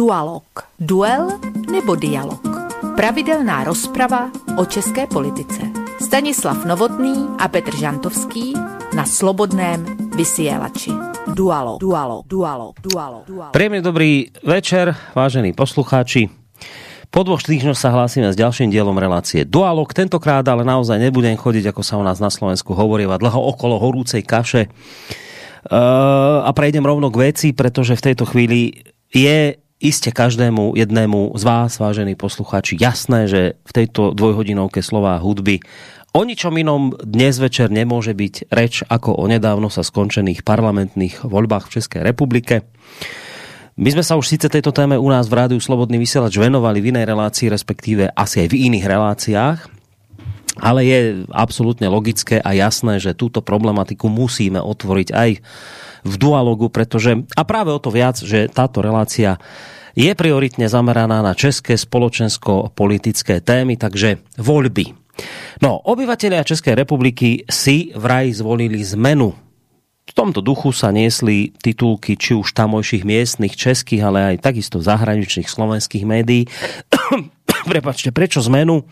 Dualog. Duel nebo dialog. Pravidelná rozprava o české politice. Stanislav Novotný a Petr Žantovský na Slobodném vysielači. Dualog, dualog, dualog, dualog, dualog. Príjemný dobrý večer, vážení poslucháči. Po dvoch týždňoch sa hlásime s ďalším dielom relácie Dualog. Tentokrát ale naozaj nebudem chodiť, ako sa u nás na Slovensku hovorí, dlho okolo horúcej kaše. Uh, a prejdem rovno k veci, pretože v tejto chvíli je iste každému jednému z vás, vážení poslucháči, jasné, že v tejto dvojhodinovke slova hudby O ničom inom dnes večer nemôže byť reč ako o nedávno sa skončených parlamentných voľbách v Českej republike. My sme sa už síce tejto téme u nás v Rádiu Slobodný vysielač venovali v inej relácii, respektíve asi aj v iných reláciách, ale je absolútne logické a jasné, že túto problematiku musíme otvoriť aj v dualogu, pretože, a práve o to viac, že táto relácia je prioritne zameraná na české spoločensko-politické témy, takže voľby. No, obyvatelia Českej republiky si vraj zvolili zmenu. V tomto duchu sa niesli titulky či už tamojších miestnych českých, ale aj takisto zahraničných slovenských médií. Prepačte, prečo zmenu?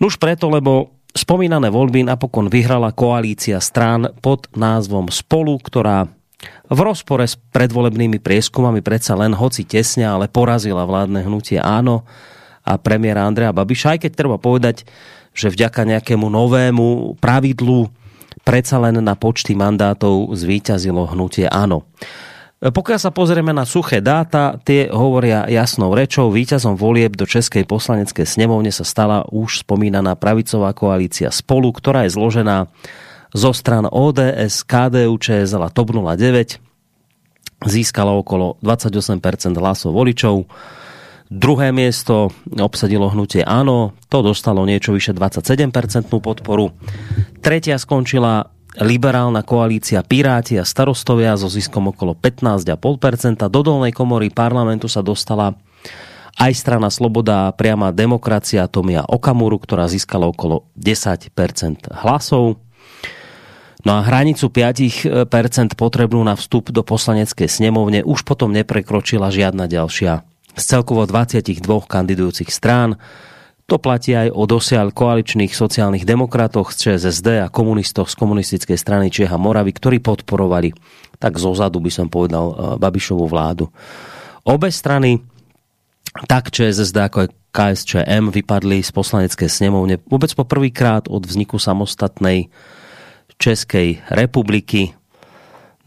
Nuž preto, lebo spomínané voľby napokon vyhrala koalícia strán pod názvom Spolu, ktorá v rozpore s predvolebnými prieskumami predsa len hoci tesne, ale porazila vládne hnutie Áno a premiéra Andreja Babiša, aj keď treba povedať, že vďaka nejakému novému pravidlu predsa len na počty mandátov zvíťazilo hnutie áno. Pokiaľ sa pozrieme na suché dáta, tie hovoria jasnou rečou. Výťazom volieb do Českej poslaneckej snemovne sa stala už spomínaná pravicová koalícia Spolu, ktorá je zložená zo stran ODS, KDU, ČSL a TOP 09. Získala okolo 28% hlasov voličov Druhé miesto obsadilo hnutie Áno, to dostalo niečo vyše 27% podporu. Tretia skončila liberálna koalícia Piráti a starostovia so ziskom okolo 15,5%. Do dolnej komory parlamentu sa dostala aj strana Sloboda a priama demokracia Tomia Okamuru, ktorá získala okolo 10% hlasov. No a hranicu 5% potrebnú na vstup do poslaneckej snemovne už potom neprekročila žiadna ďalšia z celkovo 22 kandidujúcich strán. To platí aj o dosiaľ koaličných sociálnych demokratoch z ČSSD a komunistoch z komunistickej strany Čeha Moravy, ktorí podporovali, tak zozadu by som povedal, eh, Babišovú vládu. Obe strany, tak ČSSD ako aj KSČM, vypadli z poslaneckej snemovne vôbec po prvýkrát od vzniku samostatnej Českej republiky.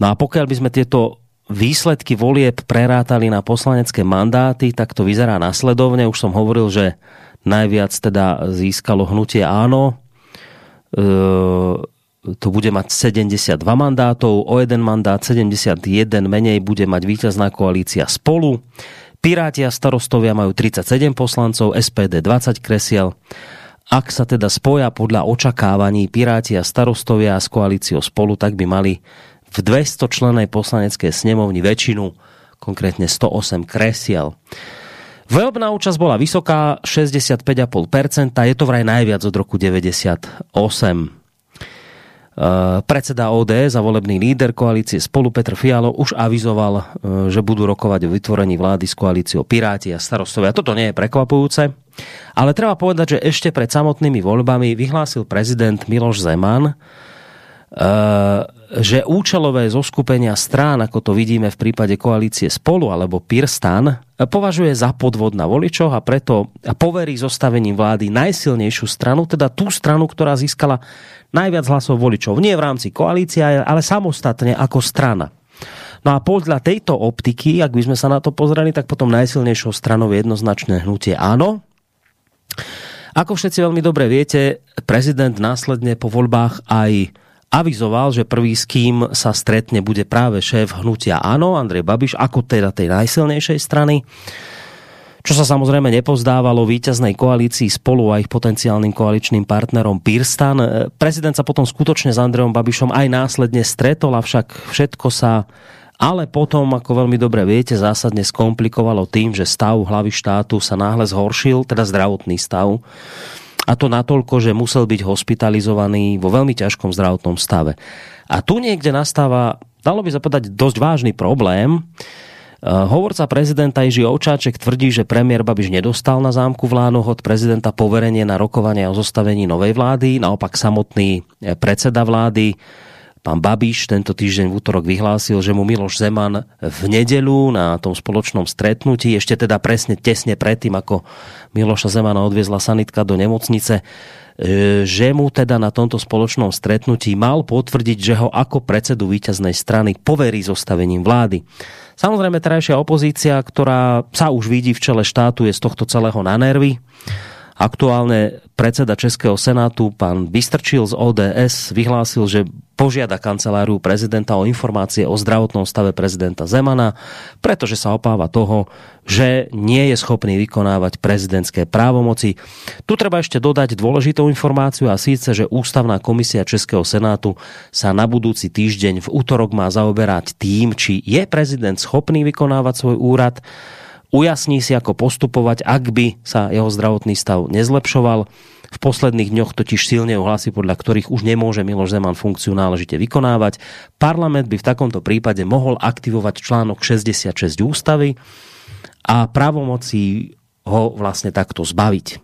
No a pokiaľ by sme tieto výsledky volieb prerátali na poslanecké mandáty, tak to vyzerá nasledovne. Už som hovoril, že najviac teda získalo hnutie áno. E, to bude mať 72 mandátov, o jeden mandát 71 menej bude mať víťazná koalícia spolu. Piráti a starostovia majú 37 poslancov, SPD 20 kresiel. Ak sa teda spoja podľa očakávaní Piráti a starostovia s koalíciou spolu, tak by mali v 200 členej poslaneckej snemovni väčšinu, konkrétne 108 kresiel. Volebná účasť bola vysoká, 65,5%, je to vraj najviac od roku 98. Uh, predseda ODS a volebný líder koalície spolu Petr Fialo už avizoval, uh, že budú rokovať o vytvorení vlády s koalíciou Piráti a starostovia. Toto nie je prekvapujúce, ale treba povedať, že ešte pred samotnými voľbami vyhlásil prezident Miloš Zeman, uh, že účelové zoskupenia strán, ako to vidíme v prípade koalície Spolu alebo Pirstan, považuje za podvod na voličoch a preto poverí zostavením vlády najsilnejšiu stranu, teda tú stranu, ktorá získala najviac hlasov voličov. Nie v rámci koalície, ale samostatne ako strana. No a podľa tejto optiky, ak by sme sa na to pozreli, tak potom najsilnejšou stranou je jednoznačné hnutie áno. Ako všetci veľmi dobre viete, prezident následne po voľbách aj avizoval, že prvý s kým sa stretne bude práve šéf hnutia Áno, Andrej Babiš, ako teda tej najsilnejšej strany čo sa samozrejme nepozdávalo víťaznej koalícii spolu a ich potenciálnym koaličným partnerom Pirstan. Prezident sa potom skutočne s Andrejom Babišom aj následne stretol, avšak všetko sa ale potom, ako veľmi dobre viete, zásadne skomplikovalo tým, že stav hlavy štátu sa náhle zhoršil, teda zdravotný stav a to natoľko, že musel byť hospitalizovaný vo veľmi ťažkom zdravotnom stave. A tu niekde nastáva, dalo by sa povedať, dosť vážny problém, Hovorca prezidenta Jiří Ovčáček tvrdí, že premiér Babiš nedostal na zámku v Lánoch od prezidenta poverenie na rokovanie o zostavení novej vlády. Naopak samotný predseda vlády Pán Babiš tento týždeň v útorok vyhlásil, že mu Miloš Zeman v nedelu na tom spoločnom stretnutí, ešte teda presne tesne predtým, ako Miloša Zemana odviezla sanitka do nemocnice, e, že mu teda na tomto spoločnom stretnutí mal potvrdiť, že ho ako predsedu víťaznej strany poverí zostavením vlády. Samozrejme, terajšia opozícia, ktorá sa už vidí v čele štátu, je z tohto celého na nervy. Aktuálne predseda Českého senátu, pán Vystrčil z ODS, vyhlásil, že požiada kanceláriu prezidenta o informácie o zdravotnom stave prezidenta Zemana, pretože sa opáva toho, že nie je schopný vykonávať prezidentské právomoci. Tu treba ešte dodať dôležitou informáciu a síce, že Ústavná komisia Českého senátu sa na budúci týždeň v útorok má zaoberať tým, či je prezident schopný vykonávať svoj úrad ujasní si, ako postupovať, ak by sa jeho zdravotný stav nezlepšoval. V posledných dňoch totiž silne ohlasy, podľa ktorých už nemôže Miloš Zeman funkciu náležite vykonávať. Parlament by v takomto prípade mohol aktivovať článok 66 ústavy a právomocí ho vlastne takto zbaviť.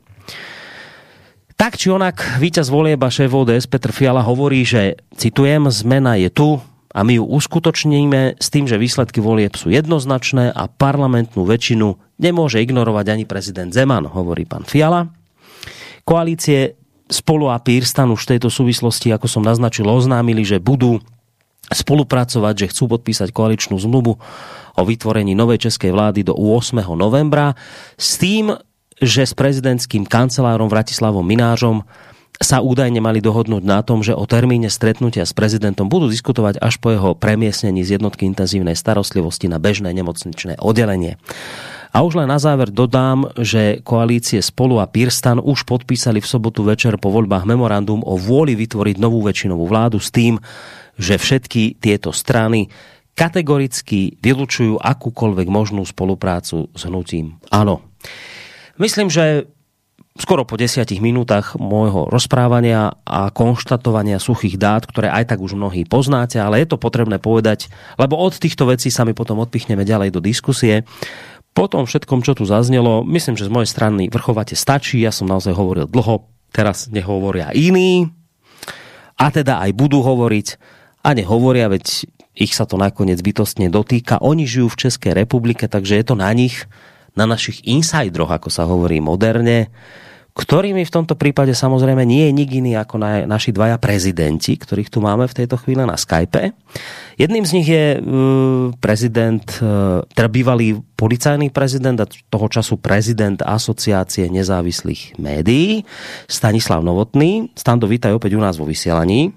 Tak či onak, víťaz volieba šéf ODS Petr Fiala hovorí, že, citujem, zmena je tu, a my ju uskutočníme s tým, že výsledky volieb sú jednoznačné a parlamentnú väčšinu nemôže ignorovať ani prezident Zeman, hovorí pán Fiala. Koalície Spolu a Pírstan už v tejto súvislosti, ako som naznačil, oznámili, že budú spolupracovať, že chcú podpísať koaličnú zmluvu o vytvorení novej českej vlády do 8. novembra s tým, že s prezidentským kancelárom Vratislavom Minážom sa údajne mali dohodnúť na tom, že o termíne stretnutia s prezidentom budú diskutovať až po jeho premiesnení z jednotky intenzívnej starostlivosti na bežné nemocničné oddelenie. A už len na záver dodám, že koalície Spolu a Pirstan už podpísali v sobotu večer po voľbách memorandum o vôli vytvoriť novú väčšinovú vládu s tým, že všetky tieto strany kategoricky vylučujú akúkoľvek možnú spoluprácu s hnutím. Áno. Myslím, že skoro po desiatich minútach môjho rozprávania a konštatovania suchých dát, ktoré aj tak už mnohí poznáte, ale je to potrebné povedať, lebo od týchto vecí sa my potom odpichneme ďalej do diskusie. Po tom všetkom, čo tu zaznelo, myslím, že z mojej strany vrchovate stačí, ja som naozaj hovoril dlho, teraz nehovoria iní, a teda aj budú hovoriť, a nehovoria, veď ich sa to nakoniec bytostne dotýka. Oni žijú v Českej republike, takže je to na nich, na našich insideroch, ako sa hovorí moderne, ktorými v tomto prípade samozrejme nie je nik iný ako na, naši dvaja prezidenti, ktorých tu máme v tejto chvíli na Skype. Jedným z nich je uh, prezident, uh, teda bývalý policajný prezident a toho času prezident Asociácie nezávislých médií, Stanislav Novotný. Stando, vítaj opäť u nás vo vysielaní.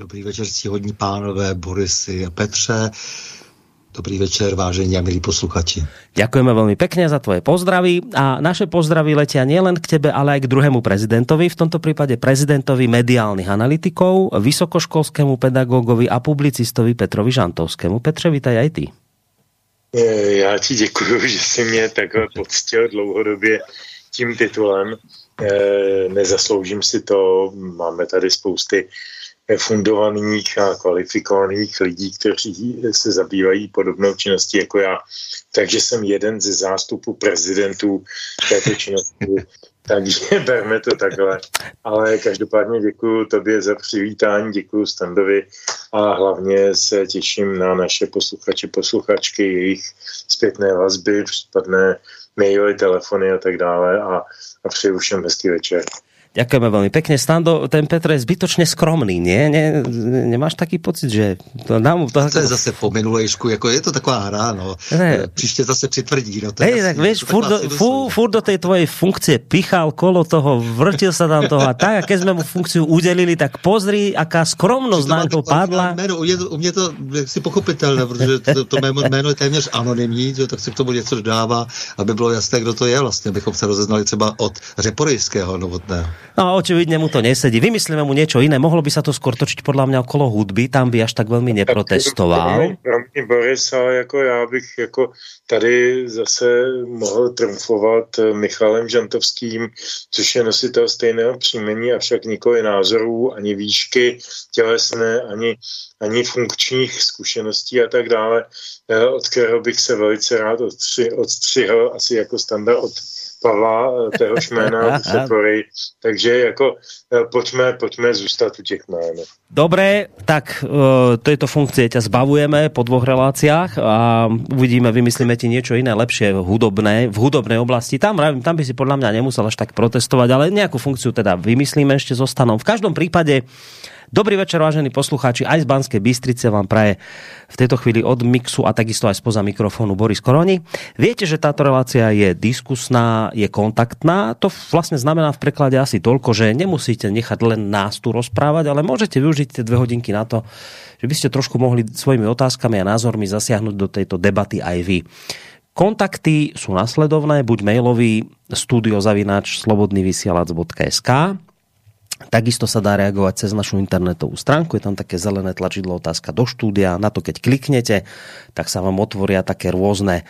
Dobrý večer, hodní pánové, Borisy a Petře. Dobrý večer, vážení a milí posluchači. Ďakujeme veľmi pekne za tvoje pozdravy a naše pozdravy letia nielen k tebe, ale aj k druhému prezidentovi, v tomto prípade prezidentovi mediálnych analytikov, vysokoškolskému pedagógovi a publicistovi Petrovi Žantovskému. Petře, vítaj aj ty. Já ti děkuji, že si mě takhle poctil dlouhodobě tím titulem. Nezasloužím si to, máme tady spousty fundovaných a kvalifikovaných lidí, kteří se zabývají podobnou činností jako já. Takže jsem jeden ze zástupů prezidentů této činnosti. Takže berme to takhle. Ale každopádně děkuji tobě za přivítání, děkuji Standovi a hlavně se těším na naše posluchače, posluchačky, jejich zpětné vazby, případné maily, telefony a tak dále a, a přeju všem hezký večer. Ďakujeme veľmi pekne. Stando, ten Petr je zbytočne skromný, nie? Ne, nemáš taký pocit, že... To, nám, to, to je zase po minulejšku, jako je to taková hra, no. Ne. Příště zase přitvrdí, no. To Hej, tak vieš, furt do, fú, furt do tej tvojej funkcie pichal kolo toho, vrtil sa tam toho a tak, a keď sme mu funkciu udelili, tak pozri, aká skromnosť nám to padla. Jméno, u, mě to, u mě to si pochopitelné, protože to, to jméno je téměř anonymní, že, tak se k tomu něco dodává, aby bylo jasné, kdo to je vlastně, abychom se rozeznali třeba od Řeporejského novotného. No, očividne mu to nesedí. Vymyslíme mu niečo iné. Mohlo by sa to skôr točiť podľa mňa okolo hudby, tam by až tak veľmi neprotestoval. Pro mě Boris, ale jako já bych jako tady zase mohl trumfovat Michalem Žantovským, což je nositel stejného příjmení, avšak nikoli názorů, ani výšky tělesné, ani, ani funkčních zkušeností a tak dále, eh, od kterého bych se velice rád odstřihl, asi jako standard od Pavla, eh, téhož jména Sepory. Takže jako eh, pojďme, pojďme zůstat u těch jmén. Dobré, tak uh, tejto funkcie ťa zbavujeme po dvoch reláciách a uvidíme, vymyslíme ti niečo iné, lepšie hudobné, v hudobnej oblasti. Tam, tam by si podľa mňa nemusel až tak protestovať, ale nejakú funkciu teda vymyslíme ešte zostanom. V každom prípade Dobrý večer, vážení poslucháči. Aj z Banskej Bystrice vám praje v tejto chvíli od mixu a takisto aj spoza mikrofónu Boris Koroni. Viete, že táto relácia je diskusná, je kontaktná. To vlastne znamená v preklade asi toľko, že nemusíte nechať len nás tu rozprávať, ale môžete využiť tie dve hodinky na to, že by ste trošku mohli svojimi otázkami a názormi zasiahnuť do tejto debaty aj vy. Kontakty sú nasledovné, buď mailový studiozavináč slobodnyvysielac.sk Takisto sa dá reagovať cez našu internetovú stránku, je tam také zelené tlačidlo otázka do štúdia. Na to, keď kliknete, tak sa vám otvoria také rôzne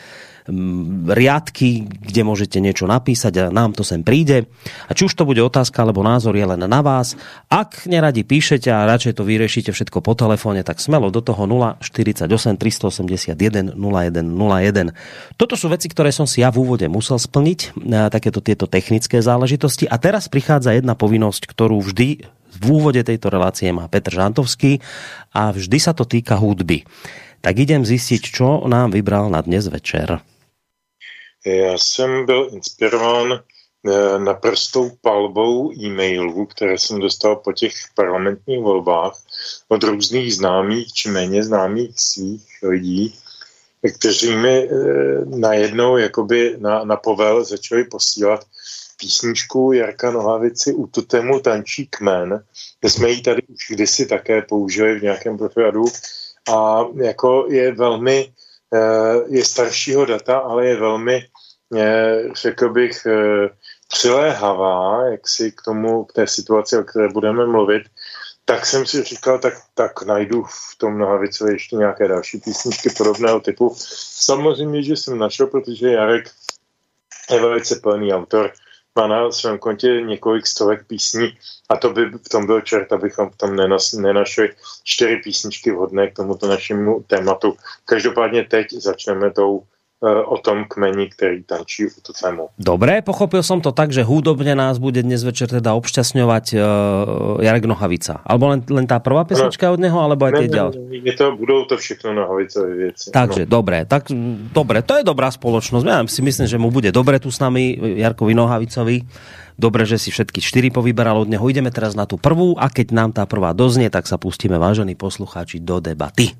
riadky, kde môžete niečo napísať a nám to sem príde. A či už to bude otázka alebo názor je len na vás. Ak neradi píšete a radšej to vyriešite všetko po telefóne, tak smelo do toho 048 381 0101. Toto sú veci, ktoré som si ja v úvode musel splniť, takéto tieto technické záležitosti. A teraz prichádza jedna povinnosť, ktorú vždy v úvode tejto relácie má Petr Žantovský a vždy sa to týka hudby. Tak idem zistiť, čo nám vybral na dnes večer. Já jsem byl inspirován eh, naprostou palbou e-mailů, které jsem dostal po těch parlamentních volbách od různých známých či méně známých svých lidí, kteří mi eh, najednou jakoby na, na povel začali posílat písničku Jarka Nohavici u Totemu tančí kmen. My jsme ji tady už kdysi také použili v nějakém pořadu a jako je velmi Eh, je staršího data, ale je velmi, eh, řekl bych, eh, přiléhavá, jak si k tomu, k té situaci, o které budeme mluvit, tak jsem si říkal, tak, tak najdu v tom Nohavicovi ještě nějaké další písničky podobného typu. Samozřejmě, že jsem našel, protože Jarek je velice plný autor má na svém kontě několik stovek písní a to by v tom byl čert, abychom v tom nenas, nenašli čtyři písničky vhodné k tomuto našemu tématu. Každopádně teď začneme tou o tom kmeni, ktorý tančí u tému. Dobre, pochopil som to tak, že hudobne nás bude dnes večer teda obšťastňovať uh, Jarek Nohavica. Alebo len, len tá prvá pesnička no, od neho, alebo aj tie ďalšie? Je to, budou to všechno Nohavicové věci. Takže, no. dobre, tak dobre, to je dobrá spoločnosť. Ja si myslím, že mu bude dobre tu s nami, Jarkovi Nohavicovi. Dobre, že si všetky čtyři povyberal od neho. Ideme teraz na tú prvú a keď nám tá prvá doznie, tak sa pustíme, vážení poslucháči, do debaty.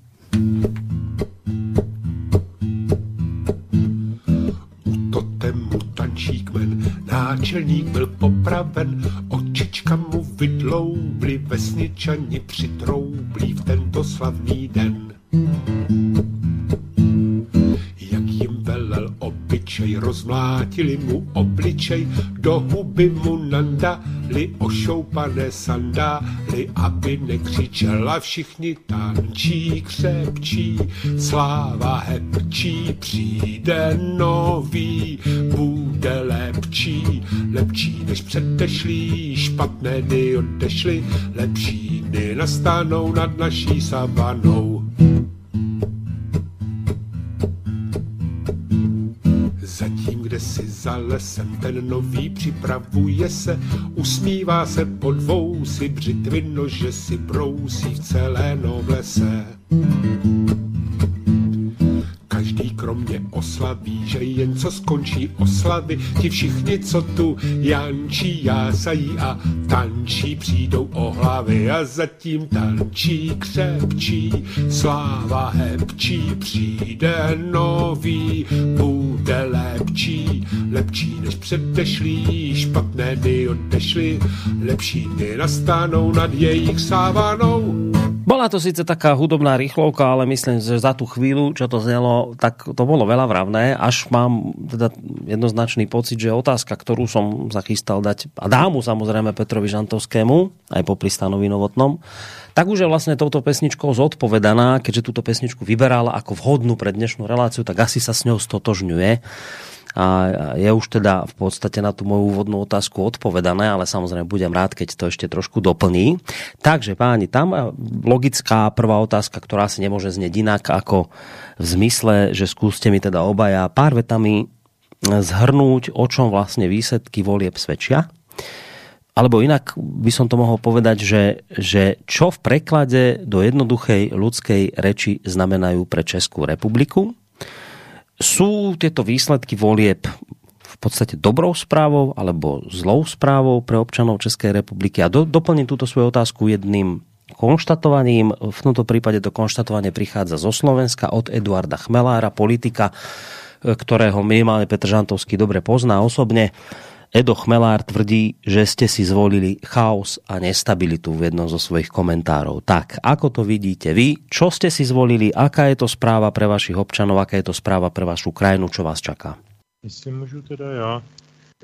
Tančí kmen. Náčelník byl popraven, očička mu vydloubli, vesničani přitroublí v tento slavný den obyčej, rozmlátili mu obličej, do huby mu nandali ošoupané sandály, aby nekřičela všichni tančí, křepčí, sláva hepčí, přijde nový, bude lepší, lepší než předešlý, špatné dny odešly, lepší dny nastanou nad naší savanou. Si za lesem, ten nový připravuje se, usmívá se po dvou si břitvy nože si brousí v celé noblese. Kromě oslaví, že jen co skončí oslavy, ti všichni, co tu jančí, jásají a tančí, přijdou o hlavy a zatím tančí, křepčí, sláva hepčí, přijde nový, bude lepší, lepší než předešlý, špatné dny odešly, lepší dny nastanou nad jejich sávanou. Bola to síce taká hudobná rýchlovka, ale myslím, že za tú chvíľu, čo to znelo, tak to bolo veľa vravné, až mám teda jednoznačný pocit, že otázka, ktorú som zachystal dať, a dá mu samozrejme Petrovi Žantovskému, aj po pristanovi Novotnom, tak už je vlastne touto pesničkou zodpovedaná, keďže túto pesničku vyberala ako vhodnú pre dnešnú reláciu, tak asi sa s ňou stotožňuje a je už teda v podstate na tú moju úvodnú otázku odpovedané, ale samozrejme budem rád, keď to ešte trošku doplní. Takže páni, tam logická prvá otázka, ktorá si nemôže znieť inak ako v zmysle, že skúste mi teda obaja pár vetami zhrnúť, o čom vlastne výsledky volieb svedčia. Alebo inak by som to mohol povedať, že, že čo v preklade do jednoduchej ľudskej reči znamenajú pre Českú republiku sú tieto výsledky volieb v podstate dobrou správou alebo zlou správou pre občanov Českej republiky? A do, doplním túto svoju otázku jedným konštatovaním. V tomto prípade to konštatovanie prichádza zo Slovenska od Eduarda Chmelára, politika, ktorého minimálne Petr Žantovský dobre pozná osobne. Edo Chmelár tvrdí, že ste si zvolili chaos a nestabilitu v jednom zo svojich komentárov. Tak, ako to vidíte vy? Čo ste si zvolili? Aká je to správa pre vašich občanov? Aká je to správa pre vašu krajinu? Čo vás čaká? Jestli můžu teda já.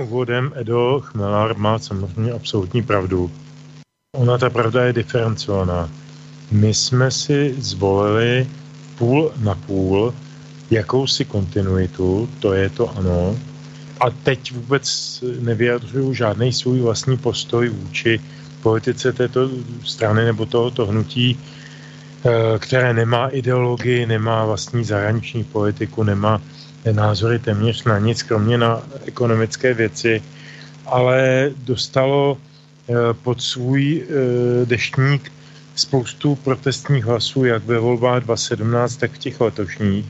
Úvodem Edo Chmelár má samozřejmě absolutní pravdu. Ona ta pravda je diferencovaná. My jsme si zvolili půl na půl jakousi kontinuitu, to je to ano, a teď vůbec nevyjadřuju žádný svůj vlastní postoj vůči politice této strany nebo tohoto hnutí, eh, které nemá ideologii, nemá vlastní zahraniční politiku, nemá názory téměř na nic, kromě na ekonomické věci, ale dostalo eh, pod svůj eh, deštník spoustu protestních hlasů, jak ve volbách 2017, tak v těch letošních.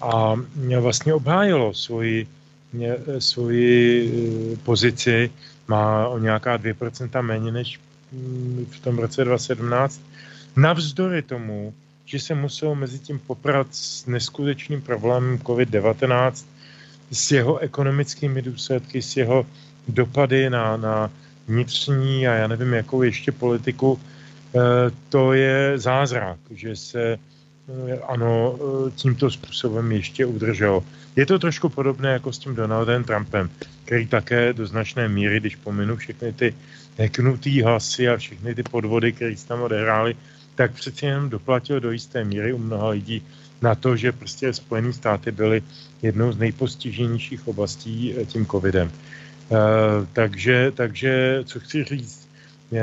A vlastně obhájilo svoji Eh, svoji eh, pozici, má o nějaká 2% méně než mm, v tom roce 2017. Navzdory tomu, že se musel mezi tím poprat s neskutečným problémem COVID-19, s jeho ekonomickými důsledky, s jeho dopady na, na vnitřní a já nevím, jakou ještě politiku, eh, to je zázrak, že se ano, tímto způsobem ještě udrželo. Je to trošku podobné jako s tím Donaldem Trumpem, který také do značné míry, když pominu všechny ty neknutý hlasy a všechny ty podvody, které se tam odehrály, tak přeci jenom doplatil do jisté míry u mnoha lidí na to, že prostě Spojené státy byly jednou z nejpostiženějších oblastí eh, tím covidem. Uh, takže, takže, co chci říct, uh,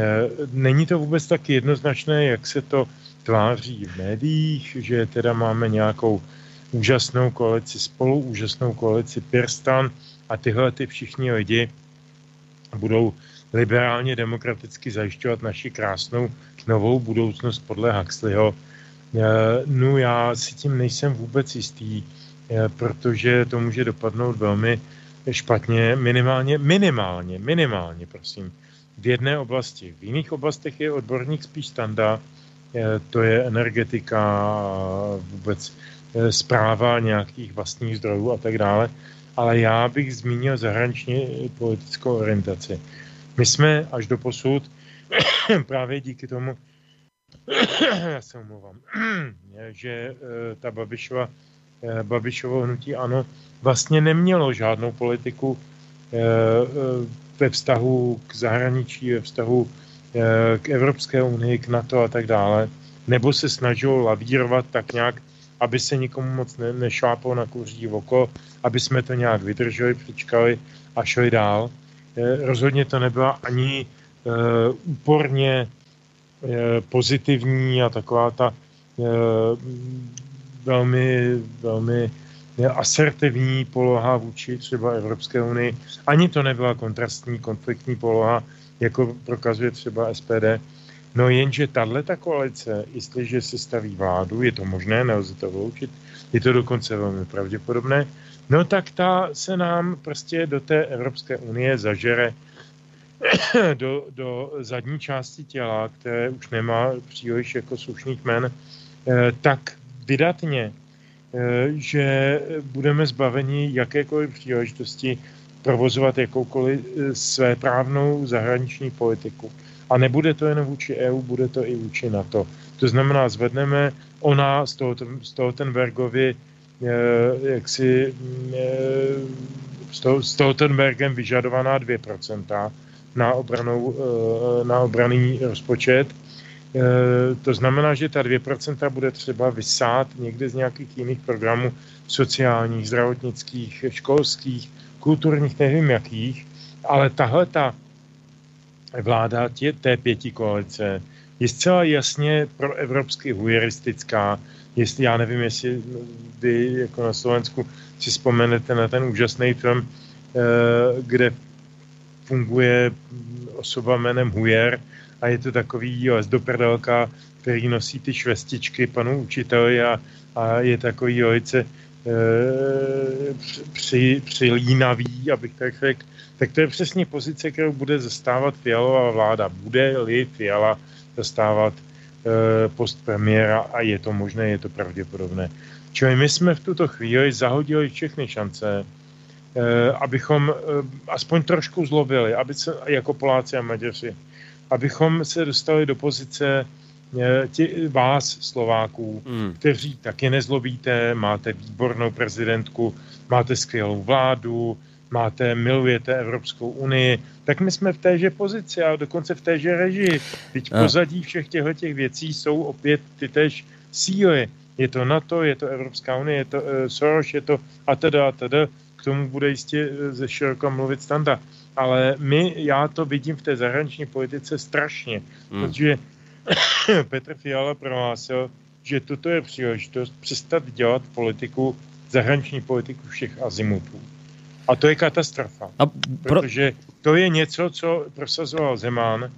není to vůbec tak jednoznačné, jak se to tváří v médiích, že teda máme nějakou úžasnou koalici spolu, úžasnou koalici Pirstan a tyhle ty všichni lidi budou liberálně demokraticky zajišťovat naši krásnou novou budoucnost podle Huxleyho. Eh, no já si tím nejsem vůbec jistý, eh, protože to může dopadnout velmi špatně, minimálně, minimálně, minimálně, prosím, v jedné oblasti. V jiných oblastech je odborník spíš standa, eh, to je energetika, vůbec zpráva eh, nějakých vlastních zdrojů a tak dále. Ale já bych zmínil zahraničně politickou orientaci. My jsme až do posud právě díky tomu, já se omlouvám, že eh, ta Babišova, eh, Babišovo hnutí ano, vlastně nemělo žádnou politiku ve vztahu k zahraničí, ve vztahu k Evropské unii, k NATO a tak dále, nebo se snažilo lavírovat tak nějak aby se nikomu moc ne, nešláplo na kuří oko, aby jsme to nějak vydrželi, přičkali a šli dál. E, rozhodně to nebyla ani e, úporně pozitivní a taková ta velmi, velmi asertivní poloha vůči třeba Evropské unii. Ani to nebyla kontrastní, konfliktní poloha, jako prokazuje třeba SPD. No jenže tahle ta koalice, jestliže se staví vládu, je to možné, nelze to vyloučit, je to dokonce velmi pravděpodobné, no tak ta se nám prostě do té Evropské unie zažere do, do zadní části těla, které už nemá příliš jako slušný kmen, eh, tak vydatně, eh, že budeme zbaveni jakékoliv příležitosti provozovat jakoukoliv eh, své právnou zahraniční politiku a nebude to jen vůči EU, bude to i vůči NATO. To znamená, zvedneme ona z toho, z toho ten Bergovi, jak si z toho ten Bergem vyžadovaná 2% na, obranou, na obraný rozpočet Eh, to znamená, že ta 2% bude třeba vysát někde z nějakých jiných programů sociálních, zdravotnických, školských, kulturních, nevím jakých, ale tahle ta vláda tě, té pěti koalice je zcela jasně pro evropsky hujeristická. Jestli, já nevím, jestli vy jako na Slovensku si vzpomenete na ten úžasný film, eh, kde funguje osoba jménem Hujer, a je to takový jo, zdoprdelka, který nosí ty švestičky panu učiteli a, a je takový velice při, přilínavý, abych tak řekl. Tak to je přesně pozice, kterou bude zastávat Fialová vláda. Bude-li Fiala zastávat e, post premiéra a je to možné, je to pravděpodobné. Čili my jsme v tuto chvíli zahodili všechny šance, e, abychom aspoň trošku zlobili, aby se, jako Poláci a Maďaři, abychom se dostali do pozice eh, tě, vás, Slováků, mm. kteří taky nezlobíte, máte výbornou prezidentku, máte skvělou vládu, máte, milujete Evropskou unii, tak my jsme v téže pozici a dokonce v téže režii. Teď a. pozadí všech těchto těch věcí jsou opět ty též síly. Je to NATO, je to Evropská unie, je to uh, Soros, je to a teda a teda. K tomu bude jistě eh, ze široka mluvit standa ale my, já to vidím v té zahraniční politice strašně, hmm. protože Petr Fiala prohlásil, že toto je příležitost přestat dělat politiku, zahraniční politiku všech azimutů. A to je katastrofa, A pro... protože to je něco, co prosazoval Zeman, eh,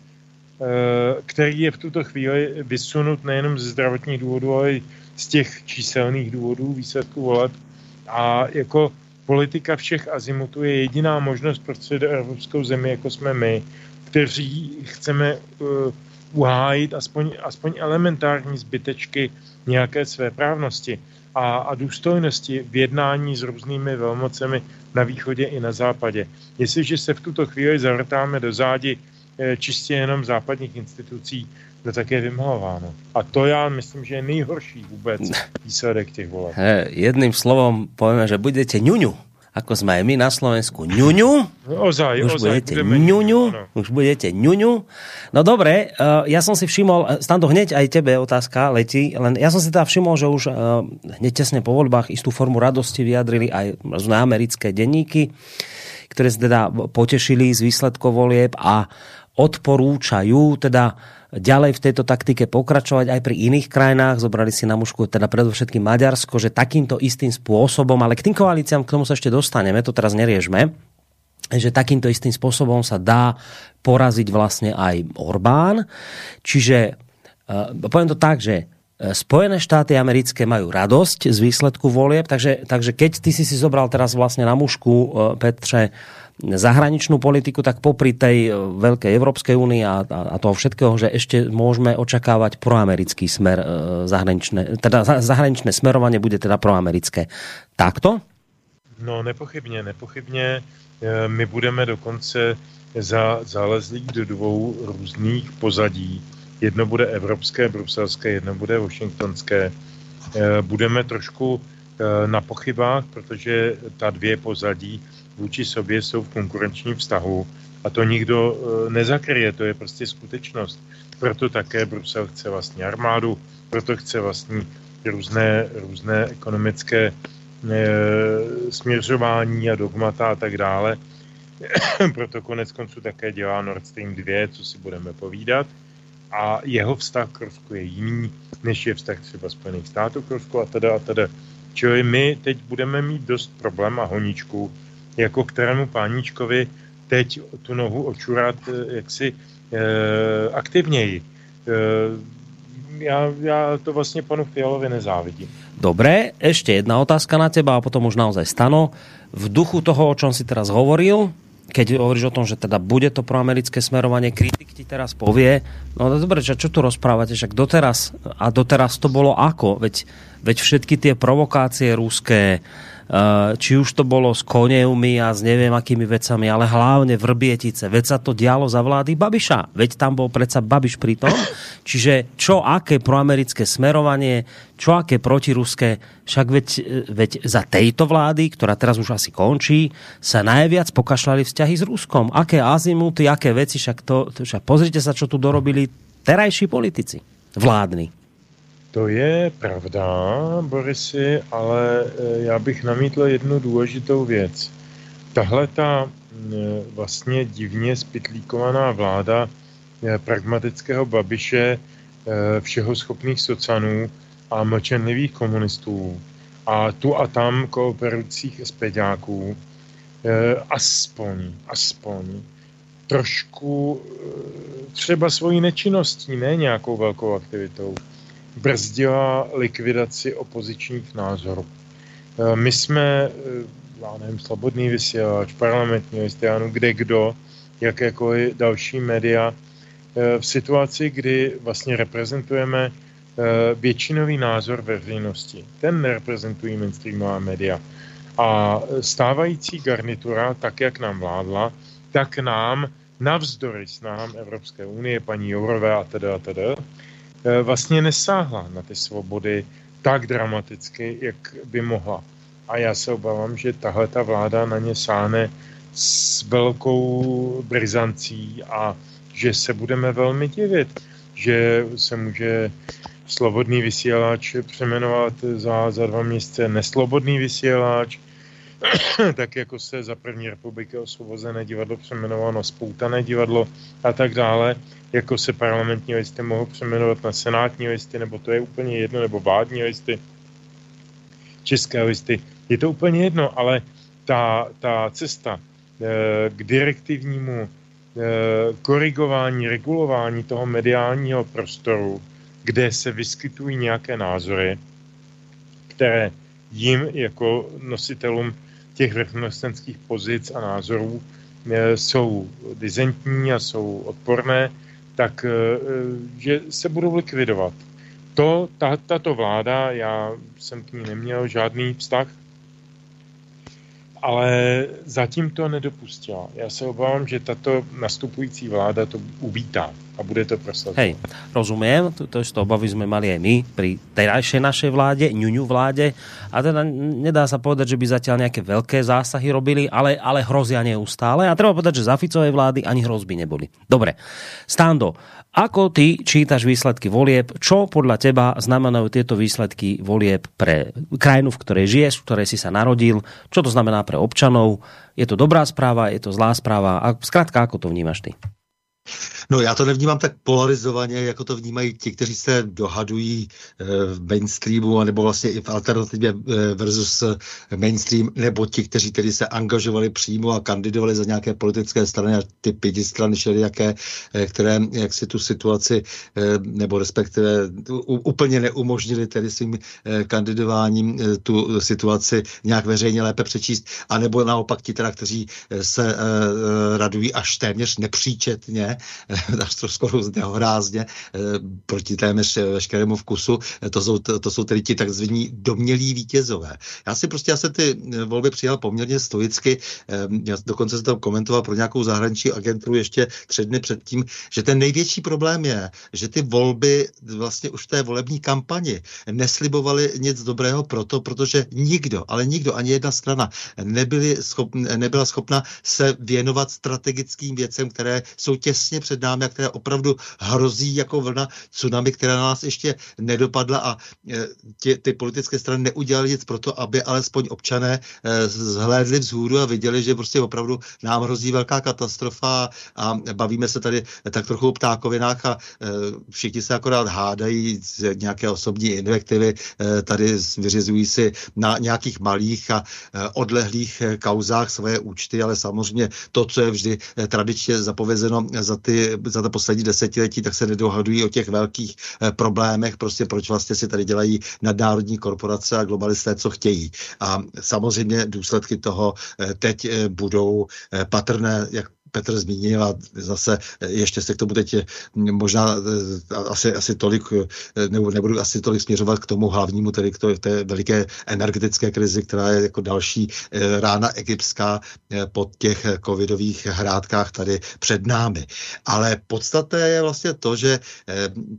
který je v tuto chvíli vysunut nejenom ze zdravotních důvodů, ale i z těch číselných důvodů výsledků voleb. A jako politika všech azimutů je jediná možnost pro evropskou zemi, jako jsme my, kteří chceme uh, uhájit aspoň, aspoň elementární zbytečky nějaké své právnosti a, a důstojnosti v jednání s různými velmocemi na východě i na západě. Jestliže se v tuto chvíli zavrtáme do zádi eh, čistě jenom západních institucí, to tak je vymalováno. A to já myslím, že je nejhorší vůbec výsledek těch voleb. Jedným slovom povieme, že budete ňuňu ako sme aj my na Slovensku ňuňu. Ozaj, už ozaj, budete ňuňu, už budete ňuňu. No dobre, uh, ja som si všimol, Stando, hneď aj tebe otázka letí, len ja som si teda všimol, že už uh, hneď tesne po voľbách istú formu radosti vyjadrili aj na americké denníky, ktoré sa teda potešili z výsledkov volieb a odporúčajú teda ďalej v tejto taktike pokračovať aj pri iných krajinách. Zobrali si na mužku teda predovšetkým Maďarsko, že takýmto istým spôsobom, ale k tým koalíciám, k tomu sa ešte dostaneme, to teraz neriežme, že takýmto istým spôsobom sa dá poraziť vlastne aj Orbán. Čiže uh, poviem to tak, že e, Spojené štáty americké majú radosť z výsledku volieb, takže, takže keď ty si si zobral teraz vlastne na mužku, uh, Petře, zahraničnú politiku, tak popri tej e, veľkej Európskej únii a, a toho všetkého, že ešte môžeme očakávať proamerický smer e, zahraničné, teda zahraničné smerovanie bude teda proamerické. Takto? No nepochybně, nepochybně. E, my budeme dokonce za, zalezlí do dvou různých pozadí. Jedno bude evropské, bruselské, jedno bude washingtonské. Budeme trošku na pochybách, protože ta dvě pozadí vůči sobě jsou v konkurenčním vztahu a to nikdo e, nezakryje, to je prostě skutečnost. Proto také Brusel chce vlastní armádu, proto chce vlastní různé, různé ekonomické e, směřování a dogmata a tak dále. proto konec konců také dělá Nord Stream 2, co si budeme povídat. A jeho vztah k Rusku je jiný, než je vztah třeba Spojených států k Rusku a teda a teda. Čili my teď budeme mít dost problém a honičku jako kterému páničkovi teď tu nohu očurat eh, jaksi e, aktivněji. E, já, já to vlastně panu Fialovi nezávidím. Dobré, ešte jedna otázka na teba a potom už naozaj stano. V duchu toho, o čom si teraz hovoril, keď hovoríš o tom, že teda bude to proamerické smerovanie, kritik ti teraz povie, no dobre, čo, tu rozprávate, však doteraz, a doteraz to bolo ako? Veď, veď všetky tie provokácie rúské, či už to bolo s koněmi a s neviem akými vecami, ale hlavne vrbietice. Veď sa to dialo za vlády Babiša. Veď tam bol predsa Babiš pri tom. Čiže čo, aké proamerické smerovanie, čo, aké protiruské, však veď, veď za tejto vlády, ktorá teraz už asi končí, sa najviac pokašľali vzťahy s Ruskom. Aké azimuty, aké veci, však to, však pozrite sa, čo tu dorobili terajší politici, vládni. To je pravda, Borisy, ale eh, já bych namítl jednu důležitou věc. Tahle ta vlastně divně spitlíkovaná vláda eh, pragmatického Babiše, eh, všeho schopných socanů a mlčenlivých komunistů a tu a tam kooperujících speďáků, aspoň, aspoň trošku třeba svojí nečinností, ne nějakou velkou aktivitou, brzdila likvidaci opozičních názorů. E, my jsme, e, já nevím, slobodný vysílač, parlamentní listiánu, kde kdo, jakékoliv další média, e, v situaci, kdy vlastně reprezentujeme většinový názor veřejnosti. Ten nereprezentují mainstreamová média. A stávající garnitura, tak jak nám vládla, tak nám navzdory snahám Evropské unie, paní Jourové a teda a teda, Eh, vlastně nesáhla na ty svobody tak dramaticky, jak by mohla. A já se obávám, že tahle ta vláda na ně sáhne s velkou brizancí a že se budeme velmi divit, že se může slobodný vysílač přeměnovat za, za dva měsíce neslobodný vysílač, tak jako se za první republiky osvobozené divadlo přeměnovalo na spoutané divadlo a tak dále, jako se parlamentní listy mohou přeměnovat na senátní listy, nebo to je úplně jedno, nebo vládní listy, české listy. Je to úplně jedno, ale ta, ta cesta e, k direktivnímu e, korigování, regulování toho mediálního prostoru, kde se vyskytují nějaké názory, které jim jako nositelům těch vrchnostenských pozic a názorů e, jsou dizentní a jsou odporné, tak e, že se budou likvidovat. To, ta, tato vláda, já jsem k ní neměl žádný vztah, ale zatím to nedopustila. Já se obávám, že tato nastupující vláda to uvítá a bude to prosazovat. Hej, rozumiem, to, to, to obavy sme mali aj my pri terajšej našej vláde, ňuňu vláde a teda nedá sa povedať, že by zatiaľ nejaké veľké zásahy robili, ale, ale hrozia neustále a treba povedať, že za Ficovej vlády ani hrozby neboli. Dobre, Stando, ako ty čítaš výsledky volieb? Čo podľa teba znamenajú tieto výsledky volieb pre krajinu, v ktorej žiješ, v ktorej si sa narodil? Čo to znamená pre občanov? Je to dobrá správa, je to zlá správa? A zkrátka, ako to vnímaš ty? No já to nevnímám tak polarizovaně, jako to vnímají ti, kteří se dohadují eh, v mainstreamu, nebo vlastně i v alternativě eh, versus mainstream, nebo ti, kteří tedy se angažovali přímo a kandidovali za nějaké politické strany a ty pěti strany jaké, eh, které jak si tu situaci, nebo respektive úplně neumožnili tedy svým kandidováním tu situaci nějak veřejně lépe přečíst, anebo naopak ti teda, kteří se radují až téměř nepříčetně až to skoro nehorázně, eh, proti téměř veškerému vkusu. Eh, to jsou, to, to jsou tedy ti takzvaní domělí vítězové. Já si prostě, já se ty eh, volby přijal poměrně stoicky, já dokonce jsem tam komentoval pro nějakou zahraniční agenturu ještě tři dny předtím, že ten největší problém je, že ty volby vlastně už v té volební kampani neslibovaly nic dobrého proto, protože nikdo, ale nikdo, ani jedna strana nebyli schop, nebyla schopna se věnovat strategickým věcem, které jsou těsně před námi a která opravdu hrozí jako vlna tsunami, která na nás ještě nedopadla a e, tě, ty politické strany neudělali nic pro to, aby alespoň občané e, zhlédli vzhůru a viděli, že prostě opravdu nám hrozí velká katastrofa a bavíme se tady tak trochu o ptákovinách a e, všichni se akorát hádají z nějaké osobní invektivy, tady vyřizují si na nějakých malých a odlehlých kauzách svoje účty, ale samozřejmě to, co je vždy tradičně zapovězeno za ty za ta poslední desetiletí, tak se nedohadují o těch velkých eh, problémech, prostě proč vlastně si tady dělají nadnárodní korporace a globalisté, co chtějí. A samozřejmě důsledky toho eh, teď eh, budou patrné, jak Petr zmínil a zase ještě se k tomu teď možná asi, asi tolik, nebo nebudu asi tolik směřovat k tomu hlavnímu, tedy k té veliké energetické krizi, která je jako další rána egyptská pod těch covidových hrádkách tady před námi. Ale podstatné je vlastně to, že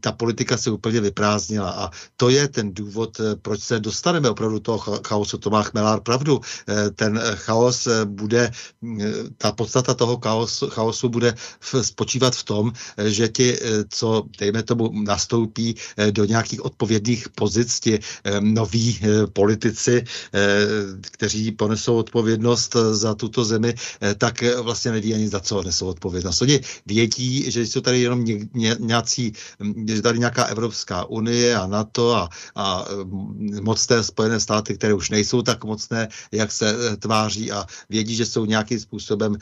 ta politika se úplně vyprázdnila a to je ten důvod, proč se dostaneme opravdu toho chaosu. To má Chmelár pravdu. Ten chaos bude, ta podstata toho chaosu, chaosu bude spočívat v tom, že ti, co, dejme tomu, nastoupí do nějakých odpovědných pozic, ti noví politici, kteří ponesou odpovědnost za tuto zemi, tak vlastně neví ani za co nesou odpovědnost. Oni vědí, že jsou tady jenom ně, ně, nějací, že tady nějaká Evropská unie a NATO a, a mocné Spojené státy, které už nejsou tak mocné, jak se tváří a vědí, že jsou nějakým způsobem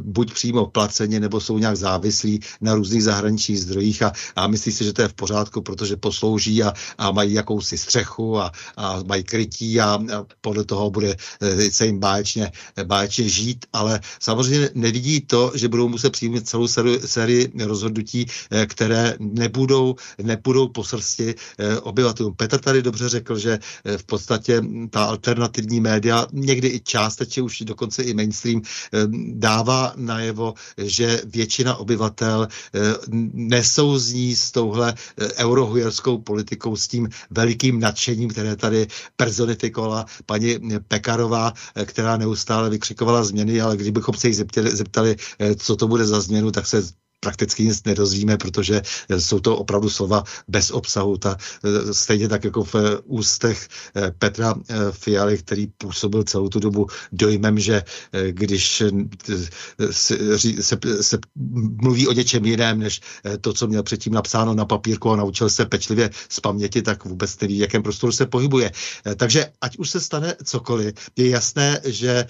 buď přímo placeni, nebo jsou nějak závislí na různých zahraničních zdrojích a, a myslí si, že to je v pořádku, protože poslouží a, a mají jakousi střechu a, a mají krytí a, a podle toho bude se jim báječně, báječně žít, ale samozřejmě nevidí to, že budou muset přijmout celou sérii rozhodnutí, které nebudou, nebudou po srsti obyvatelům. Petr tady dobře řekl, že v podstatě ta alternativní média, někdy i částečně už dokonce i mainstream, dává najevo, že většina obyvatel nesouzní s touhle eurohujerskou politikou, s tím velikým nadšením, které tady personifikovala paní Pekarová, která neustále vykřikovala změny, ale kdybychom se jí zeptali, zeptali, co to bude za změnu, tak se prakticky nic nedozvíme, protože eh, jsou to opravdu slova bez obsahu. Ta, eh, stejně tak jako v eh, ústech Petra Fialy, který působil celou tu dobu dojmem, že když se, se, se mluví o něčem jiném, než to, co měl předtím napsáno na papírku a naučil se pečlivě z paměti, tak vůbec neví, v jakém prostoru se pohybuje. Takže ať už se stane cokoliv, je jasné, že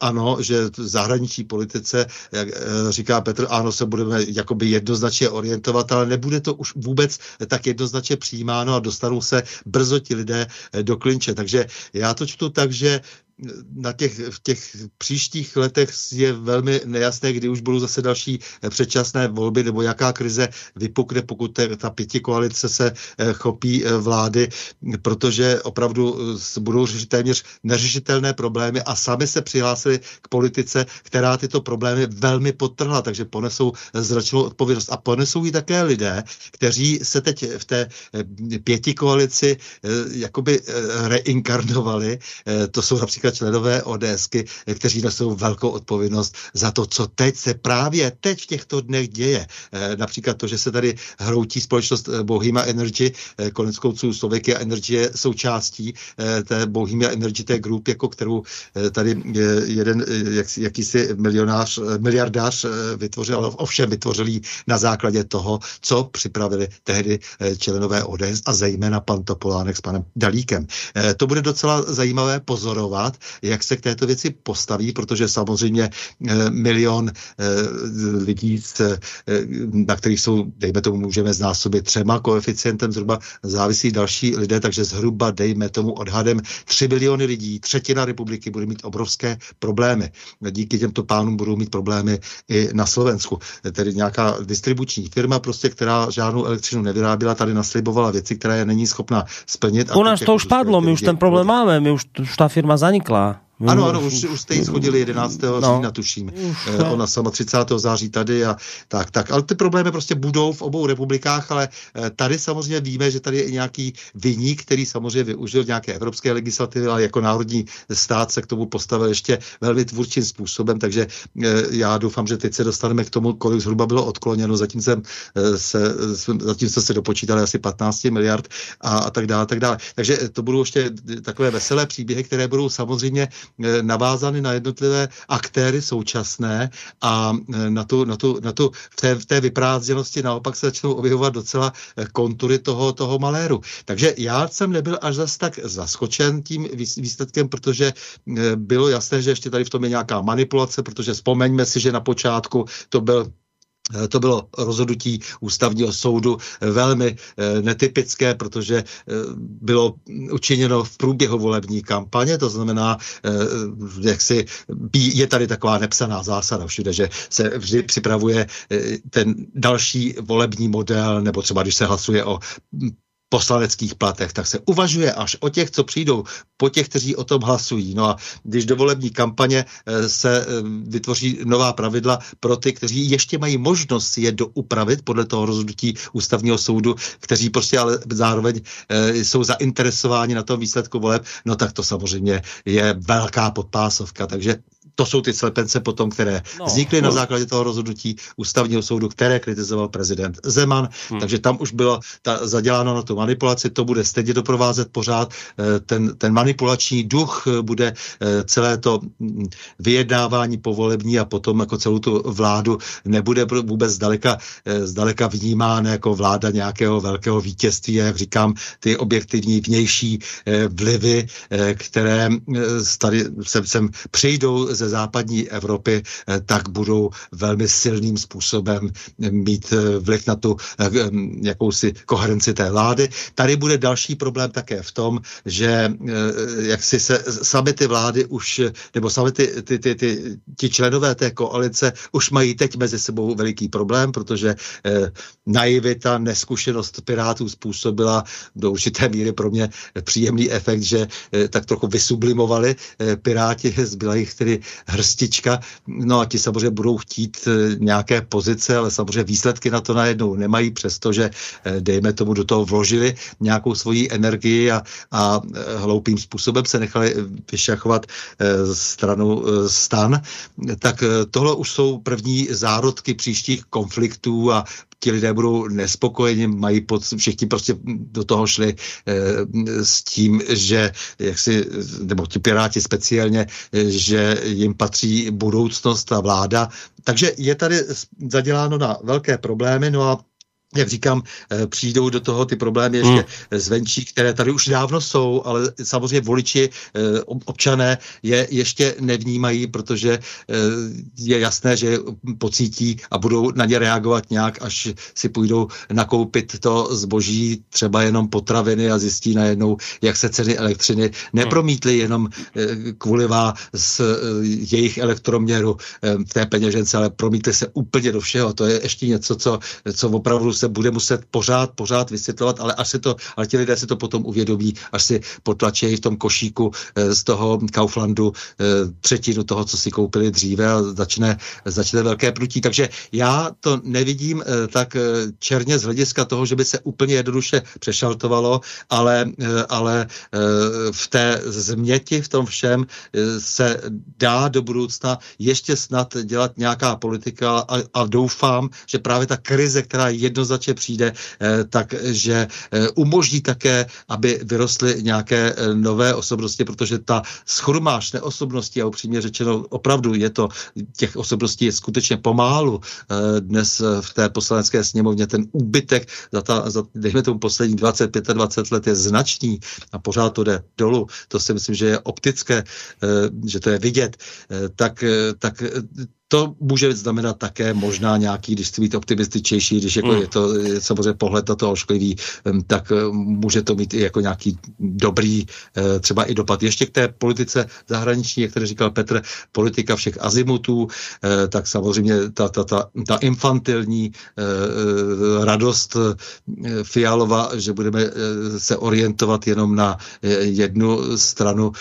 ano, že v zahraniční politice, jak říká Petr, ano, se budeme jakoby jednoznačně orientovat, ale nebude to už vůbec tak jednoznačně přijímáno a dostanou se brzo ti lidé do klinče. Takže já to čtu tak, že na těch, v těch příštích letech je velmi nejasné, kdy už budou zase další eh, předčasné volby, nebo jaká krize vypukne, pokud te, ta pěti koalice se eh, chopí eh, vlády, protože opravdu budou řešit téměř neřešitelné problémy a sami se přihlásili k politice, která tyto problémy velmi podtrhla, takže ponesou zračnou odpovědnost. A ponesou ji také lidé, kteří se teď v té pěti koalici jakoby reinkarnovali. To jsou například například členové ODSky, kteří nesou velkou odpovědnost za to, co teď se právě teď v těchto dnech děje. Eh, například to, že se tady hroutí společnost eh, Bohemia Energy, eh, konec konců Slovakia Energy je součástí té Bohemia Energy, té group, jako kterou tady jeden jak, jakýsi milionář, miliardář vytvořil, ale ovšem vytvořil na základě toho, co připravili tehdy členové ODS a zejména pan Topolánek s panem Dalíkem. To bude docela zajímavé pozorovat, stát, jak se k této věci postaví, protože samozřejmě eh, milion eh, lidí, eh, na kterých jsou, dejme tomu, můžeme znásobit třema koeficientem, zhruba závisí další lidé, takže zhruba, dejme tomu, odhadem 3 miliony lidí, třetina republiky bude mít obrovské problémy. Díky těmto pánům budou mít problémy i na Slovensku. Tedy nějaká distribuční firma, prostě, která žádnou elektřinu nevyráběla, tady naslibovala věci, které není schopna splnit. U nás to už padlo, my už ten problém máme, my už, už ta firma zanikla zanikla. Ano, ano, už, už jste ji schodili 11. No. října, tuším. Uf, eh, Ona sama 30. září tady a tak, tak. Ale ty problémy prostě budou v obou republikách, ale eh, tady samozřejmě víme, že tady je i nějaký vyník, který samozřejmě využil nějaké evropské legislativy, ale jako národní stát se k tomu postavil ještě velmi tvůrčím způsobem, takže eh, já doufám, že teď se dostaneme k tomu, kolik zhruba bylo odkloněno. Zatím jsem se, zatím jsem se dopočítali asi 15 miliard a, a tak dále, tak dále. Takže to budou ještě takové veselé příběhy, které budou samozřejmě navázány na jednotlivé aktéry současné a eh, na tu, na tu, na tu v, té, v té vyprázdněnosti naopak se začnou objevovat docela eh, kontury toho, toho maléru. Takže já jsem nebyl až zas tak zaskočen tím výsledkem, protože bylo jasné, že ještě tady v tom je nějaká manipulace, protože vzpomeňme si, že na počátku to byl Eh, to bylo rozhodnutí ústavního soudu eh, velmi eh, netypické, protože bylo učiněno v průběhu volební kampaně, to znamená, jak si je tady taková nepsaná zásada všude, že se vždy připravuje ten další volební model, nebo třeba když se hlasuje o poslaneckých platech, tak se uvažuje až o těch, co přijdou po těch, kteří o tom hlasují. No a když do volební kampaně eh, se eh, vytvoří nová pravidla pro ty, kteří ještě mají možnost je doupravit podle toho rozhodnutí ústavního soudu, kteří prostě ale zároveň eh, jsou zainteresováni na tom výsledku voleb, no tak to samozřejmě je velká podpásovka. Takže to jsou ty slepence potom, které no, vznikly no. na základě toho rozhodnutí ústavního soudu, které kritizoval prezident Zeman. Hmm. Takže tam už bylo ta, zaděláno na tu manipulaci, to bude stejně doprovázet pořád. Eh, ten, ten manipulační duch eh, bude eh, celé to mm, vyjednávání povolební a potom jako celou tu vládu nebude vůbec zdaleka, zdaleka vnímána jako vláda nějakého velkého vítězství. A jak říkám, ty objektivní vnější vlivy, které tady sem, sem přijdou ze západní Evropy, eh, tak budou velmi silným způsobem mít eh, vliv na tu eh, jakousi koherenci té vlády. Tady bude další problém také v tom, že jak si se sami ty vlády už, nebo sami ty, ty, ty, ty, ti členové té koalice už mají teď mezi sebou veliký problém, protože naivita, neskušenost Pirátů způsobila do určité míry pro mě příjemný efekt, že tak trochu vysublimovali Piráti, zbyla jich tedy hrstička, no a ti samozřejmě budou chtít eh, nějaké pozice, ale samozřejmě výsledky na to najednou nemají, přestože, eh, dejme tomu, do toho vložili nějakou svoji energii a, a eh, hloupým způsobem se nechali vyšachovat stranu stan, tak tohle už jsou první zárodky příštích konfliktů a ti lidé budou nespokojeni, mají pod, všichni prostě do toho šli e, s tím, že jak si, nebo ti piráti speciálně, e, že jim patří budoucnost a vláda. Takže je tady zaděláno na velké problémy, no a jak říkám, eh, přijdou do toho ty problémy ještě hmm. zvenčí, které tady už dávno jsou, ale samozřejmě voliči, eh, občané je ještě nevnímají, protože eh, je jasné, že pocítí a budou na ně reagovat nějak, až si půjdou nakoupit to zboží, třeba jenom potraviny a zjistí najednou, jak se ceny elektřiny nepromítly jenom kvůli z jejich elektroměru v té peněžence, ale promítly se úplně do všeho. To je ještě něco, co, co opravdu se se bude muset pořád, pořád vysvětlovat, ale až se to, ale ti lidé si to potom uvědomí, až si potlačí v tom košíku e, z toho Kauflandu e, třetinu toho, co si koupili dříve a začne, začne velké prutí. Takže já to nevidím e, tak černě z hlediska toho, že by se úplně jednoduše přešaltovalo, ale, ale v té změti, v tom všem se dá do budoucna ještě snad dělat nějaká politika a, a doufám, že právě ta krize, která jednoznačně jednoznačně přijde, eh, takže eh, umožní také, aby vyrostly nějaké eh, nové osobnosti, protože ta schrumáž neosobností a upřímně řečeno opravdu je to, těch osobností je skutečně pomálu dnes v té poslanecké sněmovně ten úbytek za, ta, za dejme tomu poslední 20-25 let je značný a pořád to jde dolů. To si myslím, že je optické, že to je vidět. Tak, tak to může znamenat také možná nějaký, když chci být optimističtější, když jako mm. je to je samozřejmě pohled na to ošklivý, tak eh, může to mít i jako nějaký dobrý eh, třeba i dopad. Ještě k té politice zahraniční, jak tady říkal Petr, politika všech azimutů, eh, tak samozřejmě ta, ta, ta, ta infantilní radost Fialova, že budeme se orientovat jenom na jednu stranu,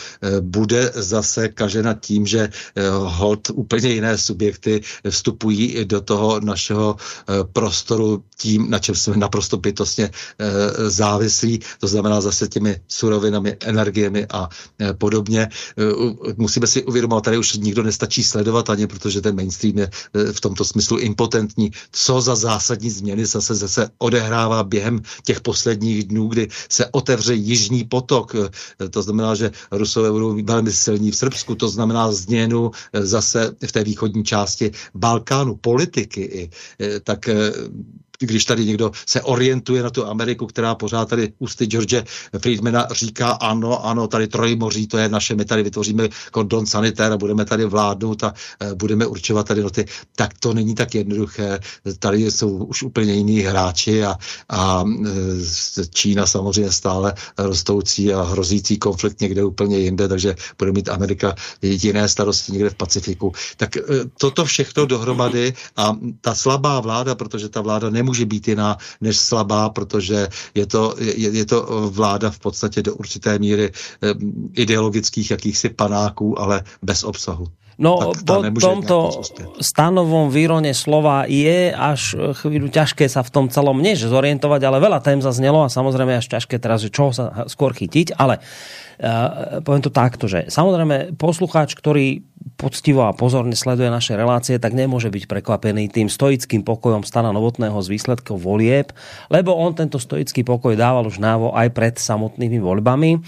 bude zase kažena tím, že hod úplně jiné subjekty vstupují do toho našeho eh, prostoru tím, na čem jsme naprosto bytostně eh, závislí, to znamená zase těmi surovinami, energiemi a eh, podobně. Musíme si uvědomovat, tady už nikdo nestačí sledovat ani, protože ten mainstream je v tomto smyslu impotentní. Co za zásadní změny zase zase odehrává během těch posledních dnů, kdy se otevře jižní potok. To znamená, že Rusové budou velmi silní v Srbsku, to znamená změnu zase v té východní části Balkánu, politiky, i, tak když tady někdo se orientuje na tu Ameriku, která pořád tady ústy George Friedmana říká ano, ano, tady trojmoří, to je naše, my tady vytvoříme kondon sanitér a budeme tady vládnout a budeme určovat tady noty, tak to není tak jednoduché. Tady jsou už úplně jiní hráči a, a Čína samozřejmě stále rostoucí a hrozící konflikt někde úplně jinde, takže bude mít Amerika jiné starosti někde v Pacifiku. Tak toto všechno dohromady a ta slabá vláda, protože ta vláda nemůže být jiná než slabá, protože je to, je, je to vláda v podstatě do určité míry ideologických jakýchsi panáků, ale bez obsahu. No po tomto stanovom výrone slova je až chvíľu ťažké sa v tom celom než zorientovať, ale veľa tém zaznelo a samozrejme až ťažké teraz, že čoho sa skôr chytiť, ale uh, poviem to takto, že samozrejme poslucháč, ktorý poctivo a pozorne sleduje naše relácie, tak nemôže byť prekvapený tým stoickým pokojom Stana Novotného z výsledkov volieb, lebo on tento stoický pokoj dával už návo aj pred samotnými voľbami. E,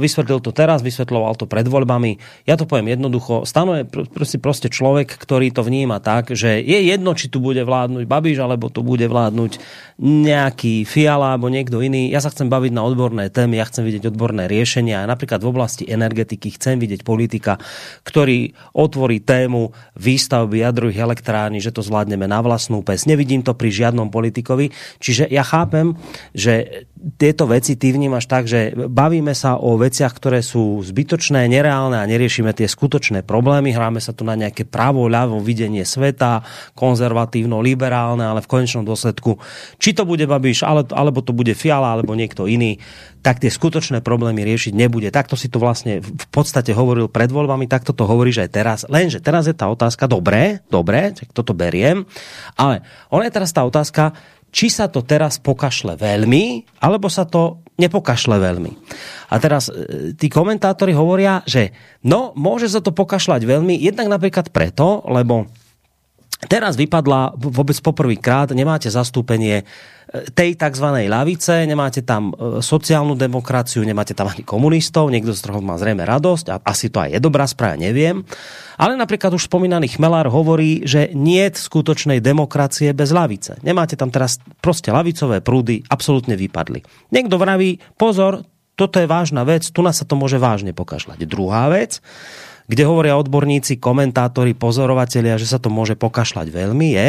vysvetlil to teraz, vysvetloval to pred voľbami. Ja to poviem jednoducho. Stano je proste, proste človek, ktorý to vníma tak, že je jedno, či tu bude vládnuť Babiš, alebo tu bude vládnuť nejaký Fiala alebo niekto iný. Ja sa chcem baviť na odborné témy, ja chcem vidieť odborné riešenia. Napríklad v oblasti energetiky chcem vidieť politika, ktorý otvorí tému výstavby jadrových elektrární, že to zvládneme na vlastnú pes. Nevidím to pri žiadnom politikovi. Čiže ja chápem, že tieto veci ty vnímaš tak, že bavíme sa o veciach, ktoré sú zbytočné, nereálne a neriešime tie skutočné problémy. Hráme sa tu na nejaké pravo, ľavo videnie sveta, konzervatívno, liberálne, ale v konečnom dôsledku, či to bude Babiš, alebo to bude Fiala, alebo niekto iný, tak tie skutočné problémy riešiť nebude. Takto si to vlastne v podstate hovoril pred voľbami, takto to hovoríš aj teraz. Lenže teraz je tá otázka, dobré, dobré, tak toto beriem, ale ona je teraz tá otázka, či sa to teraz pokašle veľmi, alebo sa to nepokašle veľmi. A teraz e, tí komentátori hovoria, že no, môže sa to pokašľať veľmi, jednak napríklad preto, lebo teraz vypadla vôbec poprvýkrát, nemáte zastúpenie tej tzv. lavice, nemáte tam e, sociálnu demokraciu, nemáte tam ani komunistov, niekto z toho má zrejme radosť a asi to aj je dobrá správa, neviem. Ale napríklad už spomínaný Chmelár hovorí, že nie skutočnej demokracie bez lavice. Nemáte tam teraz proste lavicové prúdy, absolútne vypadli. Niekto vraví, pozor, toto je vážna vec, tu nás sa to môže vážne pokašľať. Druhá vec, kde hovoria odborníci, komentátori, pozorovatelia, že sa to môže pokašľať veľmi, je,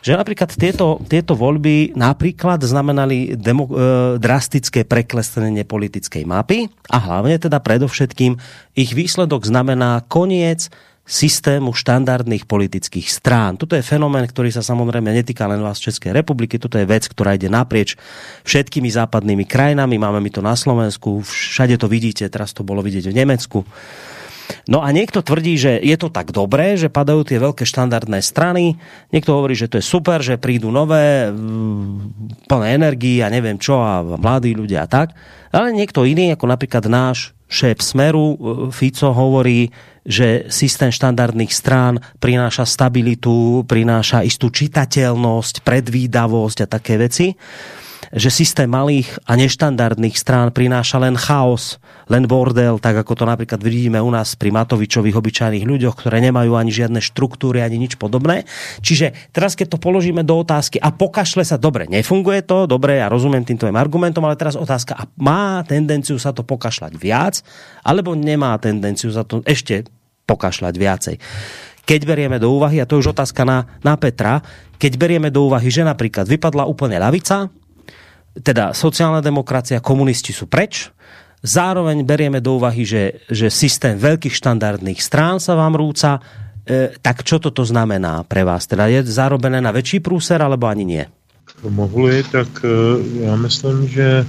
že napríklad tieto, tieto voľby napríklad znamenali demo, e, drastické preklesnenie politickej mapy a hlavne teda predovšetkým ich výsledok znamená koniec systému štandardných politických strán. Toto je fenomén, ktorý sa samozrejme netýka len vás Českej republiky, toto je vec, ktorá ide naprieč všetkými západnými krajinami, máme my to na Slovensku, všade to vidíte, teraz to bolo vidieť v Nemecku. No a niekto tvrdí, že je to tak dobré, že padajú tie veľké štandardné strany. Niekto hovorí, že to je super, že prídu nové, mm, plné energii a neviem čo a mladí ľudia a tak. Ale niekto iný, ako napríklad náš šéf Smeru, e, Fico, hovorí, že systém štandardných strán prináša stabilitu, prináša istú čitateľnosť, predvídavosť a také veci že systém malých a neštandardných strán prináša len chaos, len bordel, tak ako to napríklad vidíme u nás pri Matovičových obyčajných ľuďoch, ktoré nemajú ani žiadne štruktúry, ani nič podobné. Čiže teraz, keď to položíme do otázky a pokašle sa, dobre, nefunguje to, dobre, ja rozumiem týmto argumentom, ale teraz otázka, a má tendenciu sa to pokašľať viac, alebo nemá tendenciu sa to ešte pokašľať viacej keď berieme do úvahy, a to je už otázka na, na Petra, keď berieme do úvahy, že napríklad vypadla úplne lavica, teda sociálna demokracia, komunisti sú preč, zároveň berieme do úvahy, že, že systém veľkých štandardných strán sa vám rúca, e, tak čo toto znamená pre vás? Teda je zarobené na väčší prúser, alebo ani nie? Mohli, tak e, já myslím, že e,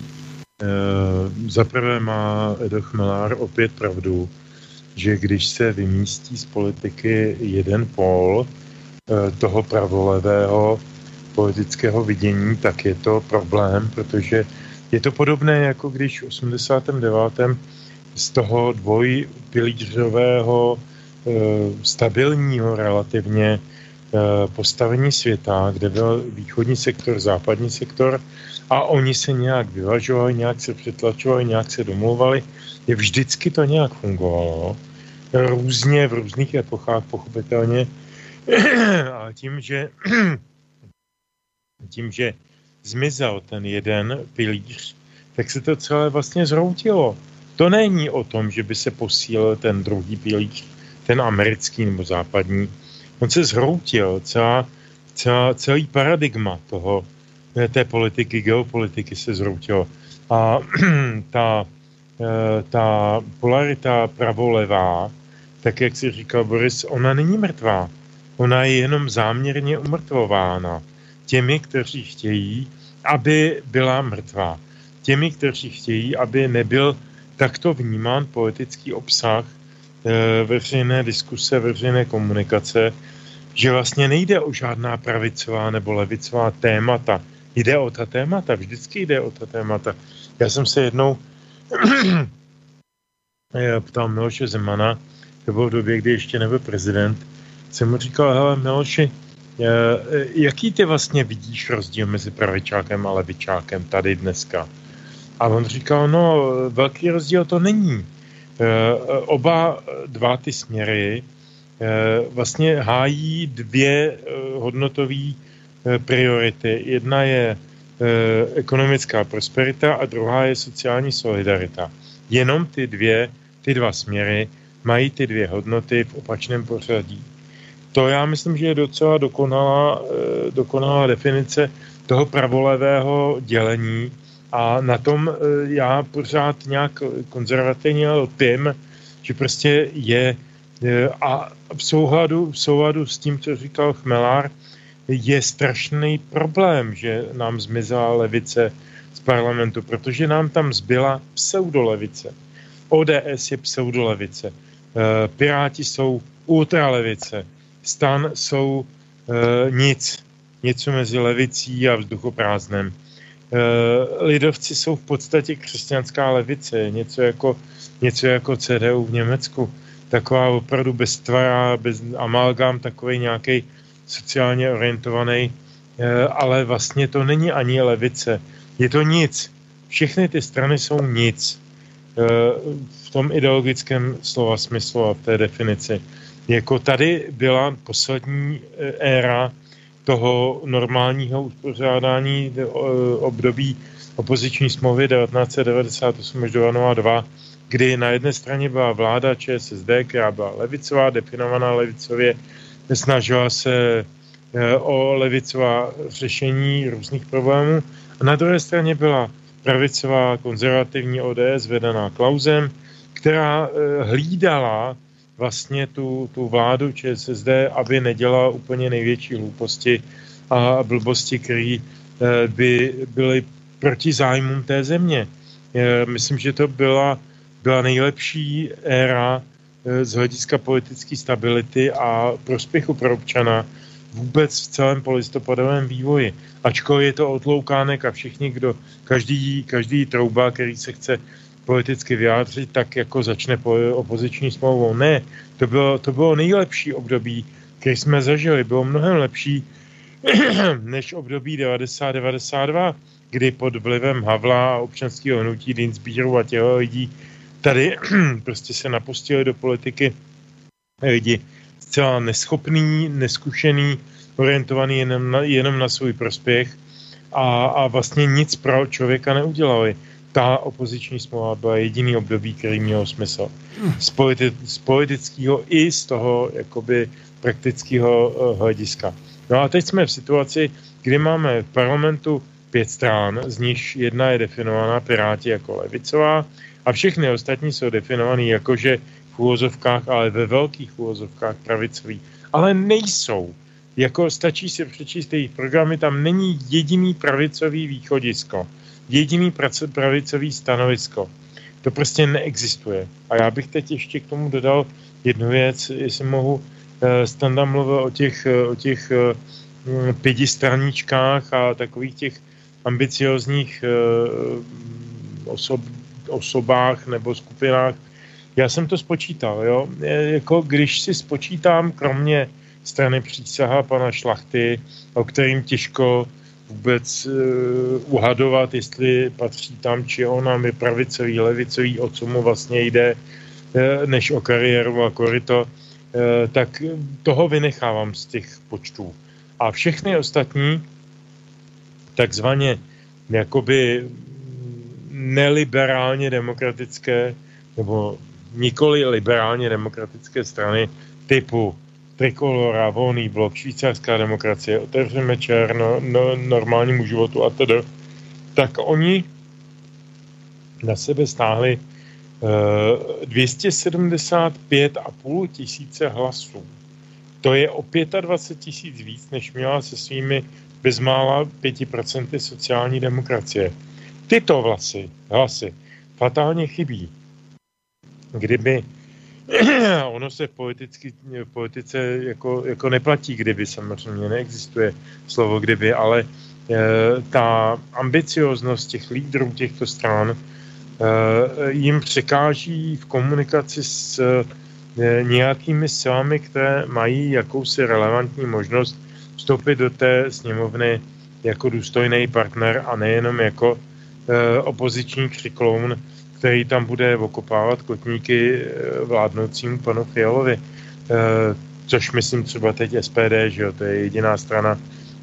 zaprvé má Edo Chmelár opět pravdu, že když se vymístí z politiky jeden pol e, toho pravolevého politického vidění, tak je to problém, protože je to podobné, jako když v 89. z toho dvojpilířového e, stabilního relativně e, postavení světa, kde byl východní sektor, západní sektor a oni se nějak vyvažovali, nějak se přetlačovali, nějak se domluvali, je vždycky to nějak fungovalo, různě v různých epochách pochopitelně, ale tím, že tím, že zmizel ten jeden pilíř, tak se to celé vlastně zhroutilo. To není o tom, že by se posílil ten druhý pilíř, ten americký nebo západní. On se zhroutil, celá, celá, celý paradigma toho, té politiky, geopolitiky se zhroutilo. A ta, eh, ta polarita pravolevá, tak jak si říkal Boris, ona není mrtvá. Ona je jenom záměrně umrtvována těmi, kteří chtějí, aby byla mrtvá. Těmi, kteří chtějí, aby nebyl takto vnímán politický obsah e, veřejné diskuse, veřejné komunikace, že vlastně nejde o žádná pravicová nebo levicová témata. Jde o ta témata, vždycky jde o ta témata. Já jsem se jednou ptal Miloše Zemana, to bylo v době, kdy ještě nebyl prezident, jsem mu říkal, hele Miloši, jaký ty vlastně vidíš rozdíl mezi pravičákem a levičákem tady dneska? A on říkal, no velký rozdíl to není. Oba dva ty směry vlastně hájí dvě hodnotové priority. Jedna je ekonomická prosperita a druhá je sociální solidarita. Jenom ty dvě, ty dva směry mají ty dvě hodnoty v opačném pořadí. To já myslím, že je docela dokonalá, eh, dokonalá definice toho pravolevého dělení a na tom eh, já pořád nějak konzervativně lpím, že prostě je eh, a v souhladu, v souhladu s tím, co říkal Chmelár, je strašný problém, že nám zmizela levice z parlamentu, protože nám tam zbyla pseudolevice. ODS je pseudolevice. Piráti jsou ultralevice stan jsou e, nic, něco mezi levicí a vzduchoprázdnem. E, lidovci jsou v podstatě křesťanská levice, něco jako, něco jako CDU v Německu. Taková opravdu bez tvara, bez amalgám, takový nějaký sociálně orientovaný, e, ale vlastně to není ani levice. Je to nic. Všechny ty strany jsou nic. V tom ideologickém slova smyslu a v té definici. Jako tady byla poslední eh, éra toho normálního uspořádání eh, období opoziční smlouvy 1998 až 2002, kdy na jedné straně byla vláda ČSSD, která byla levicová, definovaná levicově, snažila se eh, o levicová řešení různých problémů. A na druhé straně byla pravicová konzervativní ODS vedená Klausem, která hlídala vlastně tu, tu vládu ČSSD, aby nedělala úplně největší hlouposti a blbosti, které eh, by byly proti zájmům té země. Eh, myslím, že to byla, byla nejlepší éra eh, z hlediska politické stability a prospěchu pro občana vůbec v celém polistopadovém vývoji. Ačkoliv je to otloukánek a všichni, kdo, každý, každý trouba, který se chce politicky vyjádřit, tak jako začne po opoziční smlouvou. Ne, to bylo, to bylo nejlepší období, které jsme zažili. Bylo mnohem lepší než období 90-92, kdy pod vlivem Havla a občanského hnutí Dinsbíru a těho lidí tady prostě se napustili do politiky lidi zcela neschopný, neskušený, orientovaný jenom na, jenom na svůj prospěch a, a vlastně nic pro člověka neudělali ta opoziční smlouva byla jediný období, který měl smysl. Z, politi- z politického i z toho jakoby praktického uh, hlediska. No a teď jsme v situaci, kdy máme v parlamentu pět strán, z nich jedna je definovaná Piráti jako levicová a všechny ostatní jsou definované jako, že v úvozovkách, ale ve velkých úvozovkách pravicový. Ale nejsou. Jako stačí si přečíst jejich programy, tam není jediný pravicový východisko jediný pravicový stanovisko. To prostě neexistuje. A já bych teď ještě k tomu dodal jednu věc, jestli mohu. Eh, Standa mluvil o těch, eh, o těch eh, mm, pěti straníčkách a takových těch ambiciozních osob, osobách nebo skupinách. Já jsem to spočítal, jo. Jako když si spočítám, kromě strany přísaha pana Šlachty, o kterým těžko vůbec uh, uhadovat, jestli patří tam či onam, je pravicový, levicový, o co mu vlastně jde, uh, než o kariéru a korito, uh, tak toho vynechávám z těch počtů. A všechny ostatní takzvaně jakoby neliberálně demokratické nebo nikoli liberálně demokratické strany typu Trikolora, Volný blok, Švýcarská demokracie, Otevřeme černo, no, normálnímu životu a tedy, tak oni na sebe stáhli uh, 275,5 tisíce hlasů. To je o 25 tisíc víc, než měla se svými bezmála 5% sociální demokracie. Tyto vlasy, hlasy fatálně chybí. Kdyby ono se v, politicky, v politice jako, jako neplatí kdyby, samozřejmě neexistuje slovo kdyby, ale e, ta ambicioznost těch lídrů těchto stran e, jim překáží v komunikaci s e, nějakými silami, které mají jakousi relevantní možnost vstoupit do té sněmovny jako důstojný partner a nejenom jako e, opoziční křikloun, který tam bude okopávat kotníky eh, vládnoucímu panu Fialovi. Eh, což myslím třeba teď SPD, že jo, to je jediná strana.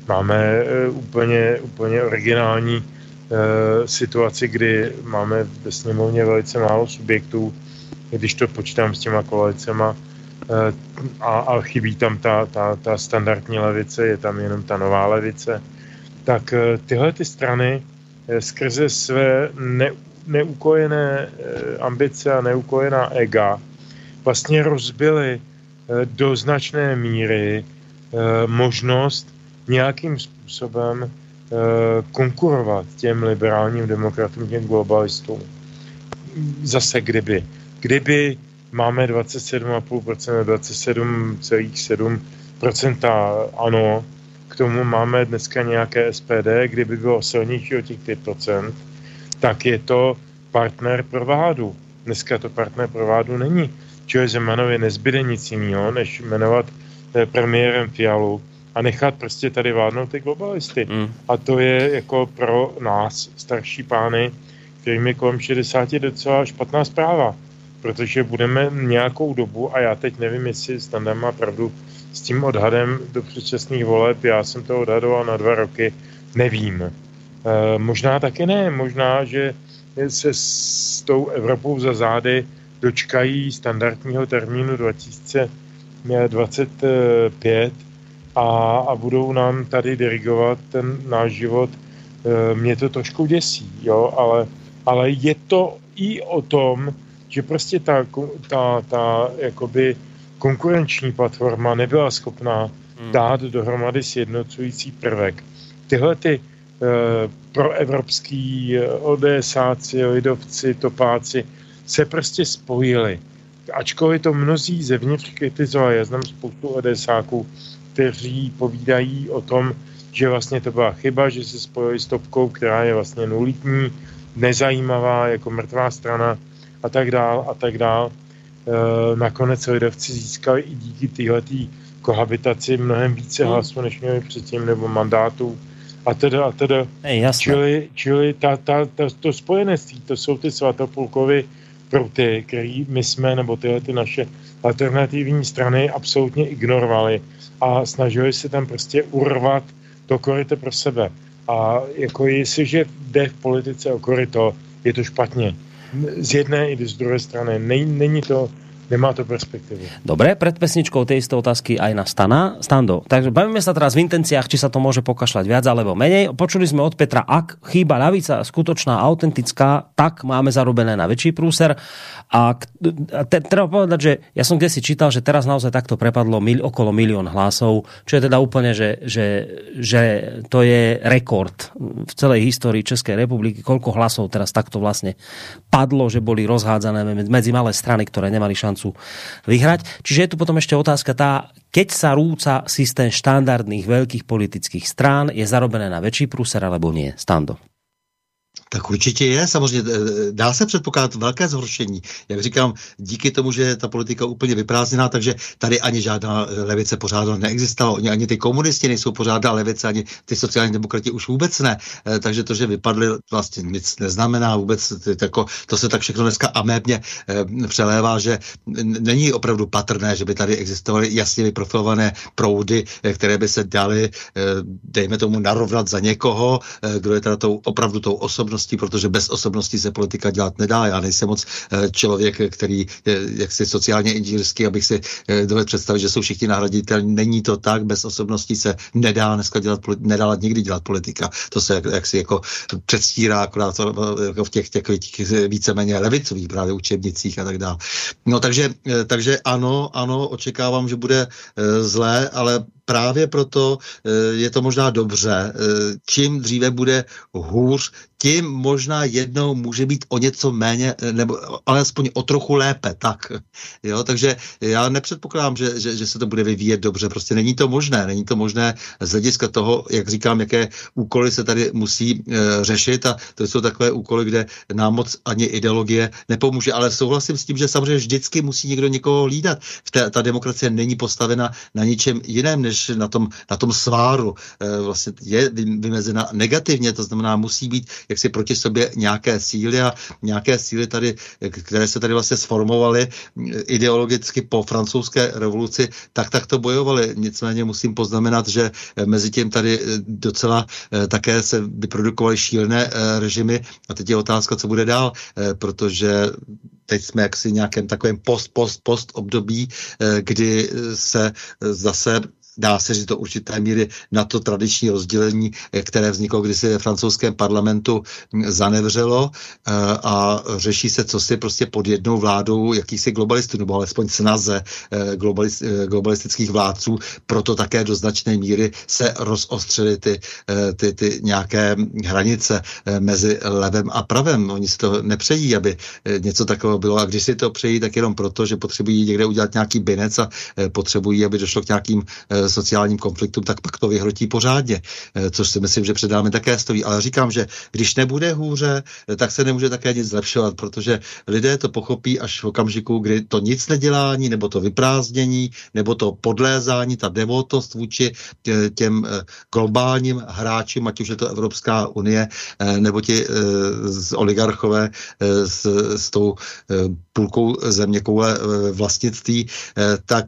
Máme eh, úplně, úplně originální situaci, kdy máme ve sněmovně velice málo subjektů, když to počítám s těma koalicema, a, a chybí tam ta, ta, ta standardní levice, je tam jenom ta nová levice, tak tyhle ty strany skrze své ne, neukojené eh, ambice a neukojená ega vlastně rozbily eh, do značné míry eh, možnost nějakým způsobem konkurovat těm liberálním demokratům, těm globalistům. Zase kdyby. Kdyby máme 27,5%, 27,7% ano, k tomu máme dneska nějaké SPD, kdyby bylo silnější o těch 5%, tak je to partner pro vládu. Dneska to partner pro vládu není. Čili Zemanovi nezbyde nic jiného, než jmenovat eh, premiérem Fialu a nechat prostě tady vládnout ty globalisty. Mm. A to je jako pro nás, starší pány, kterým je kolem 60 docela špatná zpráva. Protože budeme nějakou dobu, a já teď nevím, jestli Standa má pravdu s tím odhadem do předčasných voleb, já jsem to odhadoval na dva roky, nevím. Eh, možná taky ne, možná, že se s tou Evropou za zády dočkají standardního termínu 2025 a, a budou nám tady dirigovat ten náš život. Eh, mě to trošku děsí, jo, ale, ale je to i o tom, že prostě ta, ta, ta jakoby konkurenční platforma nebyla schopná hmm. dát dohromady sjednocující prvek. Tyhle ty proevropský eh, ODSáci, lidovci, topáci se prostě spojili. Ačkoliv to mnozí zevnitř kritizovali, já znám spoustu ODSáků, kteří povídají o tom, že vlastně to byla chyba, že se spojili s topkou, která je vlastně nulitní, nezajímavá, jako mrtvá strana a tak dál a tak dál. E, nakonec lidovci získali i díky téhletý kohabitaci mnohem více hmm. hlasů, než měli předtím, nebo mandátů a teda, a teda. Ej, čili, čili ta, ta, ta, to spojenectví, to jsou ty svatopulkovy pruty, který my jsme, nebo tyhle ty naše alternativní strany absolutně ignorovali a snažili se tam prostě urvat to koryto pro sebe. A jako jestliže jde v politice o koryto, je to špatně. Z jedné i z druhé strany. Není to Nemá to perspektivu. Dobre, pred pesničkou tej isté otázky aj na Stana. Stando, takže bavíme sa teraz v intenciách, či sa to môže pokašľať viac alebo menej. Počuli sme od Petra, ak chýba ľavica skutočná, autentická, tak máme zarobené na väčší prúser. A, te, treba povedať, že ja som kde si čítal, že teraz naozaj takto prepadlo mil, okolo milión hlasov, čo je teda úplne, že, že, že to je rekord v celej histórii Českej republiky, koľko hlasov teraz takto vlastne padlo, že boli rozhádzané medzi malé strany, ktoré nemali šancu šancu vyhrať. Čiže je tu potom ešte otázka tá, keď sa rúca systém štandardných veľkých politických strán, je zarobené na väčší prúser alebo nie? Stando. Tak určitě je, samozřejmě eh, dá se předpokládat velké zhoršení. Jak říkám, díky tomu, že ta politika úplně vyprázdněná, takže tady ani žádná eh, levice pořádala neexistovala. Oni ani ty komunisti nejsou pořádná levice, ani ty sociální demokrati už vůbec ne. Eh, takže to, že vypadly, vlastně nic neznamená vůbec. Jako, to se tak všechno dneska amébně přelévá, že není opravdu patrné, že by tady existovaly jasně vyprofilované proudy, které by se daly, dejme tomu, narovnat za někoho, kdo je teda tou, opravdu tou osobností osobností, protože bez osobností se politika dělat nedá. Já nejsem moc eh, člověk, který je jaksi sociálně inženýrský, abych si eh, dovedl představit, že jsou všichni nahraditelní. Není to tak, bez osobností se nedá dneska dělat, nedá nikdy dělat politika. To se jak, jak si jako předstírá akorát eh, jako v těch, těch, těch víceméně levicových právě učebnicích a tak dále. No takže, takže ano, ano, očekávám, že bude zlé, ale právě proto je to možná dobře. Čím dříve bude hůř, tím možná jednou může být o něco méně, nebo alespoň o trochu lépe, tak. Jo, takže já nepředpokládám, že, že, že se to bude vyvíjet dobře, prostě není to možné, není to možné z hlediska toho, jak říkám, jaké úkoly se tady musí e, řešit a to jsou takové úkoly, kde nám moc ani ideologie nepomůže, ale souhlasím s tím, že samozřejmě vždycky musí někdo někoho hlídat. Té, ta demokracie není postavena na ničem jiném, než na tom, na tom sváru. E, vlastně je vymezena negativně, to znamená, musí být jak si proti sobě nějaké síly a nějaké síly tady, které se tady vlastně sformovaly ideologicky po francouzské revoluci, tak tak to bojovali. Nicméně musím poznamenat, že mezi tím tady docela eh, také se vyprodukovaly šílené eh, režimy a teď je otázka, co bude dál, eh, protože teď jsme jaksi nějakém takovém post, post, post období, kdy se zase dá se říct do určité míry na to tradiční rozdělení, eh, které vzniklo kdysi ve francouzském parlamentu, hm, zanevřelo eh, a řeší se, co si prostě pod jednou vládou jakýchsi globalistů, nebo alespoň snaze eh, globalistických vládců, proto také do značné míry se rozostřily ty, ty, ty nějaké hranice mezi levem a pravem. Oni si to nepřejí, aby něco takového bylo. A když si to přejí, tak jenom proto, že potřebují někde udělat nějaký binec a potřebují, aby došlo k nějakým sociálním konfliktům, tak pak to vyhrotí pořádně, eh, což si myslím, že před námi také stojí. Ale říkám, že když nebude hůře, eh, tak se nemůže také nic zlepšovat, protože lidé to pochopí až v okamžiku, kdy to nic nedělání, nebo to vyprázdnění, nebo to podlézání, ta devotost vůči eh, těm globálním hráčům, ať už je to Evropská unie, nebo ti z oligarchové s, s tou půlkou země koule vlastnictví, tak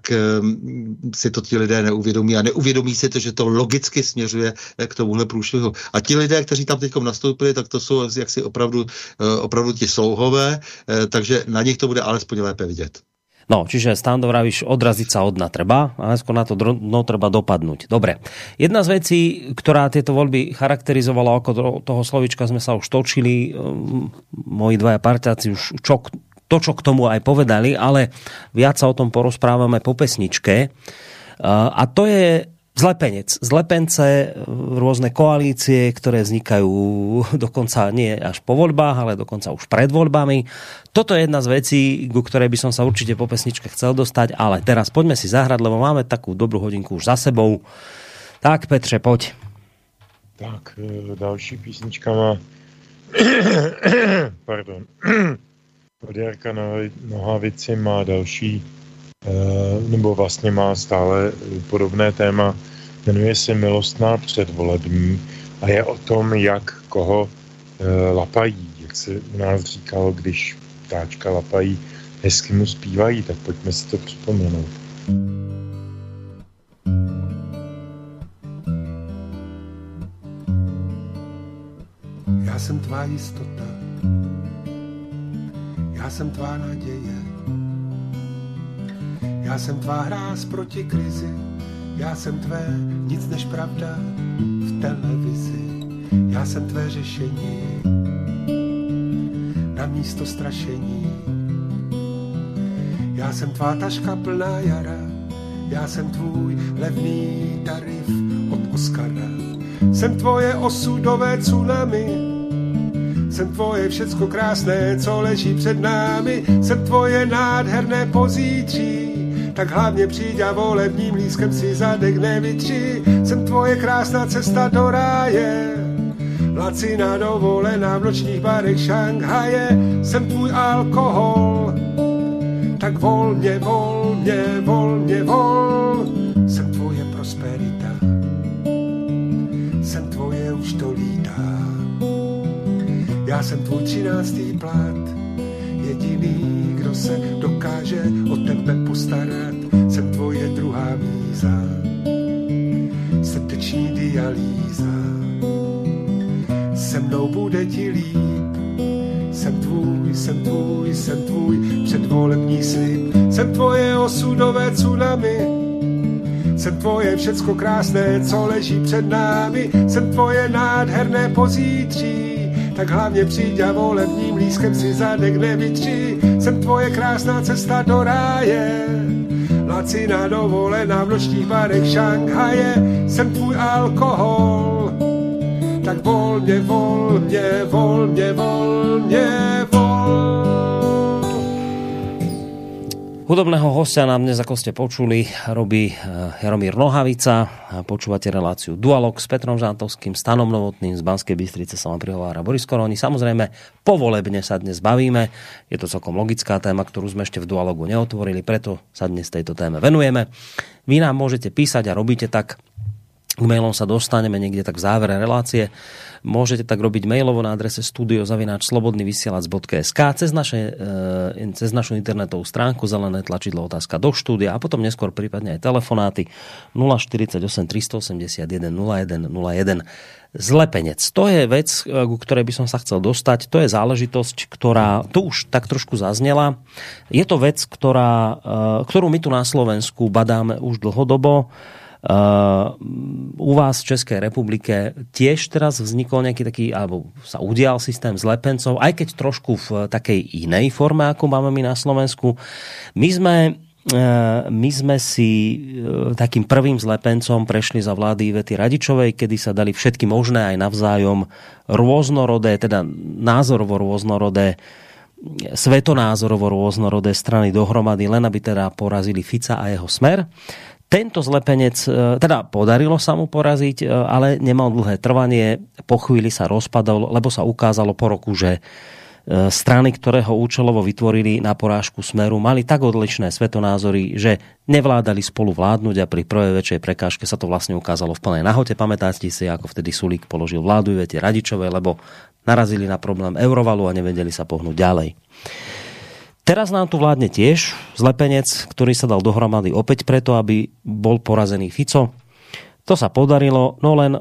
si to ti lidé neuvědomí a neuvědomí si to, že to logicky směřuje eh, k tomuhle průšvihu. A ti lidé, kteří tam teď nastoupili, tak to jsou jaksi opravdu, eh, opravdu ti slouhové, eh, takže na nich to bude alespoň lépe vidět. No, čiže Stando vravíš, odraziť sa od treba, ale skôr na to dno treba dopadnúť. Dobre. Jedna z vecí, ktorá tieto voľby charakterizovala, ako toho slovička sme sa už točili, moji dvaja partáci už čo, to, čo k tomu aj povedali, ale viac sa o tom porozprávame po pesničke. A to je zlepenec. Zlepence, rôzne koalície, ktoré vznikajú dokonca nie až po voľbách, ale dokonca už pred voľbami. Toto je jedna z vecí, ku ktorej by som sa určite po pesničke chcel dostať, ale teraz poďme si zahrať, lebo máme takú dobrú hodinku už za sebou. Tak, Petře, poď. Tak, e, další písnička má pardon od Jarka Nohavici má další Eh, nebo vlastně má stále podobné téma, jmenuje se Milostná předvolební a je o tom, jak koho eh, lapají, jak se u nás říkalo, když ptáčka lapají, hezky mu zpívají, tak pojďme si to připomenout. Já jsem tvá jistota, já jsem tvá naděje, já jsem tvá hráz proti krizi, já jsem tvé nic než pravda v televizi. Já jsem tvé řešení na místo strašení. Já jsem tvá taška plná jara, já jsem tvůj levný tarif od Oscara. Jsem tvoje osudové tsunami, jsem tvoje všecko krásné, co leží před námi, jsem tvoje nádherné pozítří, tak hlavně přijď a volebním lískem si zadek nevytři. Jsem tvoje krásná cesta do ráje, Lacina dovolená v nočních barech Šanghaje, jsem tvůj alkohol. Tak volně, volně, volně, vol, Já jsem tvůj třináctý plat, jediný, kdo se dokáže o tebe postarat. Jsem tvoje druhá míza, srdeční dialýza se mnou bude ti líp. Jsem tvůj, jsem tvůj, jsem tvůj, předvolební slib. Jsem tvoje osudové tsunami, jsem tvoje všecko krásné, co leží před námi. Jsem tvoje nádherné pozítří, tak hlavně přijď a volebním lískem si zadek nevytří. Jsem tvoje krásná cesta do ráje, lacina dovolená v nočních barech Šanghaje. Jsem tvůj alkohol, tak volně, volně, volně, volně, volně. Hudobného hostia nám dnes, ako ste počuli, robí eh, Jaromír Nohavica. Počúvate reláciu Dualog s Petrom Žantovským, Stanom Novotným, z Banskej Bystrice sa vám prihovára Boris Koroni. Samozrejme, povolebne sa dnes bavíme. Je to celkom logická téma, ktorú sme ešte v Dualogu neotvorili, preto sa dnes tejto téme venujeme. Vy nám môžete písať a robíte tak k mailom sa dostaneme niekde tak v závere relácie. Môžete tak robiť mailovo na adrese studiozavináčslobodnyvysielac.sk cez, naše, e, cez našu internetovú stránku zelené tlačidlo otázka do štúdia a potom neskôr prípadne aj telefonáty 048 381 01 01 Zlepenec. To je vec, e, ku ktorej by som sa chcel dostať. To je záležitosť, ktorá tu už tak trošku zaznela. Je to vec, ktorá, e, ktorú my tu na Slovensku badáme už dlhodobo. Uh, u vás v Českej republike tiež teraz vznikol nejaký taký, alebo sa udial systém zlepencov, aj keď trošku v takej inej forme, ako máme my na Slovensku. My sme uh, my sme si uh, takým prvým zlepencom prešli za vlády Ivety Radičovej, kedy sa dali všetky možné aj navzájom rôznorodé, teda názorovo rôznorodé svetonázorovo rôznorodé strany dohromady, len aby teda porazili Fica a jeho smer. Tento zlepenec, e, teda podarilo sa mu poraziť, e, ale nemal dlhé trvanie, po chvíli sa rozpadol, lebo sa ukázalo po roku, že e, strany, ktoré ho účelovo vytvorili na porážku Smeru, mali tak odlišné svetonázory, že nevládali spolu vládnuť a pri prvej väčšej prekážke sa to vlastne ukázalo v plnej nahote. Pamätáte si, ako vtedy Sulík položil vládu Ivete Radičovej, lebo narazili na problém eurovalu a nevedeli sa pohnúť ďalej. Teraz nám tu vládne tiež zlepenec, ktorý sa dal dohromady opäť preto, aby bol porazený Fico. To sa podarilo, no len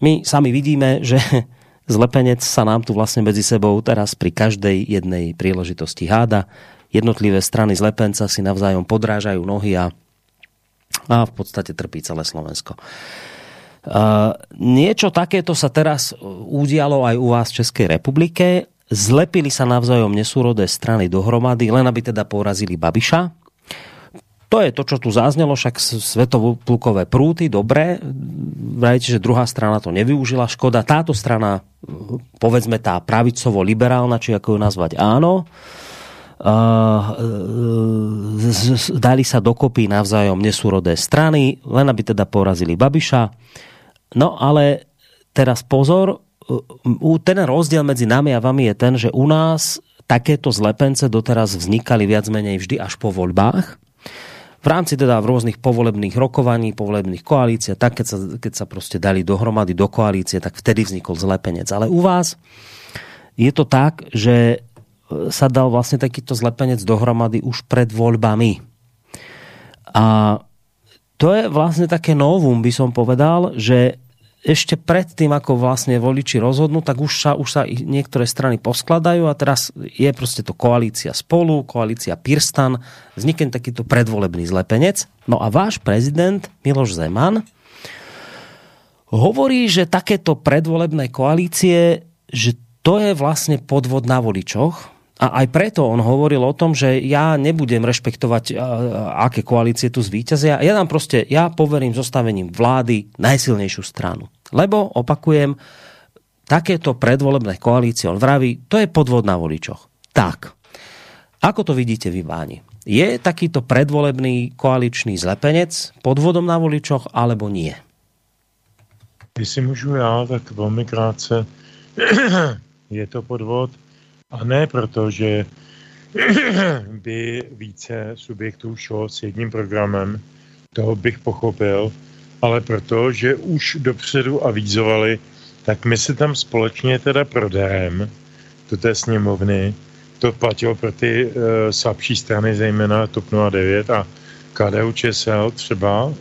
my sami vidíme, že zlepenec sa nám tu vlastne medzi sebou teraz pri každej jednej príležitosti háda. Jednotlivé strany zlepenca si navzájom podrážajú nohy a, a v podstate trpí celé Slovensko. Uh, niečo takéto sa teraz udialo aj u vás v Českej republike zlepili sa navzájom nesúrodé strany dohromady, len aby teda porazili Babiša. To je to, čo tu zaznelo, však svetoplukové prúty, dobré. Vrajte, že druhá strana to nevyužila, škoda. Táto strana, povedzme tá pravicovo-liberálna, či ako ju nazvať, áno, dali sa dokopy navzájom nesúrodé strany, len aby teda porazili Babiša. No ale teraz pozor, ten rozdiel medzi nami a vami je ten, že u nás takéto zlepence doteraz vznikali viac menej vždy až po voľbách. V rámci teda v rôznych povolebných rokovaní, povolebných koalícií, tak keď sa, keď sa proste dali dohromady do koalície, tak vtedy vznikol zlepenec. Ale u vás je to tak, že sa dal vlastne takýto zlepenec dohromady už pred voľbami. A to je vlastne také novum, by som povedal, že ešte pred tým, ako vlastne voliči rozhodnú, tak už sa, už sa niektoré strany poskladajú a teraz je proste to koalícia spolu, koalícia Pirstan, vznikne takýto predvolebný zlepenec. No a váš prezident Miloš Zeman hovorí, že takéto predvolebné koalície, že to je vlastne podvod na voličoch, a aj preto on hovoril o tom, že ja nebudem rešpektovať, aké koalície tu zvíťazia. Ja dám proste, ja poverím zostavením vlády najsilnejšiu stranu. Lebo, opakujem, takéto predvolebné koalície, on vraví, to je podvod na voličoch. Tak, ako to vidíte vy, Váni? Je takýto predvolebný koaličný zlepenec podvodom na voličoch, alebo nie? Jestli můžu já, tak velmi krátce je to podvod a ne proto, že by více subjektů šlo s jedním programem, toho bych pochopil, ale proto, že už dopředu avízovali, tak my se tam společně teda prodáme do té sněmovny. To platilo pro ty uh, slabší strany, zejména TOP 09 a KDU ČSL třeba.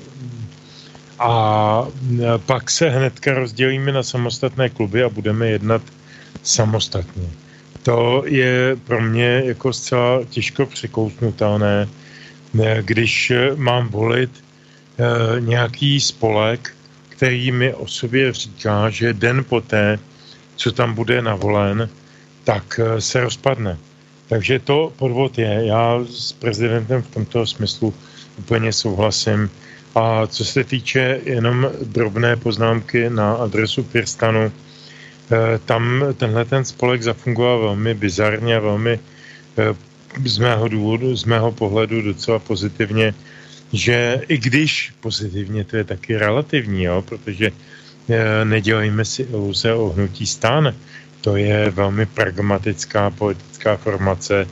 A e, pak se hnedka rozdělíme na samostatné kluby a budeme jednat samostatně. To je pro mě jako zcela těžko překousnutelné, když mám volit e, nějaký spolek, který mi o sobě říká, že den poté, co tam bude navolen, tak e, se rozpadne. Takže to podvod je. Já s prezidentem v tomto smyslu úplně souhlasím. A co se týče jenom drobné poznámky na adresu Pirstanu, eh, tam tenhle ten spolek zafungoval velmi bizarně velmi eh, z mého důvodu, z mého pohledu docela pozitivně, že i když pozitivně to je taky relativní, jo, protože eh, nedělejme si iluze o hnutí stán, to je velmi pragmatická politická formace,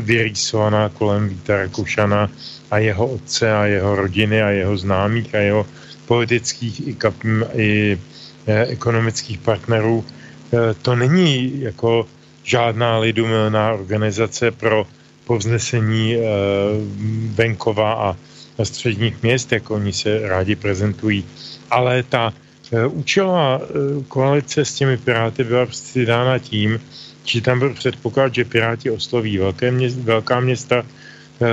vyrýsovaná kolem Víta Rakušana, a jeho otce a jeho rodiny a jeho známých a jeho politických i, kap, i ekonomických partnerů. E, to není jako žádná lidumilná organizace pro povznesení e, venkova a, středních měst, jako oni se rádi prezentují. Ale ta e, účelová e, koalice s těmi Piráty byla prostě dána tím, že tam byl předpoklad, že Piráti osloví velké měst, velká města,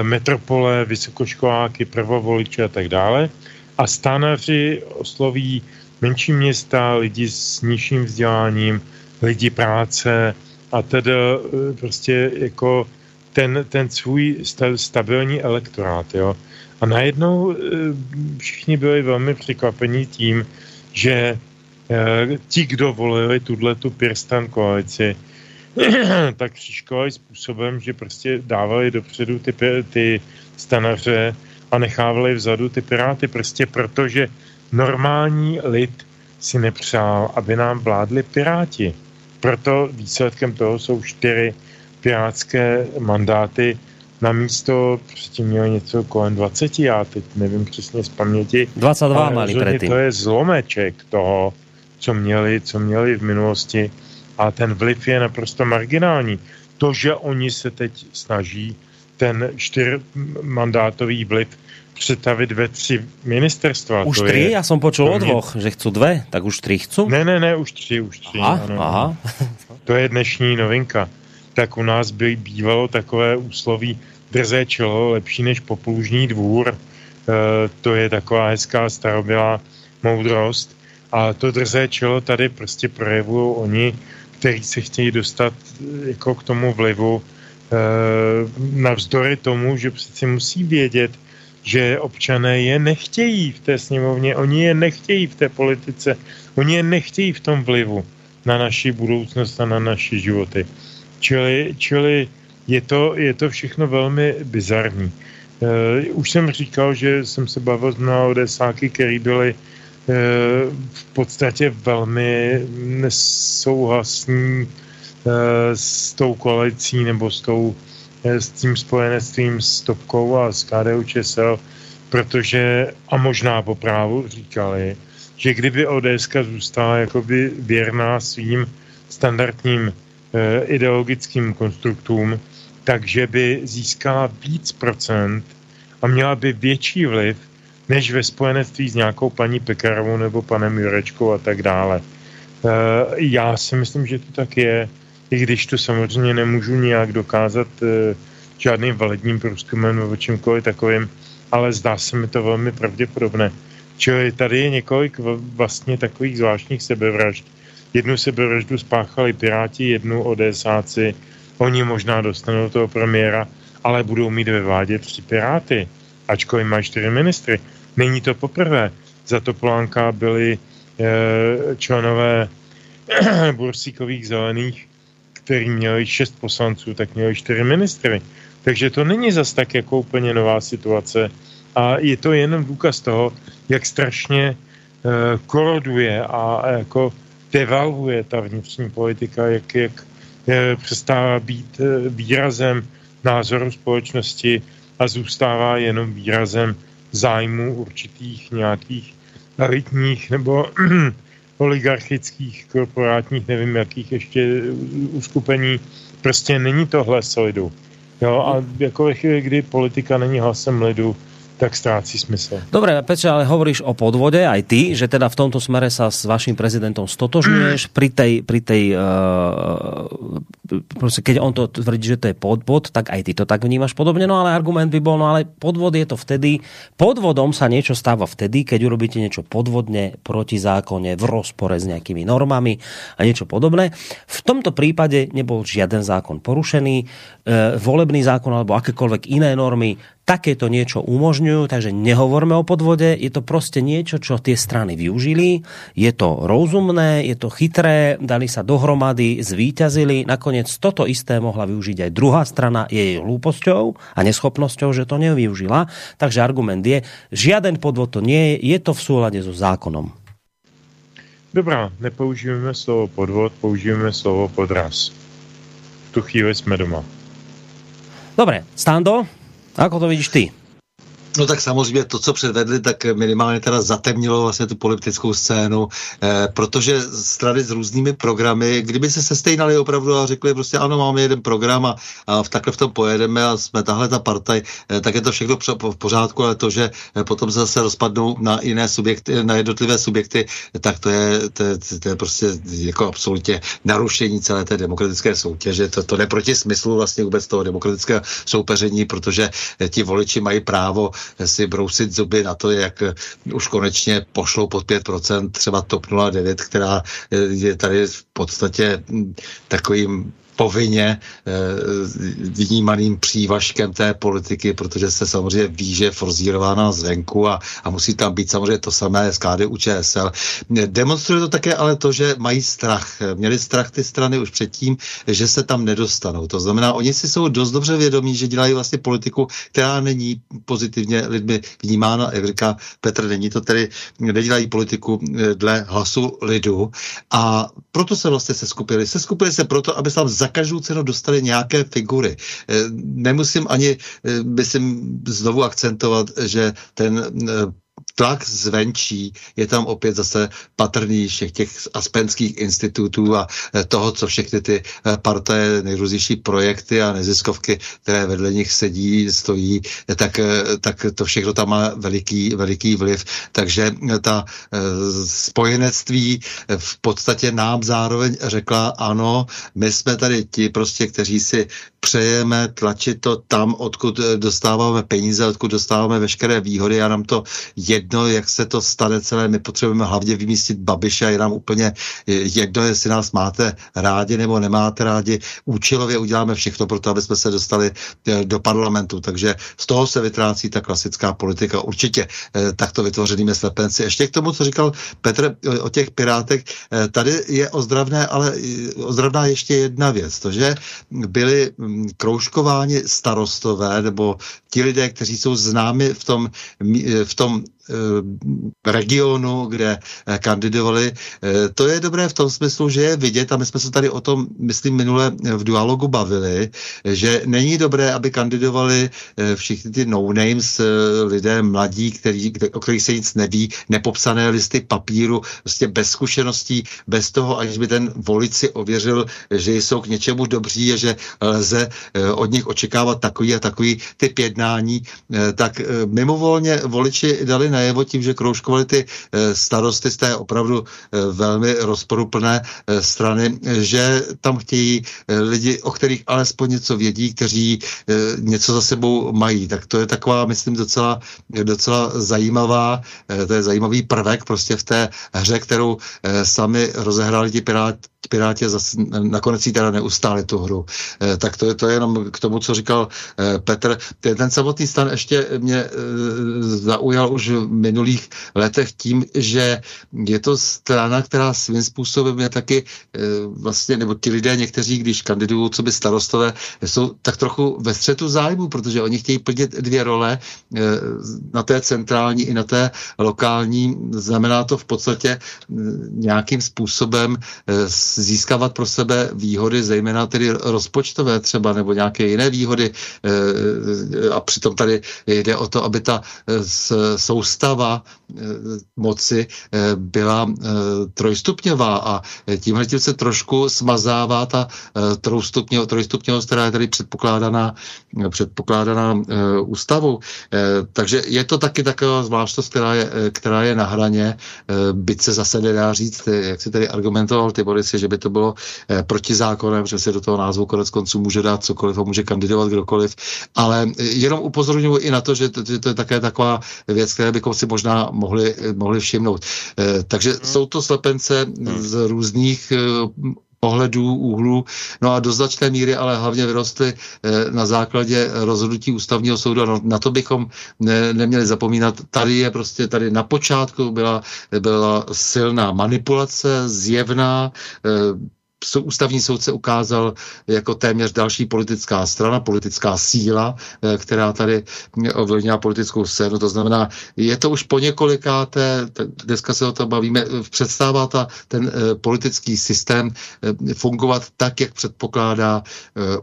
metropole, vysokoškoláky, prvovoliče a tak dále. A stánaři osloví menší města, lidi s nižším vzděláním, lidi práce a tedy eh, prostě jako ten, ten svůj stabilní elektorát. Jo. A najednou eh, všichni byli velmi překvapení tím, že ti, kdo volili tuhle tu Pirstan koalici, tak křížkovali způsobem, že prostě dávali dopředu ty, ty stanaře a nechávali vzadu ty piráty, prostě protože normální lid si nepřál, aby nám vládli piráti. Proto výsledkem toho jsou čtyři pirátské mandáty na místo, předtím měli něco kolem 20, já teď nevím přesně z paměti. 22 mali předtím. To je zlomeček toho, co měli, co měli v minulosti a ten vliv je naprosto marginální. To, že oni se teď snaží ten čtyřmandátový vliv přetavit ve tři ministerstva. Už tři? Já jsem počul o dvoch, že chcou dve, tak už tři chcou? Ne, ne, ne, už tři, už tři. Aha, ano. aha. To je dnešní novinka. Tak u nás by bývalo takové úsloví drzé čelo lepší než poplužní dvůr. E, to je taková hezká starobylá moudrost. A to drzé čelo tady prostě projevují oni který se chtějí dostat eh, jako k tomu vlivu eh, navzdory tomu, že přeci musí vědět, že občané je nechtějí v té sněmovně, oni je nechtějí v té politice, oni je nechtějí v tom vlivu na naši budoucnost a na naše životy. Čili, čili je, to, je to všechno velmi bizarní. Uh, už jsem říkal, že jsem se bavil s mnoha odesáky, který byli Eh, v podstatě velmi nesouhlasní eh, s tou koalicí nebo s, tou, eh, s tím spojenectvím s Topkou a s KDU ČSL, protože, a možná po právu říkali, že kdyby ODS zůstala jakoby věrná svým standardním ideologickým konstruktům, takže by získala víc procent a měla by větší vliv než ve spojenectví s nějakou paní Pekarovou nebo panem Jurečkou a tak dále. Eh, já si myslím, že to tak je, i když to samozřejmě nemůžu nějak dokázat eh, žádným validním průzkumem nebo čímkoliv takovým, ale zdá se mi to velmi pravděpodobné. Čili tady je několik vlastně takových zvláštních sebevražd. Jednu sebevraždu spáchali Piráti, jednu ODSáci, oni možná dostanou toho premiéra, ale budou mít ve vládě tři Piráty ačkoliv má čtyři ministry. Není to poprvé. Za Topolánka byli e, členové bursíkových zelených, který měli šest poslanců, tak měli čtyři ministry. Takže to není zas tak jako úplně nová situace. A je to jenom důkaz toho, jak strašně e, koroduje a, a jako devalvuje ta vnitřní politika, jak, jak přestává být výrazem názoru společnosti a zůstává jenom výrazem zájmu určitých nějakých elitních nebo oligarchických, korporátních, nevím jakých ještě uskupení. Prostě není to hlas lidu. Jo, a jako ve chvíli, kdy politika není hlasem lidu, tak ztrácí smysl. Dobre, Peče, ale hovoríš o podvode aj ty, že teda v tomto smere sa s vašim prezidentom stotožňuješ pri tej, pri tej uh, proste, keď on to tvrdí, že to je podvod, tak aj ty to tak vnímaš podobne, no ale argument by bol, no ale podvod je to vtedy, podvodom sa niečo stáva vtedy, keď urobíte niečo podvodne, proti zákone, v rozpore s nejakými normami a niečo podobné. V tomto prípade nebol žiaden zákon porušený, uh, volebný zákon alebo akékoľvek iné normy takéto niečo umožňujú, takže nehovorme o podvode, je to proste niečo, čo tie strany využili, je to rozumné, je to chytré, dali sa dohromady, zvíťazili, nakoniec toto isté mohla využiť aj druhá strana jej hlúposťou a neschopnosťou, že to nevyužila. Takže argument je, žiaden podvod to nie je, je to v súlade so zákonom. Dobrá, nepoužijeme slovo podvod, použijeme slovo podraz. V tu chvíli jsme doma. Dobre, Stando, Ako to vidíš ty? No tak samozřejmě to, co předvedli, tak minimálně teda zatemnilo vlastně tu politickou scénu, eh, protože strany s různými programy, kdyby se sestejnali opravdu a řekli prostě ano, máme jeden program a, a v, takhle v tom pojedeme a jsme tahle ta partaj, eh, tak je to všechno v pořádku, ale to, že eh, potom se zase rozpadnou na jiné subjekty, na jednotlivé subjekty, tak to je, to, je, to je prostě jako absolutně narušení celé té demokratické soutěže. To, to jde proti smyslu vlastně vůbec toho demokratického soupeření, protože eh, ti voliči mají právo si brousit zuby na to, jak eh, už konečně pošlou pod 5% třeba TOP 09, která eh, je tady v podstatě hm, takovým povinně eh, vnímaným přívažkem té politiky, protože se samozřejmě ví, že je forzírována zvenku a, a musí tam být samozřejmě to samé z KDU ČSL. Demonstruje to také ale to, že mají strach. Měli strach ty strany už předtím, že se tam nedostanou. To znamená, oni si jsou dost dobře vědomí, že dělají vlastně politiku, která není pozitivně lidmi vnímána. Jak říká Petr, není to tedy, nedělají politiku eh, dle hlasu lidu a proto se vlastně se skupili. Se skupili se proto, aby se tam za každou cenu dostali nějaké figury. Eh, nemusím ani, eh, myslím, znovu akcentovat, že ten eh, tlak zvenčí je tam opět zase patrný všech těch aspenských institutů a eh, toho, co všechny ty eh, partaje, nejrůznější projekty a neziskovky, které vedle nich sedí, stojí, eh, tak, tak to všechno tam má veliký, veliký vliv. Takže ta spojenectví v podstatě nám zároveň řekla, ano, my jsme tady ti prostě, kteří si přejeme tlačit to tam, odkud dostáváme peníze, odkud dostáváme veškeré výhody a nám to jedno, jak se to stane celé. My potřebujeme hlavně vymístit Babiše je nám úplně jedno, jestli nás máte rádi nebo nemáte rádi. Účelově uděláme všechno pro to, aby jsme se dostali eh, do parlamentu. Takže z toho se vytrácí ta klasická politika. Určitě eh, takto vytvořenými slepenci. Ještě k tomu, co říkal Petr eh, o těch pirátech, tady je ozdravné, ale ozdravná ještě jedna věc. To, že byli hm, kroužkováni starostové nebo ti lidé, kteří jsou známi v tom, v tom regionu, kde eh, kandidovali. Eh, to je dobré v tom smyslu, že je vidět, a my jsme se tady o tom, myslím, minule v dialogu bavili, že není dobré, aby kandidovali všichni ty no-names, lidé mladí, který, o kterých se nic neví, nepopsané listy papíru, prostě bez zkušeností, bez toho, aniž by ten volič si ověřil, že jsou k něčemu dobří a že lze od nich očekávat takový a takový typ jednání, tak mimovolně voliči dali najevo tím, že kroužkovali ty eh, starosty z té opravdu eh, velmi rozporuplné eh, strany, že tam chtějí lidi, o kterých alespoň něco vědí, kteří něco za sebou mají. Tak to je taková, myslím, docela, docela zajímavá, to je zajímavý prvek prostě v té hře, kterou sami rozehráli ti pirát, Piráti zase nakonec jí teda neustáli tu hru. Tak to je to jenom k tomu, co říkal Petr. Ten samotný stan ještě mě zaujal už v minulých letech tím, že je to strana, která svým způsobem je taky vlastně, nebo ti lidé někteří, když kandidují, co by starostové, jsou tak trochu ve střetu zájmu, protože oni chtějí plnit dvě role na té centrální i na té lokální. Znamená to v podstatě nějakým způsobem získávat pro sebe výhody, zejména tedy rozpočtové třeba, nebo nějaké jiné výhody. A přitom tady jde o to, aby ta soustava moci byla trojstupňová a tímhle tím se trošku smazává ta trojstupňovost, která je tady předpokládaná, předpokládaná ústavou. Takže je to taky taková zvláštnost, která je, která je na hraně, byť se zase nedá říct, jak si tady argumentoval ty Boris, by to bylo proti zákonem, že se do toho názvu konec konců může dát cokoliv a může kandidovat kdokoliv, ale jenom upozorňuji i na to, že to, že to je také taková věc, které bychom si možná mohli, mohli všimnout. Takže hmm. jsou to slepence z různých pohledů, úhlů, no a do značné míry ale hlavně vyrostly eh, na základě rozhodnutí ústavního soudu. No, na to bychom ne, neměli zapomínat. Tady je prostě, tady na počátku byla, byla silná manipulace, zjevná, eh, ústavní soudce ukázal jako téměř další politická strana, politická síla, eh, která tady ovlivnila politickou scénu. To znamená, je to už po několikáté, dneska se o tom bavíme, předstává ta, ten eh, politický systém eh, fungovat tak, jak předpokládá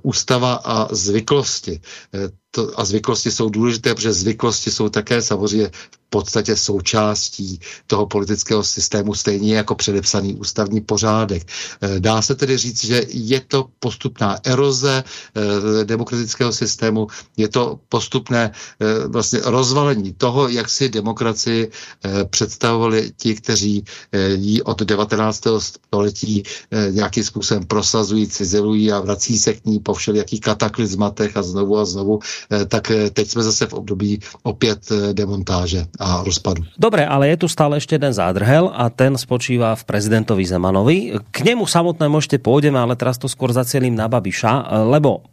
ústava a zvyklosti to, a zvyklosti jsou důležité, protože zvyklosti jsou také samozřejmě v podstatě součástí toho politického systému, stejně jako předepsaný ústavní pořádek. Eh, dá se tedy říct, že je to postupná eroze eh, demokratického systému, je to postupné eh, vlastně rozvalení toho, jak si demokracii představovali ti, kteří ji od 19. století nějakým způsobem prosazují, cizelují a vrací se k ní po všelijakých kataklizmatech a znovu a znovu tak eh, teď jsme zase v období opět eh, demontáže a rozpadu. Dobre, ale je tu stále ještě jeden zádrhel a ten spočívá v prezidentovi Zemanovi. K němu samotnému ešte pôjdeme, ale teraz to skôr zacielím na Babiša, lebo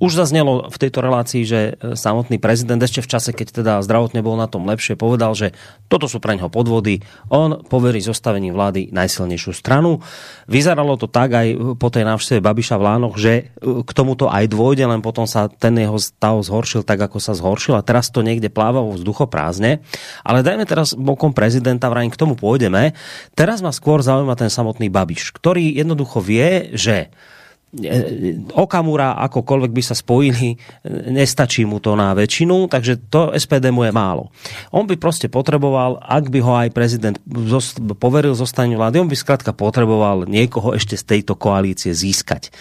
už zaznelo v tejto relácii, že e, samotný prezident ešte v čase, keď teda zdravotne bol na tom lepšie, povedal, že toto sú pre neho podvody. On poverí zostavením vlády najsilnejšiu stranu. Vyzeralo to tak aj po tej návšteve Babiša v Lánoch, že e, k tomuto aj dôjde, len potom sa ten jeho stav zhoršil tak, ako sa zhoršil a teraz to niekde pláva vo vzduchoprázdne. Ale dajme teraz bokom prezidenta, vrajím, k tomu pôjdeme. Teraz ma skôr zaujíma ten samotný Babiš, ktorý jednoducho vie, že Okamura, akokoľvek by sa spojili, nestačí mu to na väčšinu, takže to SPD mu je málo. On by prostě potreboval, ak by ho aj prezident poveril zostaním vlády, on by zkrátka potreboval niekoho ešte z tejto koalície získať.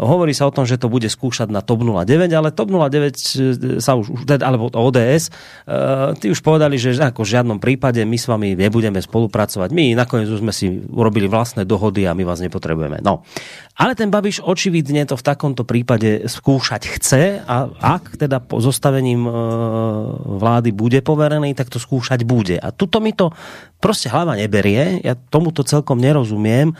Hovorí sa o tom, že to bude skúšať na TOP 09, ale TOP 09 e, sa už, alebo ODS, e, ty už povedali, že ako v žiadnom prípade my s vami nebudeme spolupracovať. My nakoniec už sme si urobili vlastné dohody a my vás nepotrebujeme. No. Ale ten Babiš očividne to v takomto prípade skúšať chce a ak teda po zostavením e, vlády bude poverený, tak to skúšať bude. A tuto mi to prostě hlava neberie, ja tomuto celkom nerozumiem,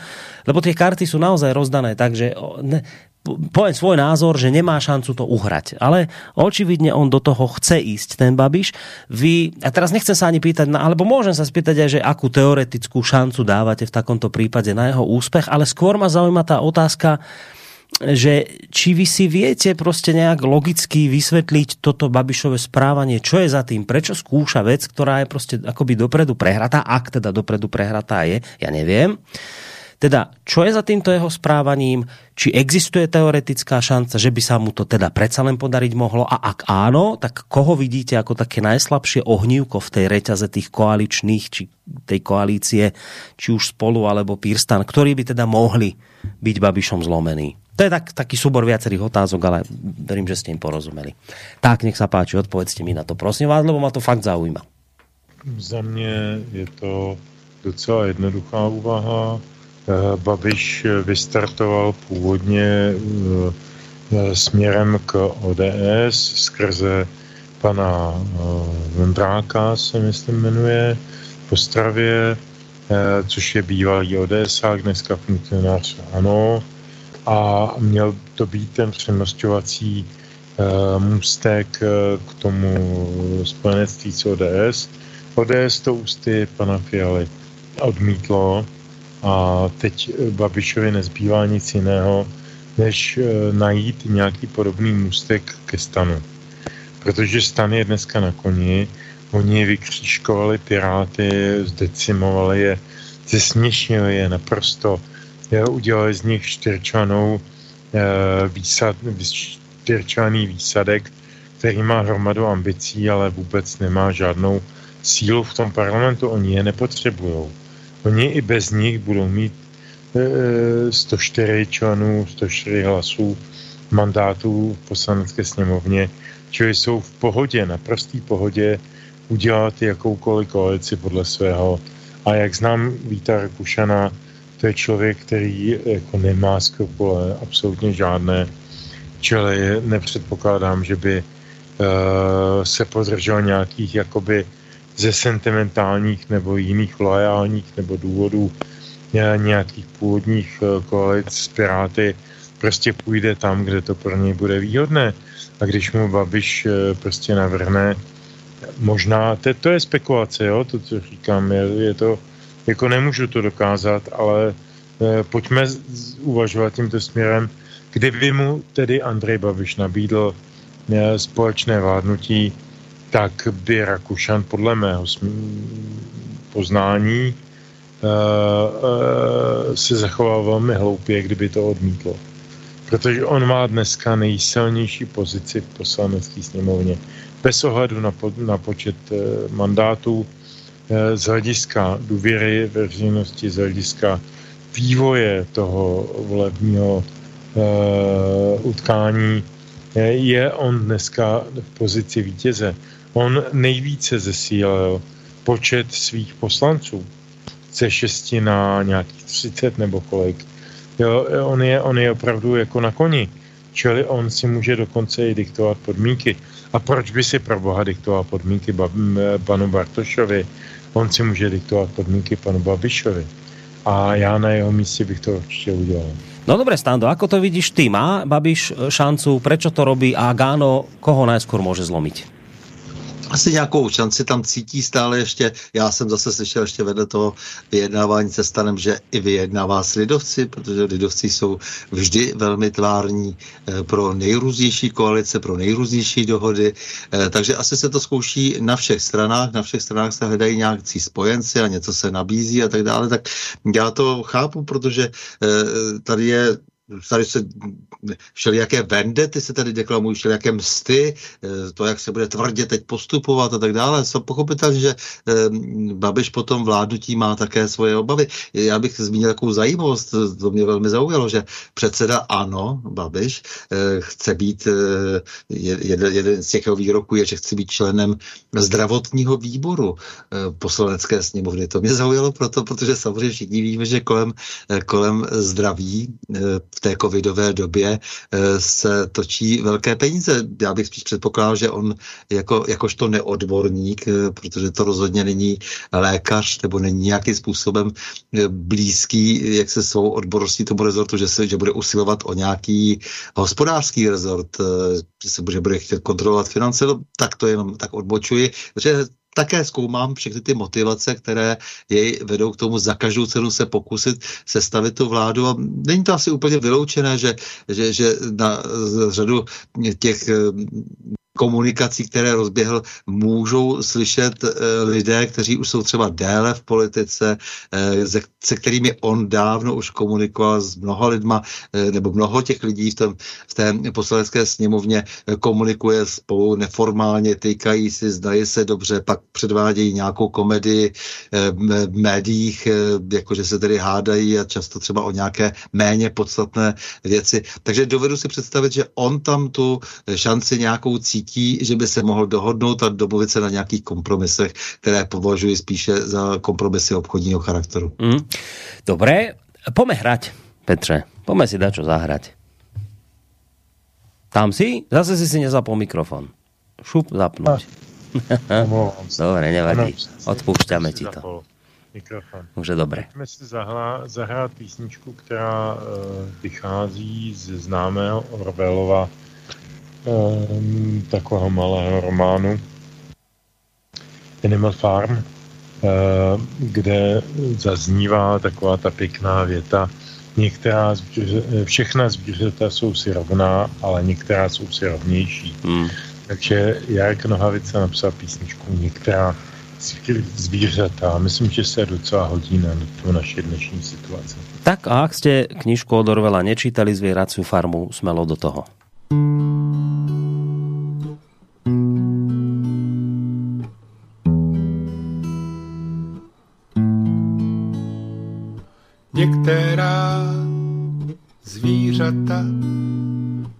lebo tie karty sú naozaj rozdané tak, že ne, poviem svoj názor, že nemá šancu to uhrať. Ale očividne on do toho chce ísť, ten Babiš. Vy, a teraz nechcem sa ani pýtať, alebo môžem sa spýtať aj, že akú teoretickú šancu dávate v takomto prípade na jeho úspech, ale skôr ma zaujíma tá otázka, že či vy si viete prostě nejak logicky vysvetliť toto Babišové správanie, čo je za tým, prečo skúša vec, ktorá je prostě akoby dopredu prehratá, ak teda dopredu prehratá je, ja neviem. Teda, čo je za týmto jeho správaním? Či existuje teoretická šanca, že by sa mu to teda predsa len podariť mohlo? A ak áno, tak koho vidíte ako také najslabšie ohnívko v tej reťaze tých koaličných, či tej koalície, či už spolu alebo Pirstan, ktorí by teda mohli byť Babišom zlomený? To je tak, taký súbor viacerých otázok, ale verím, že ste im porozumeli. Tak, nech sa páči, odpovedzte mi na to, prosím vás, lebo ma to fakt zaujíma. Za mě je to docela jednoduchá úvaha. Eh, Babiš vystartoval původně eh, směrem k ODS skrze pana Vembráka, se myslím jmenuje, v Ostravě což je bývalý ODSák, dneska funkcionář ANO a měl to být ten přemosťovací můstek k tomu spojenectví s ODS. ODS to ústy pana Fialy odmítlo a teď Babišovi nezbývá nic jiného, než najít nějaký podobný můstek ke stanu. Protože stan je dneska na koni, oni vykřížkovali piráty, zdecimovali je, zesměšnili je naprosto, je, udělali z nich čtyřčanou e, výsad, čtyřčaný výsadek, který má hromadu ambicí, ale vůbec nemá žádnou sílu v tom parlamentu, oni je nepotřebují. Oni i bez nich budou mít e, 104 členů, 104 hlasů mandátů v poslanecké sněmovně, Čili jsou v pohodě, na prostý pohodě udělat jakoukoliv koalici podle svého. A jak znám Víta Rakušana, to je člověk, který jako nemá skrupule, absolutně žádné, čili nepředpokládám, že by uh, se podržel nějakých jakoby ze sentimentálních nebo jiných loajálních nebo důvodů nějakých původních uh, koalic s Piráty prostě půjde tam, kde to pro něj bude výhodné. A když mu Babiš eh, prostě navrhne, možná, to, to je spekulace, jo, to, co říkám, je, je to, jako nemůžu to dokázat, ale eh, pojďme uvažovat tímto směrem, kdyby mu tedy Andrej Babiš nabídl eh, společné vládnutí, tak by Rakušan podle mého poznání uh, uh, se zachoval velmi hloupě, kdyby to odmítlo protože on má dneska nejsilnější pozici v poslanecké sněmovně. Bez ohledu na, po, na počet e, mandátů, z hlediska důvěry veřejnosti, z hlediska vývoje toho volebního utkání, je on dneska v pozici vítěze. On nejvíce zesílil počet svých poslanců ze šesti na nějakých 30 nebo kolik Jo, on, je, on je opravdu jako na koni. Čili on si může dokonce i diktovat podmínky. A proč by si pro boha diktoval podmínky panu Bartošovi? On si může diktovat podmínky panu Babišovi. A já na jeho místě bych to určitě udělal. No dobre, Stando, ako to vidíš ty? Má Babiš šancu? Prečo to robí? A Gáno, koho najskôr môže zlomiť? Asi nějakou šanci tam cítí stále ještě. Já jsem zase slyšel ještě vedle toho vyjednávání se stanem, že i vyjednává s lidovci, protože lidovci jsou vždy velmi tvární eh, pro nejrůznější koalice, pro nejrůznější dohody. Eh, takže asi se to zkouší na všech stranách. Na všech stranách se hledají nějaký spojenci a něco se nabízí a tak dále. Tak já to chápu, protože eh, tady je tady se všelijaké vendety se tady deklamují, všelijaké msty, eh, to, jak se bude tvrdě teď postupovat a tak dále. Jsou pochopitelně, že eh, Babiš potom vládnutí má také svoje obavy. Já bych zmínil takovou zajímavost, to mě velmi zaujalo, že předseda ANO, Babiš, eh, chce být, jeden, z těch výroků je, že chce být členem zdravotního výboru poslanecké sněmovny. To mě zaujalo proto, protože samozřejmě všichni víme, že kolem, kolem zdraví v té covidové době eh, se točí velké peníze. Já bych spíš předpokládal, že on jako, jakožto neodborník, eh, protože to rozhodně není lékař nebo není nějakým způsobem eh, blízký, jak se svou odborností tomu rezortu, že, se, že bude usilovat o nějaký hospodářský rezort, že se bude, bude chtět kontrolovat finance, no, tak to jenom tak odbočuji, protože také zkoumám všechny ty motivace, které jej vedou k tomu za každou cenu se pokusit sestavit tu vládu. A není to asi úplně vyloučené, že, že, že na řadu těch komunikací, které rozběhl, můžou slyšet e, lidé, kteří už jsou třeba déle v politice, e, se, se kterými on dávno už komunikoval s mnoha lidma, e, nebo mnoho těch lidí v, tom, v té poslanecké sněmovně komunikuje spolu neformálně, týkají si, zdají se dobře, pak předvádějí nějakou komedii v médiích, jakože se tedy hádají a často třeba o nějaké méně podstatné věci. Takže dovedu si představit, že on tam tu šanci nějakou cítí cítí, že by se mohl dohodnout a domluvit se na nějakých kompromisech, které považuji spíše za kompromisy obchodního charakteru. Mm. Dobré, pome hrať, Petře. Pome si dačo zahrať. Tam si? Zase si si nezapol mikrofon. Šup, zapnúť. Dobre, nevadí. Odpúšťame ti to. Mikrofon. Už je dobré. Pojďme si zahla, zahrát písničku, která uh, vychází z známého Orwellova um, takového malého románu Animal Farm, uh, kde zaznívá taková ta pěkná věta, některá všechna zvířata jsou si rovná, ale některá jsou si rovnější. Hmm. Takže Jarek Nohavice napsal písničku Některá zvířata. Myslím, že se docela hodí na tu naši dnešní situaci. Tak a ak ste knižku od Orwella nečítali Zvieraciu farmu, smelo do toho. Některá zvířata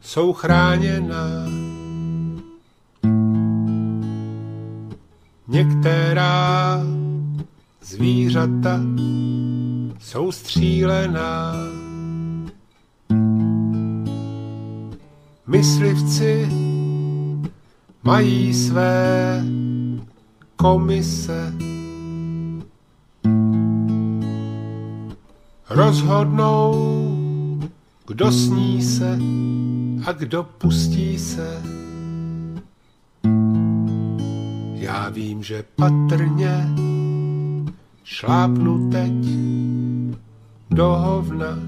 jsou chráněná Některá zvířata jsou střílená. Myslivci mají své komise. Rozhodnou, kdo sní se a kdo pustí se. Já vím, že patrně šlápnu teď do hovna.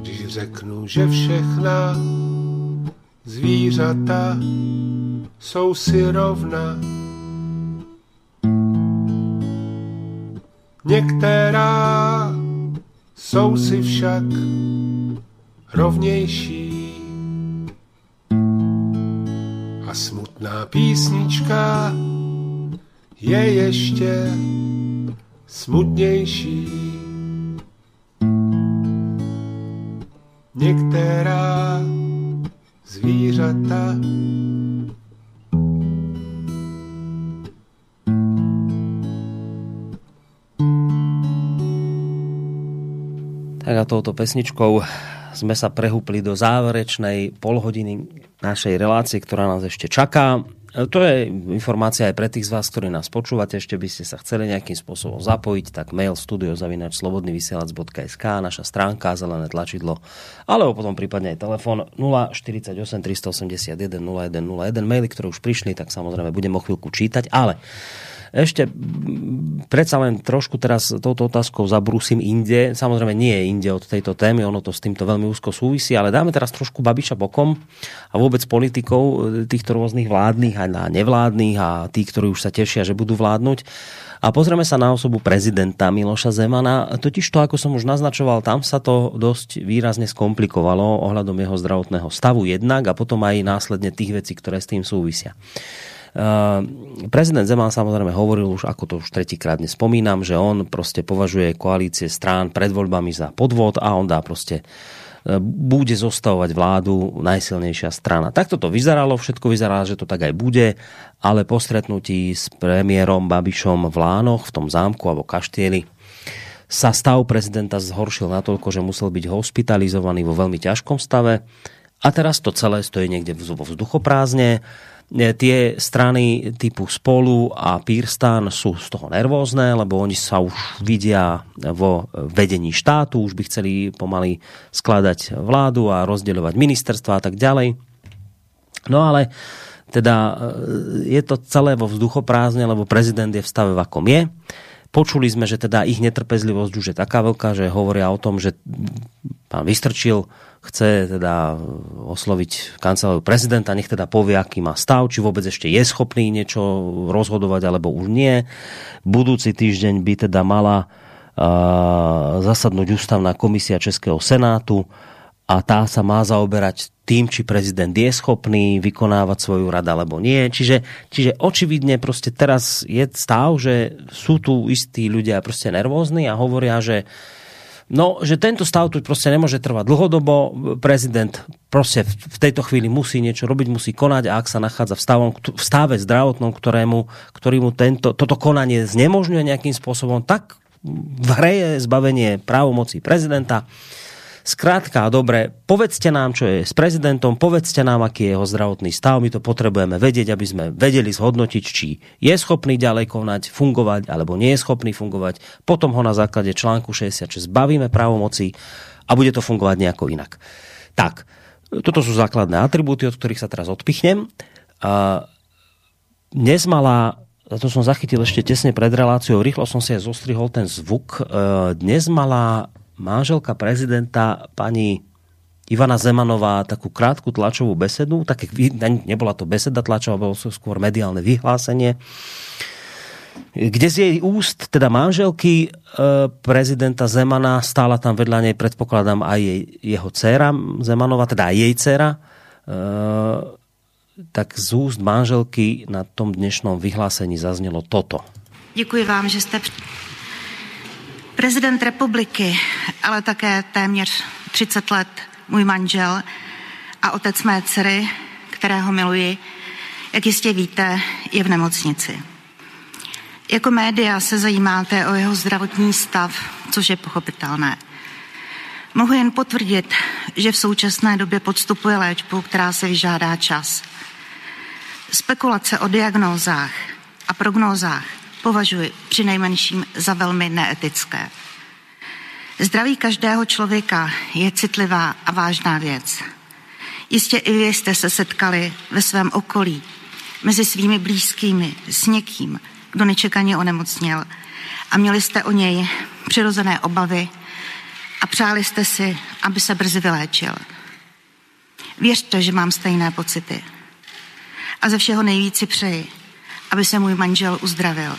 Když řeknu, že všechna zvířata jsou si rovna. Některá jsou si však rovnější. smutná písnička je ještě smutnější. Některá zvířata Tak a touto pesničkou sme sa prehúpli do záverečnej polhodiny našej relácie, ktorá nás ešte čaká. To je informácia aj pre tých z vás, ktorí nás počúvate. Ešte by ste sa chceli nejakým spôsobom zapojiť, tak mail studiozavinačslobodnyvysielac.sk, naša stránka, zelené tlačidlo, alebo potom prípadne aj telefon 048 381 0101. Maily, ktoré už prišli, tak samozrejme budem o chvíľku čítať, ale ešte predsa len trošku teraz touto otázkou zabrúsim inde. Samozrejme nie je inde od tejto témy, ono to s týmto veľmi úzko súvisí, ale dáme teraz trošku Babiša bokom a vôbec politikov e, týchto rôznych vládnych a nevládnych a tí, ktorí už sa tešia, že budú vládnuť. A pozrieme sa na osobu prezidenta Miloša Zemana. Totiž to, ako som už naznačoval, tam sa to dosť výrazne skomplikovalo ohľadom jeho zdravotného stavu jednak a potom aj následne tých vecí, ktoré s tým súvisia. Ehm, prezident Zeman samozrejme hovoril už, ako to už tretíkrát nespomínam, že on proste považuje koalície strán pred voľbami za podvod a on dá proste e, bude zostavovať vládu najsilnejšia strana. Takto to vyzeralo, všetko vyzerá, že to tak aj bude, ale po stretnutí s premiérom Babišom v Lánoch, v tom zámku alebo kaštieli, sa stav prezidenta zhoršil natoľko, že musel byť hospitalizovaný vo veľmi ťažkom stave a teraz to celé stojí niekde vo vzduchoprázdne tie strany typu Spolu a Pírstan sú z toho nervózne, lebo oni sa už vidia vo vedení štátu, už by chceli pomaly skladať vládu a rozdeľovať ministerstva a tak ďalej. No ale teda e, je to celé vo vzduchoprázdne, lebo prezident je v stave, v akom je. Počuli sme, že teda ich netrpezlivosť už je taká veľká, že hovoria o tom, že pán Vystrčil chce teda osloviť kanceláriu prezidenta, nech teda povie, aký má stav, či vôbec ešte je schopný niečo rozhodovať, alebo už nie. Budúci týždeň by teda mala uh, zasadnúť ústavná komisia Českého senátu a tá sa má zaoberať tým, či prezident je schopný vykonávať svoju radu alebo nie. Čiže, čiže očividne prostě teraz je stav, že sú tu istí ľudia prostě nervózni a hovoria, že No, že tento stav tu prostě nemôže trvať dlhodobo. Prezident prostě v tejto chvíli musí niečo robiť, musí konať a ak sa nachádza v, stavom, v stave zdravotnom, ktorému, ktorý mu tento, toto konanie znemožňuje nejakým spôsobom, tak v hre je zbavenie právomocí prezidenta Skrátka, dobre, povedzte nám, čo je s prezidentom, povedzte nám, aký je jeho zdravotný stav, my to potrebujeme vedieť, aby sme vedeli zhodnotiť, či je schopný ďalej konať, fungovať, alebo nie je schopný fungovať. Potom ho na základe článku 66 zbavíme právomocí a bude to fungovať nejako inak. Tak, toto sú základné atribúty, od ktorých sa teraz odpichnem. Dnes mala to som zachytil ešte tesne pred reláciou, rýchlo som si aj zostrihol ten zvuk. E, dnes mala manželka prezidenta pani Ivana Zemanová takú krátku tlačovú besedu, tak nebola to beseda tlačová, bolo to skôr mediálne vyhlásenie, kde z jej úst, teda manželky e, prezidenta Zemana, stála tam vedľa nej, predpokladám, aj jej, jeho dcera Zemanova, teda aj jej dcera, e, tak z úst manželky na tom dnešnom vyhlásení zaznělo toto. Děkuji vám, že jste prezident republiky, ale také téměř 30 let můj manžel a otec mé dcery, kterého miluji, jak jistě víte, je v nemocnici. Jako média se zajímáte o jeho zdravotní stav, což je pochopitelné. Mohu jen potvrdit, že v současné době podstupuje léčbu, která se vyžádá čas – Spekulace o diagnózách a prognózách považuji při nejmenším za velmi neetické. Zdraví každého člověka je citlivá a vážná věc. Jistě i vy jste se setkali ve svém okolí, mezi svými blízkými, s někým, kdo nečekaně onemocněl a měli jste o něj přirozené obavy a přáli jste si, aby se brzy vyléčil. Věřte, že mám stejné pocity a ze všeho nejvíc si přeji, aby se můj manžel uzdravil.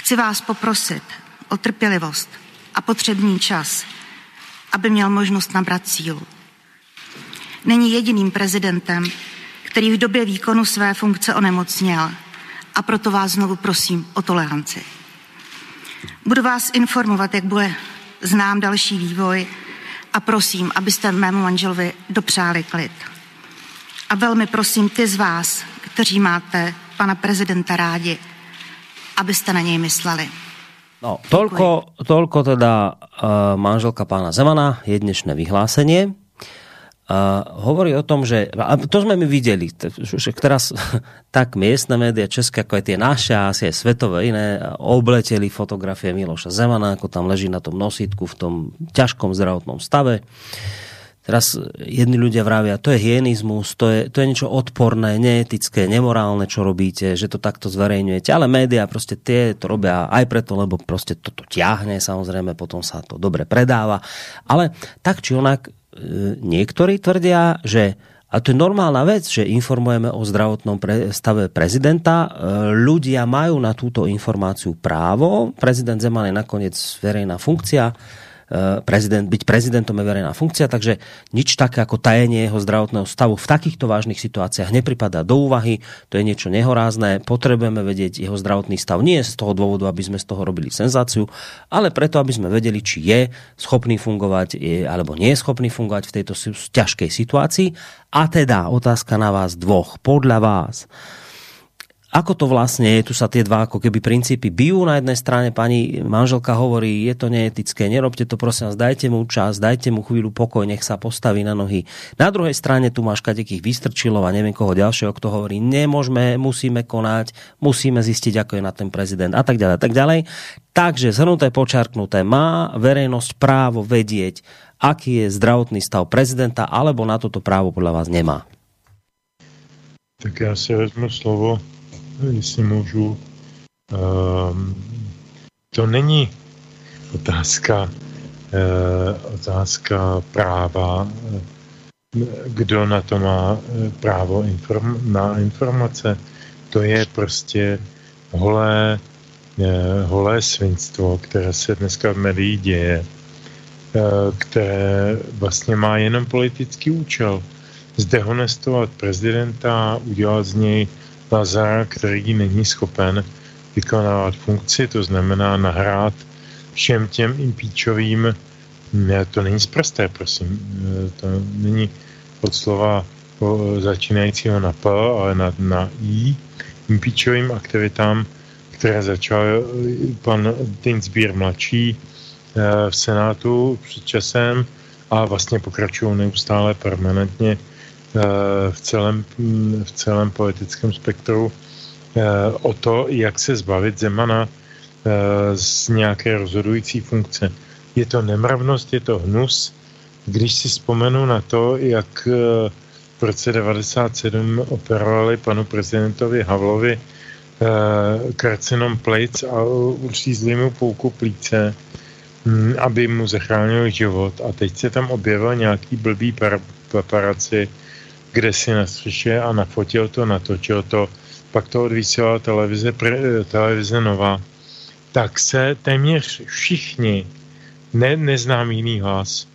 Chci vás poprosit o trpělivost a potřebný čas, aby měl možnost nabrat sílu. Není jediným prezidentem, který v době výkonu své funkce onemocněl a proto vás znovu prosím o toleranci. Budu vás informovat, jak bude znám další vývoj a prosím, abyste mému manželovi dopřáli klid. A velmi prosím ty z vás, kteří máte pana prezidenta rádi, abyste na něj mysleli. No, toľko, toľko teda uh, manželka pána Zemana, je dnešné vyhlásenie. Uh, hovorí o tom, že, a to sme my videli, že teraz tak miestne média české, ako aj tie naše, asi aj svetové iné, obleteli fotografie Miloša Zemana, ako tam leží na tom nosítku v tom ťažkom zdravotnom stave. Uh, Teraz jedni ľudia vravia, to je hyenizmus, to je, to je niečo odporné, neetické, nemorálne, čo robíte, že to takto zverejňujete. Ale média prostě tie to robia aj preto, lebo prostě toto ťahne, samozrejme, potom sa to dobre predáva. Ale tak či onak, e, niektorí tvrdia, že a to je normálna vec, že informujeme o zdravotnom pre, stave prezidenta. E, ľudia majú na túto informáciu právo. Prezident Zeman je nakoniec verejná funkcia prezident, byť prezidentom je verejná funkcia, takže nič také ako tajenie jeho zdravotného stavu v takýchto vážnych situáciách nepripadá do úvahy. To je niečo nehorázne. Potrebujeme vedieť jeho zdravotný stav nie z toho dôvodu, aby sme z toho robili senzáciu, ale preto, aby sme vedeli, či je schopný fungovať je, alebo nie je schopný fungovať v tejto ťažkej situácii. A teda otázka na vás dvoch. Podľa vás, Ako to vlastne je? Tu sa tie dva ako keby princípy bijú. Na jednej strane pani manželka hovorí, je to neetické, nerobte to prosím vás, dajte mu čas, dajte mu chvíľu pokoj, nech sa postaví na nohy. Na druhej strane tu máš kadekých vystrčilov a neviem koho ďalšieho, kto hovorí, nemôžeme, musíme konať, musíme zistiť, ako je na ten prezident a tak ďalej, tak ďalej. Takže zhrnuté, počarknuté, má verejnosť právo vedieť, aký je zdravotný stav prezidenta, alebo na toto právo podľa vás nemá? Tak já si vezmu slovo jestli můžu. Um, to není otázka, uh, otázka práva, kdo na to má eh, právo inform, na informace. To je prostě holé, uh, holé svinstvo, které se dneska v médií děje, které vlastně má jenom politický účel. Zdehonestovat prezidenta, udělat z něj Lazar, který není schopen vykonávat funkci, to znamená nahrát všem těm impeachovým, ne, to není zprosté, prosím, to není od slova začínajícího na P, ale na, na I, impeachovým aktivitám, které začal pan Tinsbír mladší eh, v Senátu před časem, a vlastně pokračují neustále permanentně v celém, v celém politickém spektru o to, jak se zbavit Zemana z nějaké rozhodující funkce. Je to nemravnost, je to hnus. Když si vzpomenu na to, jak v roce 97 operovali panu prezidentovi Havlovi karcinom plic a uřízli mu půlku plíce, hm, aby mu zachránil život. A teď se tam objevil nějaký blbý paparaci, kde si na a nafotil to, natočil to, pak to odvysílala televize, televize Nová, tak se téměř všichni, ne, neznám jiný hlas,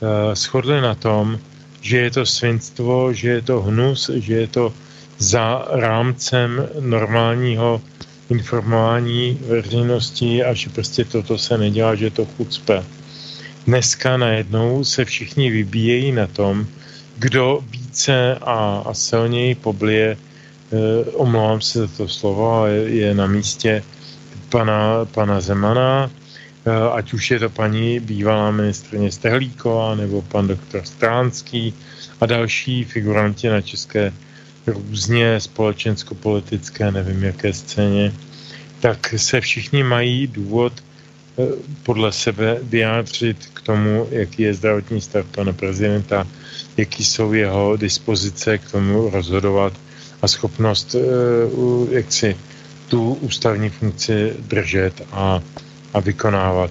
uh, shodli na tom, že je to svinstvo, že je to hnus, že je to za rámcem normálního informování veřejnosti a že prostě toto se nedělá, že to chucpe. Dneska najednou se všichni vybíjejí na tom, kdo více a, a silněji poblije, eh, omlouvám se za to slovo, ale je, je na místě pana, pana Zemana, eh, ať už je to paní bývalá ministrně Stehlíková nebo pan doktor Stránský a další figuranti na české různě společensko-politické, nevím jaké scéně, tak se všichni mají důvod eh, podle sebe vyjádřit k tomu, jaký je zdravotní stav pana prezidenta, jaký jsou jeho dispozice k tomu rozhodovat a schopnost eh, jak si tu ústavní funkci držet a, a vykonávat.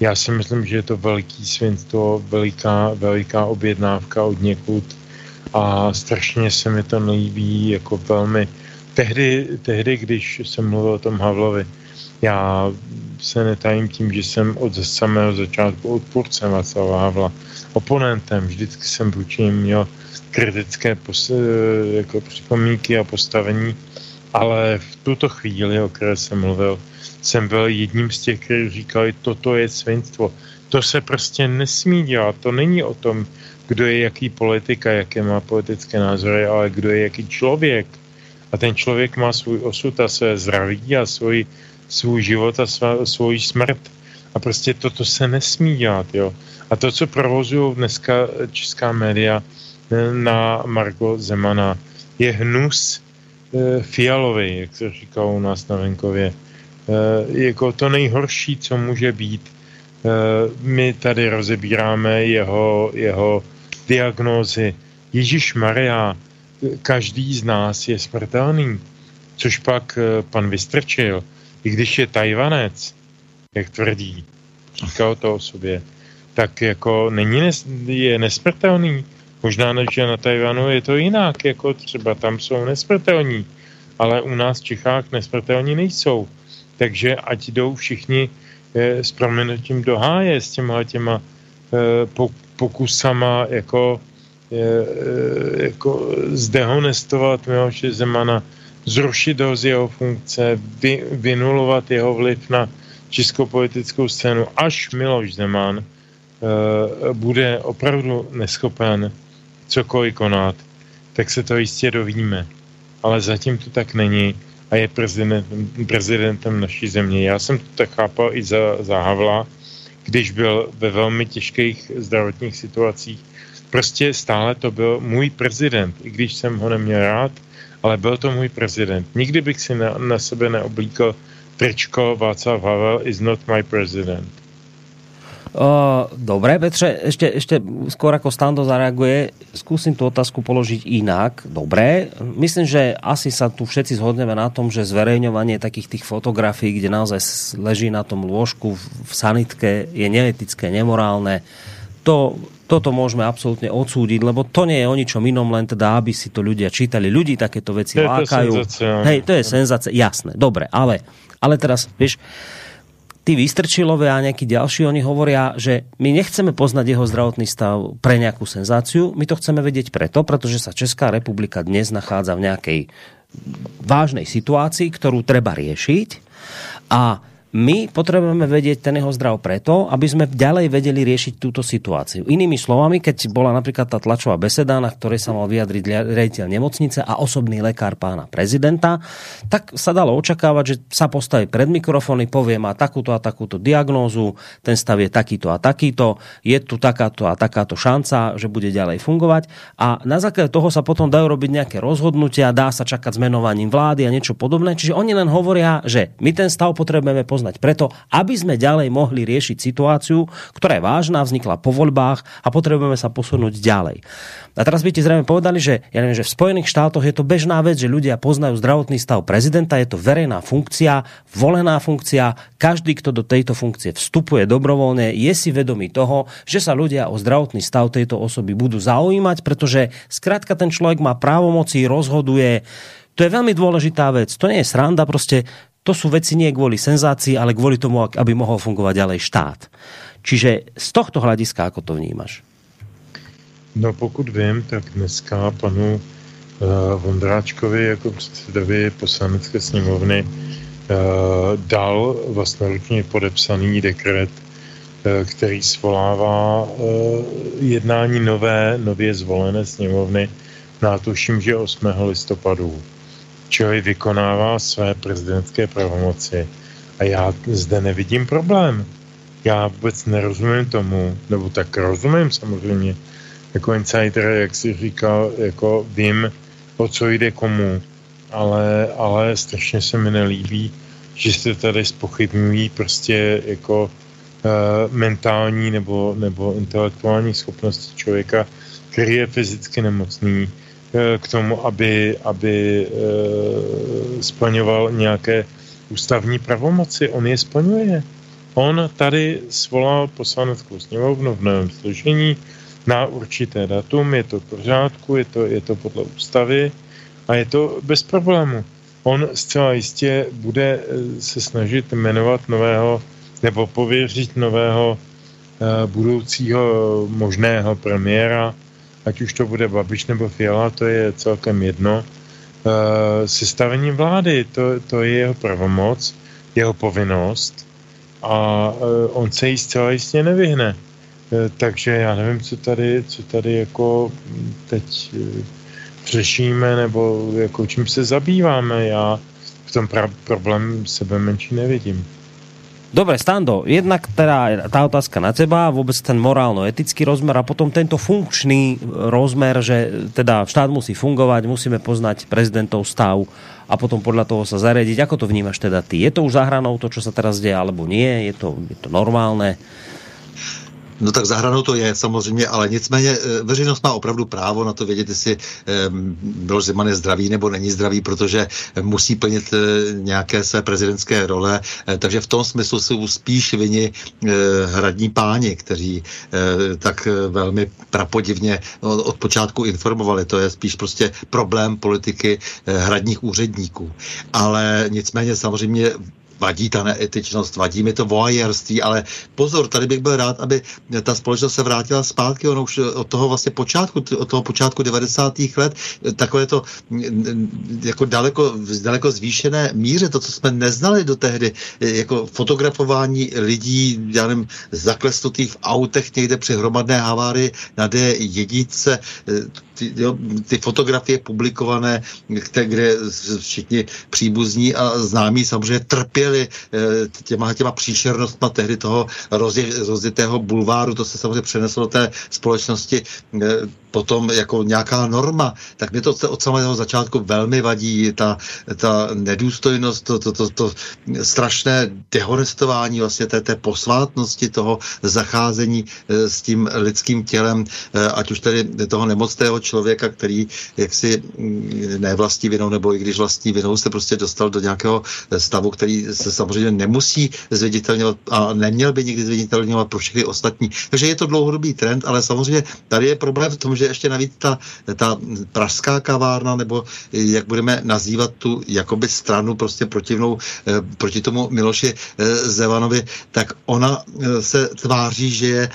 Já si myslím, že je to veliký svinstvo, veliká, veliká objednávka od někud a strašně se mi to nelíbí jako velmi. Tehdy, tehdy, když jsem mluvil o tom Havlovi, já se netajím tím, že jsem od samého začátku odpůrcem Václava Havla, oponentem, vždycky jsem vůči ním měl kritické pos, jako připomínky a postavení, ale v tuto chvíli, o které jsem mluvil, jsem byl jedním z těch, kteří říkali, toto je svinstvo. To se prostě nesmí dělat. To není o tom, kdo je jaký politika, jaké má politické názory, ale kdo je jaký člověk. A ten člověk má svůj osud a své zdraví a svůj, svůj život a svá, svůj smrt. A prostě toto se nesmí dělat, jo. A to, co provozují dneska česká média eh, na Margo Zemana, je hnus e, fialový, jak se říká u nás na venkově. E, jako to nejhorší, co může být. E, my tady rozebíráme jeho, jeho diagnózy. Ježíš Maria, každý z nás je smrtelný. Což pak eh, pan Vystrčil, i když je Tajvanec, jak tvrdí, říkal to o sobě, tak jako není nes, je nesmrtelný. Možná, že na Tajvanu je to jinak, jako třeba tam jsou nesmrtelní, ale u nás v Čechách nesmrtelní nejsou. Takže ať jdou všichni eh, s proměnutím do háje s těma těma eh, pokusama jako, e, jako zdehonestovat Miloše Zemana, zrušit ho z jeho funkce, vy, vynulovat jeho vliv na českou politickou scénu, až Miloš Zeman e, bude opravdu neschopen cokoliv konat, tak se to jistě dovíme. Ale zatím to tak není a je prezidentem, prezidentem naší země. Já jsem to tak chápal i za, za Havla, když byl ve velmi těžkých zdravotních situacích. Prostě stále to byl můj prezident, i když jsem ho neměl rád, ale byl to můj prezident. Nikdy bych si na, na sebe neoblíkl tričko Václav Havel is not my president. Uh, dobre, Petře, ešte, ešte skôr ako Stando zareaguje, skúsim tú otázku položiť inak. Dobre, myslím, že asi sa tu všetci zhodneme na tom, že zverejňovanie takých tých fotografií, kde naozaj leží na tom lôžku v sanitke, je neetické, nemorálne. To, toto môžeme absolútne odsúdiť, lebo to nie je o ničom inom, len teda, aby si to ľudia čítali. Ľudí takéto veci to lákajú. Hej, to je senzácia, jasné, dobre, ale, ale teraz, vieš, tí Vystrčilové a nejakí ďalší, oni hovoria, že my nechceme poznať jeho zdravotný stav pre nejakú senzáciu, my to chceme vedieť preto, pretože sa Česká republika dnes nachádza v nejakej vážnej situácii, ktorú treba riešiť. A my potrebujeme vedieť ten jeho zdrav preto, aby sme ďalej vedeli riešiť túto situáciu. Inými slovami, keď bola napríklad tá tlačová beseda, na ktorej sa mal vyjadriť riaditeľ nemocnice a osobný lekár pána prezidenta, tak sa dalo očakávať, že sa postaví pred mikrofóny, povie má takúto a takúto diagnózu, ten stav je takýto a takýto, je tu takáto a takáto šanca, že bude ďalej fungovať a na základe toho sa potom dajú robiť nejaké rozhodnutia, dá sa čakať s menovaním vlády a niečo podobné. Čiže oni len hovoria, že my ten stav potrebujeme poznať poznať preto, aby sme ďalej mohli riešiť situáciu, ktorá je vážna, vznikla po voľbách a potrebujeme sa posunúť ďalej. A teraz by ti zrejme povedali, že, ja neviem, že v Spojených štátoch je to bežná vec, že ľudia poznajú zdravotný stav prezidenta, je to verejná funkcia, volená funkcia, každý, kto do tejto funkcie vstupuje dobrovoľne, je si vedomý toho, že sa ľudia o zdravotný stav tejto osoby budú zaujímať, pretože skrátka ten človek má právomoci, rozhoduje, to je veľmi dôležitá vec. To nie je sranda, proste to sú veci nie kvôli senzácii, ale kvôli tomu, aby mohol fungovať ďalej štát. Čiže z tohto hľadiska, ako to vnímaš? No pokud vím, tak dneska panu uh, Vondráčkovi jako předsedovi poslanecké sněmovny uh, dal vlastnoručně podepsaný dekret, uh, který svolává uh, jednání nové, nově zvolené sněmovny na tuším, že 8. listopadu člověk vykonává své prezidentské pravomoci a já zde nevidím problém. Já vůbec nerozumím tomu, nebo tak rozumím samozřejmě, jako insider, jak si říkal, jako vím, o co jde komu, ale, ale strašně se mi nelíbí, že se tady spochybňují prostě jako uh, mentální nebo, nebo intelektuální schopnosti člověka, který je fyzicky nemocný, k tomu, aby, aby eh, splňoval nějaké ústavní pravomoci. On je splňuje. On tady svolal poslaneckou sněmovnu v novém složení na určité datum, je to v pořádku, je to, je to podle ústavy a je to bez problému. On zcela jistě bude eh, se snažit jmenovat nového nebo pověřit nového budoucího možného premiéra ať už to bude Babiš nebo Fiala, to je celkem jedno. Uh, sestavení vlády, to, to je jeho pravomoc, jeho povinnost a uh, on se jí zcela jistě nevyhne. Uh, takže já nevím, co tady, co tady jako teď řešíme nebo jako čím se zabýváme. Já v tom pra- problém sebe menší nevidím. Dobre, Stando, jednak teda tá otázka na teba, vôbec ten morálno-etický rozmer a potom tento funkčný rozmer, že teda štát musí fungovať, musíme poznať prezidentov stav a potom podľa toho sa zariadiť. Ako to vnímaš teda ty? Je to už zahranou to, čo sa teraz deje, alebo nie? Je to, je to normálne? No tak zahranou to je samozřejmě, ale nicméně eh, veřejnost má opravdu právo na to vědět, jestli bylo Zeman je zdravý nebo není zdravý, protože musí plnit eh, nějaké své prezidentské role. Eh, takže v tom smyslu jsou spíš vini hradní páni, kteří tak velmi prapodivně od počátku informovali. To je spíš prostě problém politiky hradních úředníků. Ale nicméně samozřejmě vadí ta neetičnost, vadí mi to voajerství, ale pozor, tady bych byl rád, aby ta společnost se vrátila zpátky, ono už od toho vlastně počátku, od toho počátku 90. let, takové to jako daleko, daleko zvýšené míře, to, co jsme neznali do tehdy, jako fotografování lidí, já nevím, zaklesnutých v autech někde při hromadné havárii na D jednice, ty, jo, ty fotografie publikované, kde, kde všichni příbuzní a známí samozřejmě trpěli eh, těma, těma příšernostma tehdy toho rozjetého bulváru, to se samozřejmě přeneslo do té společnosti eh, potom jako nějaká norma, tak mě to od samého začátku velmi vadí, ta, ta nedůstojnost, to, to, to, to strašné dehonestování vlastně té, té posvátnosti toho zacházení eh, s tím lidským tělem, ať už tedy toho nemocného člověka, který jaksi mm, ne vlastní vinou, nebo i když vlastní vinou se prostě dostal do nějakého stavu, který se samozřejmě nemusí zviditelňovat a neměl by nikdy zviditelňovat pro všechny ostatní. Takže je to dlouhodobý trend, ale samozřejmě tady je problém v tom, že ještě navíc ta, ta pražská kavárna, nebo jak budeme nazývat tu jakoby stranu prostě protivnou eh, proti tomu Miloši eh, Zevanovi, tak ona eh, se tváří, že je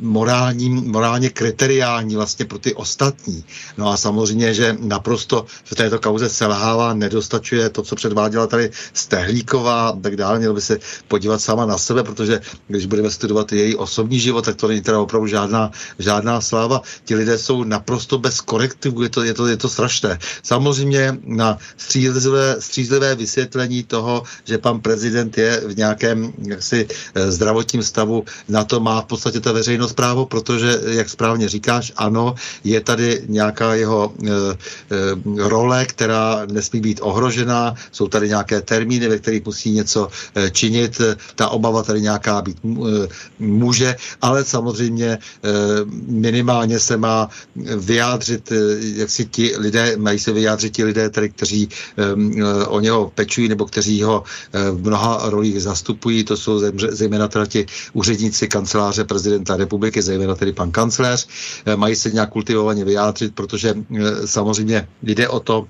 morální, morálně kriteriální vlastně pro ty ostatní. No a samozřejmě, že naprosto v této kauze selhává, nedostačuje to, co předváděla tady Stehlíková a tak dále. Měl by se podívat sama na sebe, protože když budeme studovat její osobní život, tak to není teda opravdu žádná, žádná sláva. Ti lidé jsou naprosto bez korektivů, je to, je to, je to strašné. Samozřejmě na střízlivé, střízlivé vysvětlení toho, že pan prezident je v nějakém jaksi, eh, zdravotním stavu, na to má v podstatě ta veřejnost právo, protože, jak správně říkáš, ano, je tady nějaká jeho e, e, role, která nesmí být ohrožená, jsou tady nějaké termíny, ve kterých musí něco e, činit, ta obava tady nějaká být e, může, ale samozřejmě e, minimálně se má vyjádřit, e, jak si ti lidé, mají se vyjádřit ti lidé, tady, kteří e, o něho pečují nebo kteří ho e, v mnoha rolích zastupují, to jsou zejména teda ti úředníci kanceláře prezidenta republiky, zejména tedy pan kancléř, eh, mají se nějak kultivovaně vyjádřit, protože eh, samozřejmě jde o to,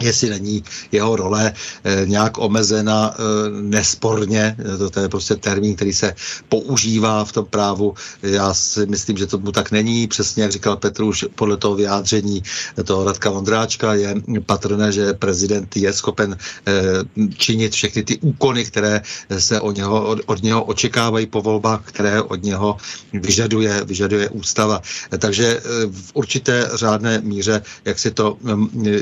jestli není jeho role e, nějak omezena e, nesporně, to, to je prostě termín, který se používá v tom právu. Já si myslím, že to mu tak není. Přesně jak říkal Petr už podle toho vyjádření toho Radka Vondráčka je patrné, že prezident je schopen činit všechny ty úkony, které se od něho, od, od něho očekávají po volbách, které od něho vyžaduje, vyžaduje ústava. Takže v určité řádné míře, jak si to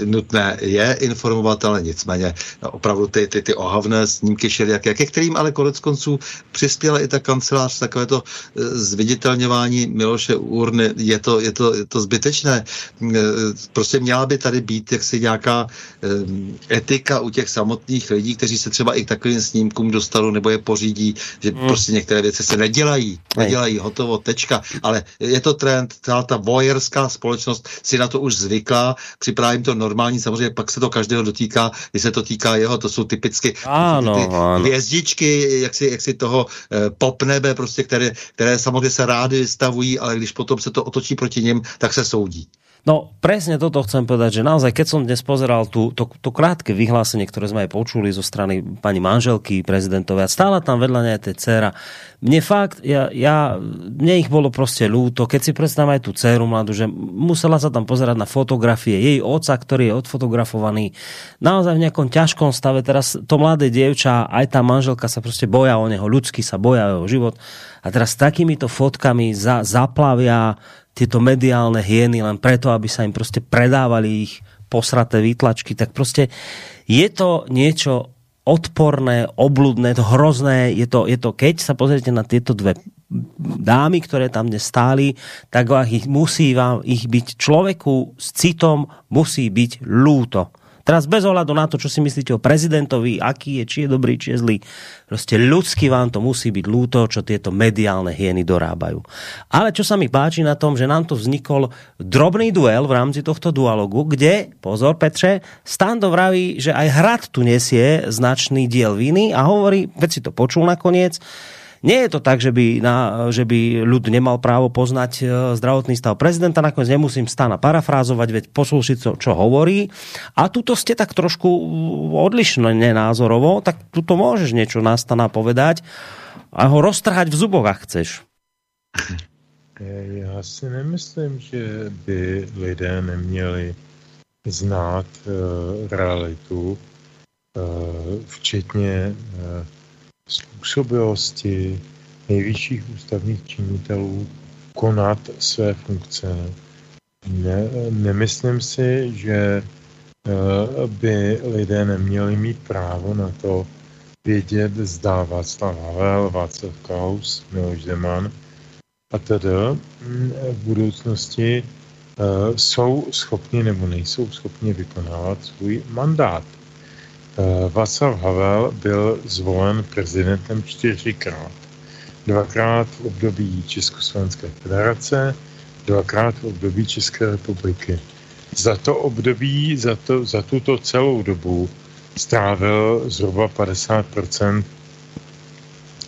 nutné je, informovat, ale nicméně no, opravdu ty, ty, ty ohavné snímky všelijaké, ke kterým ale konec konců přispěla i ta kancelář, takové to e, zviditelňování Miloše Urny, je to, je to, je to zbytečné. E, prostě měla by tady být jaksi nějaká e, etika u těch samotných lidí, kteří se třeba i k takovým snímkům dostanou nebo je pořídí, že hmm. prostě některé věci se nedělají, nedělají, hotovo, tečka. Ale je to trend, celá ta voyerská společnost si na to už zvyklá, připravím to normální, samozřejmě pak se to každého dotýká, když se to týká jeho, to jsou typicky ano, ty ano. hvězdičky, jak si, jak si toho eh, pop nebe, prostě, které, které samozřejmě se rády vystavují, ale když potom se to otočí proti ním, tak se soudí. No presne toto chcem povedať, že naozaj, keď som dnes pozeral tú, to, to krátke vyhlásenie, ktoré sme aj počuli zo strany pani manželky prezidentovej, stála tam vedľa nej tej dcera. Mne fakt, ja, ja, mne ich bolo proste ľúto, keď si predstavím aj tú dceru mladú, že musela sa tam pozerať na fotografie jej oca, ktorý je odfotografovaný naozaj v nejakom ťažkom stave. Teraz to mladé dievča, aj tá manželka sa proste boja o neho, ľudsky sa boja o jeho život. A teraz s takýmito fotkami za, zaplavia tieto mediálne hieny len preto, aby sa im proste predávali ich posraté výtlačky, tak proste je to niečo odporné, obludné, to hrozné, je to, je to keď sa pozriete na tieto dve dámy, ktoré tam dnes stáli, tak ich musí vám ich byť človeku s citom musí byť lúto. Teraz bez ohľadu na to, čo si myslíte o prezidentovi, aký je, či je dobrý, či je zlý. Proste ľudsky vám to musí byť lúto, čo tieto mediálne hieny dorábajú. Ale čo sa mi páči na tom, že nám to vznikol drobný duel v rámci tohto dualogu, kde, pozor Petře, Stando vraví, že aj hrad tu nesie značný diel viny a hovorí, veď si to počul nakoniec, nie je to tak, že by, na, že by ľud nemal právo poznať e, zdravotný stav prezidenta, nakoniec nemusím stána parafrázovať, veď poslúšiť, čo, čo hovorí. A tuto ste tak trošku odlišné názorovo, tak tuto môžeš niečo na stana povedať a ho roztrhať v zuboch, ak chceš. Já si nemyslím, že by lidé neměli znát uh, realitu, uh, včetně uh, způsobilosti nejvyšších ústavních činitelů konat své funkce. Ne, nemyslím si, že eh, by lidé neměli mít právo na to vědět, zda Václav Havel, Václav Klaus, Miloš Zeman a tedy hm, v budoucnosti eh, jsou schopni nebo nejsou schopni vykonávat svůj mandát. Eh, Václav Havel byl zvolen prezidentem čtyřikrát. Dvakrát v období Československé federace, dvakrát v období České republiky. Za to období, za, to, za tuto celou dobu strávil zhruba 50%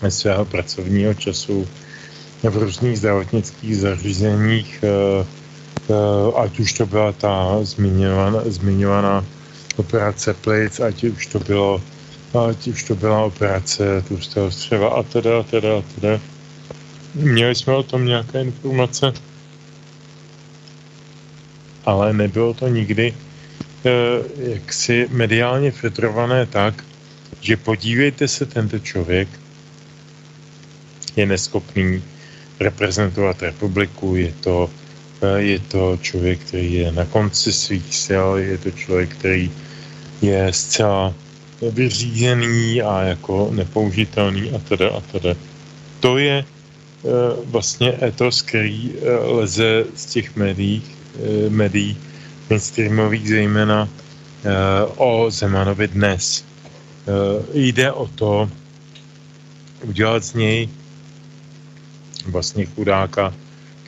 svého pracovního času v různých zdravotnických zařízeních, eh, eh, ať už to byla ta zmiňovaná, zmiňovaná operace plic, ať už to bylo, ať už to byla operace tlustého střeva a teda, a teda, a teda. Měli jsme o tom nějaké informace? ale nebylo to nikdy eh, jaksi mediálně filtrované tak, že podívejte se, tento člověk je neschopný reprezentovat republiku, je to, je to člověk, který je na konci svých sil, je to člověk, který je zcela vyřízený a jako nepoužitelný a teda a teda. To je uh, vlastně etos, který uh, leze z těch médií, uh, médií mainstreamových zejména o Zemanovi dnes. Jde o to udělat z něj vlastně chudáka,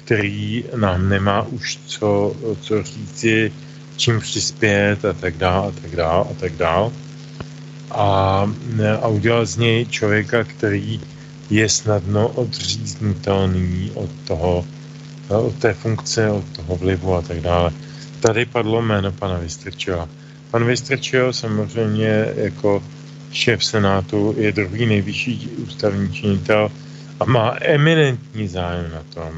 který nám nemá už co, co říci, čím přispět a tak dále a tak dále a tak dále a, a udělal z něj člověka, který je snadno odříznutelný od toho, od té funkce, od toho vlivu a tak dále. Tady padlo jméno pana Vystrčila. Pan Vystrčil samozřejmě jako šéf Senátu je druhý nejvyšší ústavní činitel a má eminentní zájem na tom,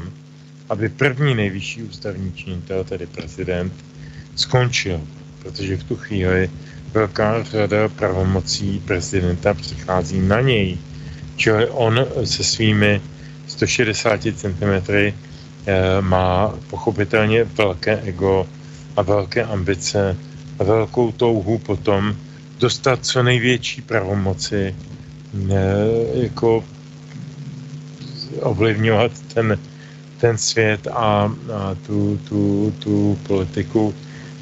aby první nejvyšší ústavní činitel, tedy prezident, skončil, protože v tu chvíli velká řada pravomocí prezidenta přichází na něj. Čili on se svými 160 cm eh, má pochopitelně velké ego a velké ambice a velkou touhu potom dostat co největší pravomoci, eh, jako ovlivňovat ten, ten svět a, a tu, tu, tu politiku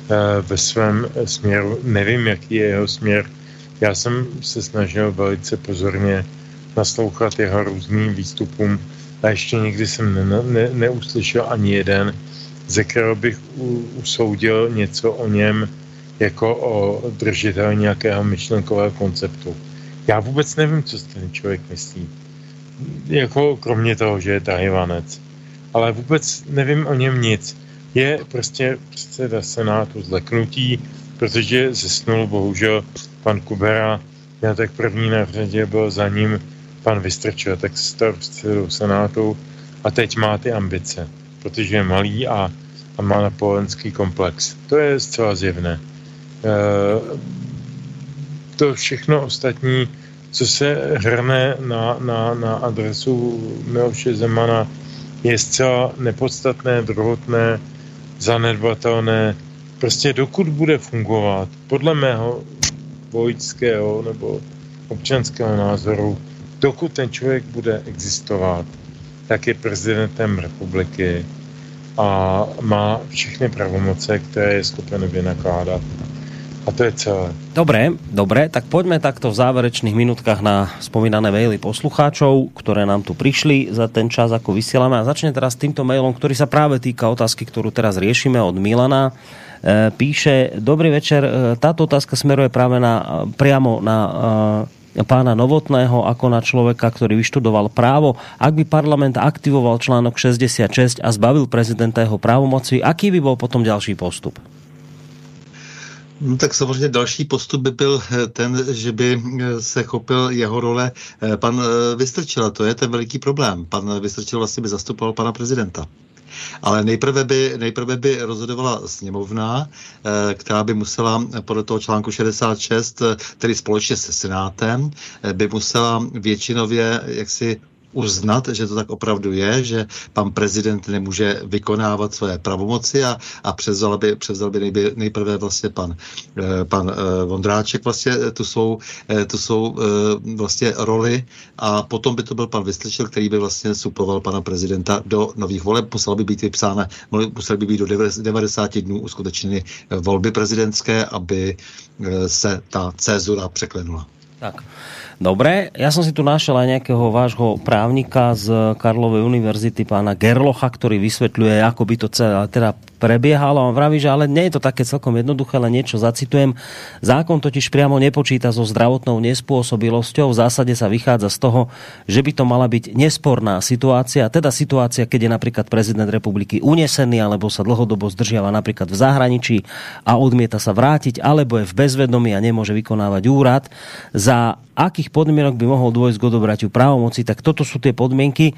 Eh, ve svém směru. Nevím, jaký je jeho směr. Já jsem se snažil velice pozorně naslouchat jeho různým výstupům a ještě nikdy jsem ne, ne, neuslyšel ani jeden, ze kterého bych u, usoudil něco o něm jako o držitel nějakého myšlenkového konceptu. Já vůbec nevím, co ten člověk myslí. Jako kromě toho, že je tahivanec. Ale vůbec nevím o něm nic je prostě předseda Senátu zleknutí, protože zesnul bohužel pan Kubera, já tak první na řadě byl za ním pan Vystrčil, tak se stal předsedou Senátu a teď má ty ambice, protože je malý a, a má napoleonský komplex. To je zcela zjevné. E, to všechno ostatní, co se hrne na, na, na adresu Miloše Zemana, je zcela nepodstatné, druhotné, zanedbatelné. Prostě dokud bude fungovat, podle mého vojického nebo občanského názoru, dokud ten člověk bude existovat, tak je prezidentem republiky a má všechny pravomoce, které je schopen vynakládat. A to je celé. Dobre, dobre, tak poďme takto v záverečných minutkách na spomínané maily poslucháčov, ktoré nám tu prišli za ten čas, ako vysielame. A začne teraz týmto mailom, ktorý sa práve týka otázky, ktorú teraz riešime od Milana. E, píše, dobrý večer, e, táto otázka smeruje práve na, priamo na e, pána Novotného ako na človeka, ktorý vyštudoval právo. Ak by parlament aktivoval článok 66 a zbavil prezidenta jeho právomoci, aký by bol potom ďalší postup? No, tak samozřejmě další postup by byl eh, ten, že by eh, se chopil jeho role eh, pan Vystrčil. To je ten veliký problém. Pan Vystrčil vlastně by zastupoval pana prezidenta. Ale nejprve by, nejprve by rozhodovala sněmovna, která by musela podle toho článku 66, tedy společně se Senátem, by musela většinově jaksi uznat, že to tak opravdu je, že pan prezident nemůže vykonávat své pravomoci a, a převzal by, převzal by nejby, nejprve vlastně pan, eh, pan eh, Vondráček vlastně tu svou, eh, tu svou vlastně roli a potom by to byl pan Vystrčil, který by vlastně suploval pana prezidenta do nových voleb. Musela by být vypsána, museli by být do 90 dnů uskutečněny volby prezidentské, aby se ta cezura překlenula. Tak. Dobre, ja som si tu našiel aj nejakého vášho právnika z Karlovej univerzity, pána Gerlocha, ktorý vysvetľuje, ako by to celé teda prebiehalo. On vraví, že ale nie je to také celkom jednoduché, len niečo zacitujem. Zákon totiž priamo nepočíta so zdravotnou nespôsobilosťou. V zásade sa vychádza z toho, že by to mala byť nesporná situácia, teda situácia, keď je napríklad prezident republiky unesený alebo sa dlhodobo zdržiava napríklad v zahraničí a odmieta sa vrátiť, alebo je v bezvedomí a nemôže vykonávať úrad. Za akých podmienok by mohol dôjsť k odobratiu právomoci, tak toto sú tie podmienky.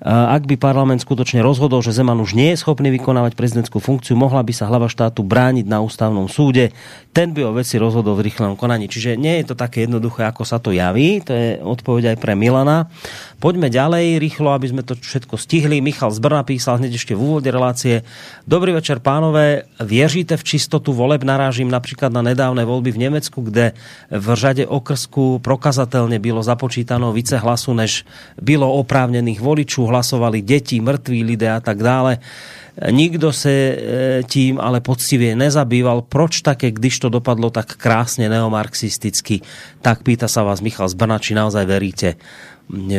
Ak by parlament skutočne rozhodol, že Zeman už nie je schopný vykonávať prezidentskú funkciu, mohla by sa hlava štátu brániť na ústavnom súde. Ten by o veci rozhodol v rýchlom konaní. Čiže nie je to také jednoduché, ako sa to javí. To je odpoveď aj pre Milana. Poďme ďalej rýchlo, aby sme to všetko stihli. Michal Zbrna písal hneď ešte v úvode relácie. Dobrý večer, pánové. Věříte v čistotu voleb? Narážím napríklad na nedávne voľby v Nemecku, kde v řade okrsku prokazatelne bylo započítano více hlasu, než bylo oprávnených voličů hlasovali děti, mrtví lidé a tak dále. Nikdo se e, tím ale poctivě nezabýval. Proč také, když to dopadlo tak krásně neomarxisticky, tak pýta sa vás Michal Zbrna, či naozaj veríte,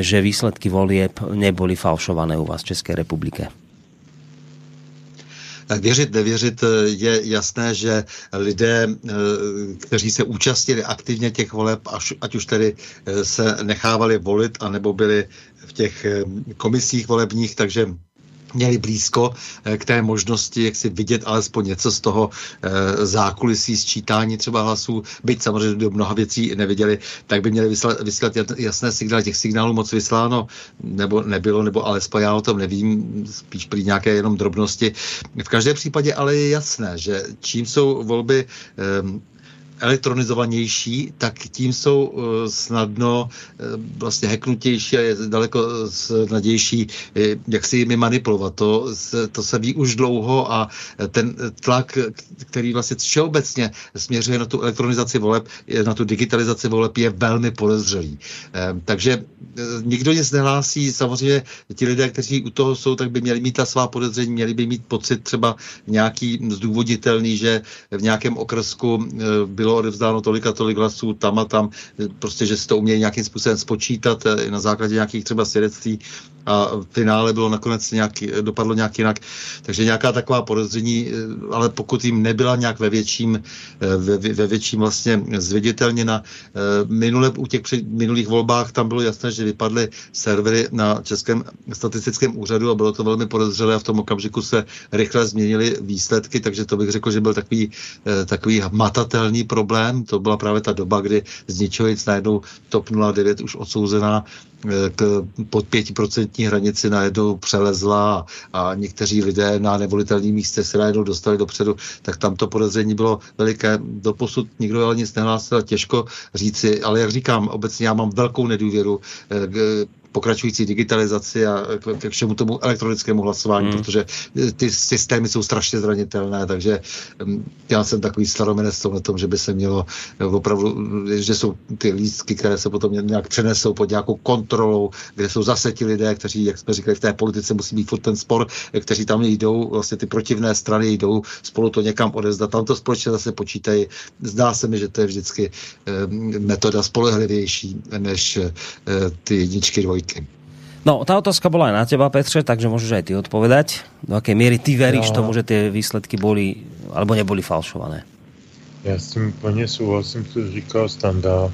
že výsledky volieb neboli falšované u vás v České republike? Věřit, nevěřit, je jasné, že lidé, e, kteří se účastnili aktivně těch voleb, ať už tedy e, se nechávali volit, anebo byli v těch eh, komisích volebních, takže měli blízko eh, k té možnosti, jak si vidět alespoň něco z toho e, zákulisí sčítání třeba hlasů, byť samozřejmě do mnoha věcí neviděli, tak by měli vyslat, jasné signály. Těch signálů moc vysláno nebo nebylo, nebo alespoň já o tom nevím, spíš prý nějaké jenom drobnosti. V každém případě ale je jasné, že čím jsou volby e, elektronizovanější, tak tím jsou eh, snadno eh, vlastně heknutější a je daleko snadnější, eh, jak si jimi manipulovat. To, to se ví už dlouho a ten tlak, který vlastně všeobecně směřuje na tu elektronizaci voleb, na tu digitalizaci voleb, je velmi podezřelý. Takže nikdo nic nehlásí. Samozřejmě ti lidé, kteří u toho jsou, tak by měli mít ta svá podezření, měli by mít pocit třeba nějaký zdůvoditelný, že v nějakém okresku bylo bylo odevzdáno tolik a tolik hlasů tam a tam, prostě, že si to umějí nějakým způsobem spočítat eh, na základě nějakých třeba svědectví a v finále bylo nakonec nějak, dopadlo nějak jinak. Takže nějaká taková podezření, eh, ale pokud jim nebyla nějak ve větším, eh, ve, ve větším vlastně zviditelněna, minule u těch minulých volbách tam bylo jasné, že vypadly servery na Českém statistickém úřadu a bylo to velmi podezřelé a v tom okamžiku se rychle změnily výsledky, takže to bych řekl, že byl takový, takový matatelný pro problém, to byla právě ta doba, kdy z ničeho nic najednou TOP 09 už odsouzená eh, k pod pětiprocentní hranici najednou přelezla a, někteří lidé na nevolitelném místě se najednou dostali dopředu, tak tam to podezření bylo veliké. Doposud nikdo ale nic nehlásil, těžko říci, ale jak říkám, obecně já mám velkou nedůvěru eh, k, pokračující digitalizaci a ke všemu tomu elektronickému hlasování, hmm. protože eh, ty systémy jsou strašně zranitelné, takže mm, já jsem takový staromenec na tom, že by se mělo eh, opravdu, že jsou ty lístky, které se potom nějak přenesou pod nějakou kontrolou, kde jsou zase ti lidé, kteří, jak jsme říkali, v té politice musí být furt ten spor, eh, kteří tam jdou, vlastně ty protivné strany jdou spolu to někam odezdat, tam to společně zase počítají. Zdá se mi, že to je vždycky metoda spolehlivější než ty jedničky, dvojky dvojky. No, tá otázka bola aj na teba, Petře, takže môžeš aj ty odpovedať. Do aké míry ty veríš ja... tomu, že ty výsledky boli, alebo neboli falšované? Já s tím plně souhlasím, co říkal Standa.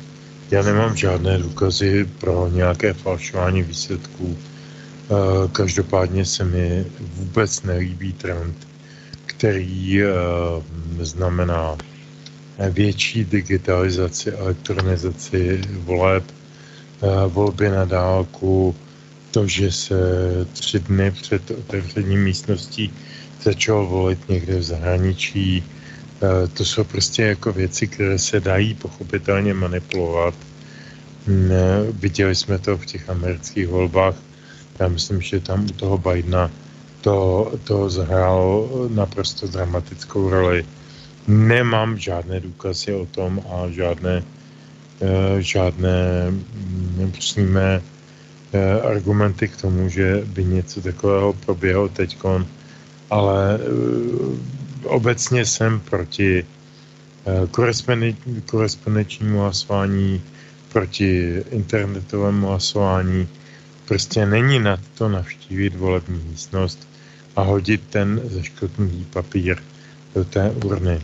Já nemám žádné důkazy pro nějaké falšování výsledků. Eh, každopádně se mi vůbec nelíbí trend, který eh, znamená větší digitalizaci, elektronizaci voleb, Eh, volby na dálku, to, že se tři dny před otevřením místností začal volit někde v zahraničí, eh, to jsou prostě jako věci, které se dají pochopitelně manipulovat. Mm, eh, viděli jsme to v těch amerických volbách. Já myslím, že tam u toho Bidena to, to zahrálo naprosto dramatickou roli. Nemám žádné důkazy o tom a žádné Eh, žádné nepřímé eh, argumenty k tomu, že by něco takového proběhlo teď, ale eh, obecně jsem proti korespondenčnímu hlasování, proti internetovému hlasování. Prostě není na to navštívit volební místnost a hodit ten zeškrtnutý papír do té urny.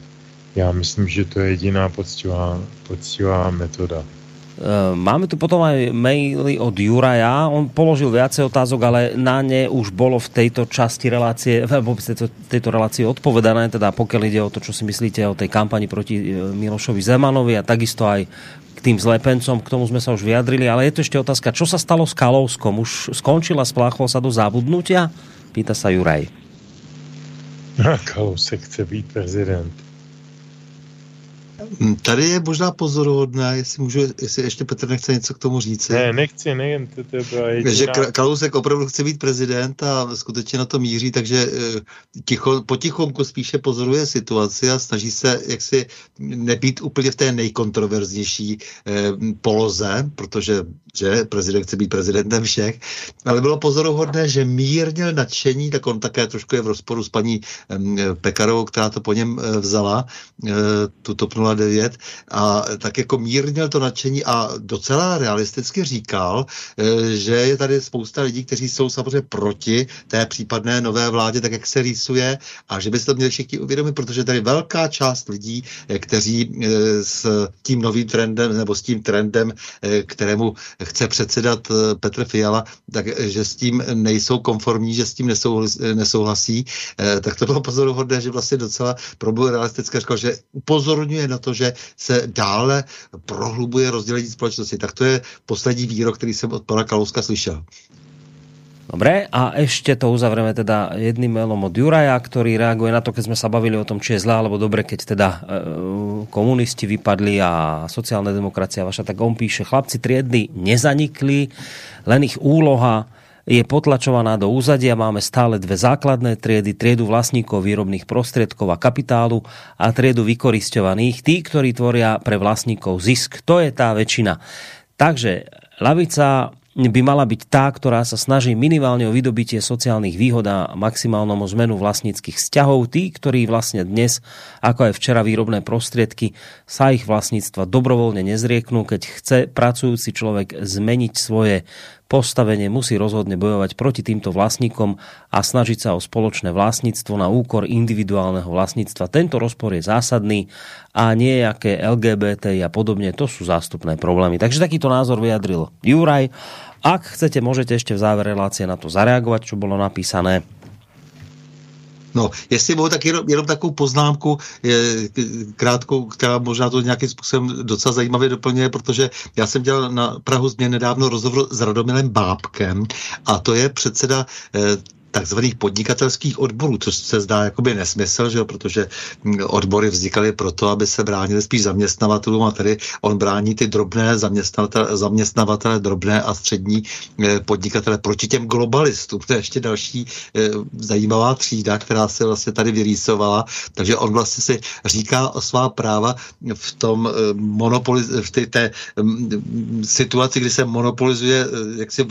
Já myslím, že to je jediná poctivá, poctivá metoda. E, máme tu potom aj maily od Juraja. On položil viacej otázok, ale na ne už bolo v tejto časti relácie, v tejto, tejto relácie odpovedané, teda pokiaľ ide o to, čo si myslíte o tej kampani proti e, Milošovi Zemanovi a takisto aj k tým zlepencom, k tomu sme sa už vyjadrili, ale je to ešte otázka, čo sa stalo s Kalouskom? Už skončila, spláchlo sa do zabudnutia? Pýta sa Juraj. Kalousek chce být prezident. Hm, tady je možná pozoruhodné, jestli můžu, jestli ještě Petr nechce něco k tomu říct. Ne, nechci, ne, to, to byla jediná... Že Kalousek opravdu chce být prezident a skutečně na to míří, takže eh, ticho, potichonku spíše pozoruje situaci a snaží se jaksi nebýt úplně v té nejkontroverznější eh, poloze, protože že prezident chce být prezidentem všech, ale bylo pozoruhodné, že mírně nadšení, tak on také trošku je v rozporu s paní eh, Pekarovou, která to po něm eh, vzala, eh, tu TOP 09 a tak jako mírnil to nadšení a docela realisticky říkal, eh, že je tady spousta lidí, kteří jsou samozřejmě proti té případné nové vládě, tak jak se rýsuje a že by se to měli všichni uvědomit, protože tady velká část lidí, eh, kteří eh, s tím novým trendem nebo s tím trendem, kterému chce předsedat Petr Fiala, takže s tím nejsou konformní, že s tím nesouhlasí, tak to bylo pozoruhodné, že vlastně docela problém realistické říkal, že upozorňuje na to, že se dále prohlubuje rozdělení společnosti. Tak to je poslední výrok, který jsem od pana Kalouska slyšel. Dobre, a ešte to uzavřeme teda jedným mailom od Juraja, ktorý reaguje na to, keď sme sa bavili o tom, či je zlé alebo dobre, keď teda e, komunisti vypadli a sociálna demokracia vaša, tak on píše, chlapci triedny nezanikli, len ich úloha je potlačovaná do úzadia. Máme stále dve základné triedy, triedu vlastníkov výrobných prostriedkov a kapitálu a triedu vykoristovaných, tí, ktorí tvoria pre vlastníkov zisk. To je tá väčšina. Takže lavica by mala byť tá, ktorá sa snaží minimálne o vydobitie sociálnych výhod a maximálnom o zmenu vlastníckých vzťahov. Tí, ktorí vlastne dnes, ako aj včera výrobné prostriedky, sa ich vlastníctva dobrovoľne nezrieknú, keď chce pracujúci človek zmeniť svoje postavenie musí rozhodne bojovať proti týmto vlastníkom a snažiť sa o spoločné vlastníctvo na úkor individuálneho vlastníctva. Tento rozpor je zásadný a nejaké LGBT a podobne, to sú zástupné problémy. Takže takýto názor vyjadril Juraj. Ak chcete, môžete ešte v závere relácie na to zareagovať, čo bolo napísané. No, jestli mohu, tak jenom, jenom takovou poznámku, je, krátkou, která možná to nějakým způsobem docela zajímavě doplňuje, protože já jsem dělal na Prahu změn nedávno rozhovor s Radomilem Bábkem a to je předseda eh, takzvaných podnikatelských odborů, což se zdá jakoby nesmysl, že jo, protože hm, odbory vznikaly proto, aby se bránili spíš zaměstnavatelům a tady on brání ty drobné zaměstnavatele, zaměstnavatele drobné a střední eh, podnikatele proti těm globalistům. To je ještě další eh, zajímavá třída, která se vlastně tady vyrýsovala. Takže on vlastně si říká o svá práva v tom eh, monopoli, v té, té hm, situaci, kdy se monopolizuje, jak si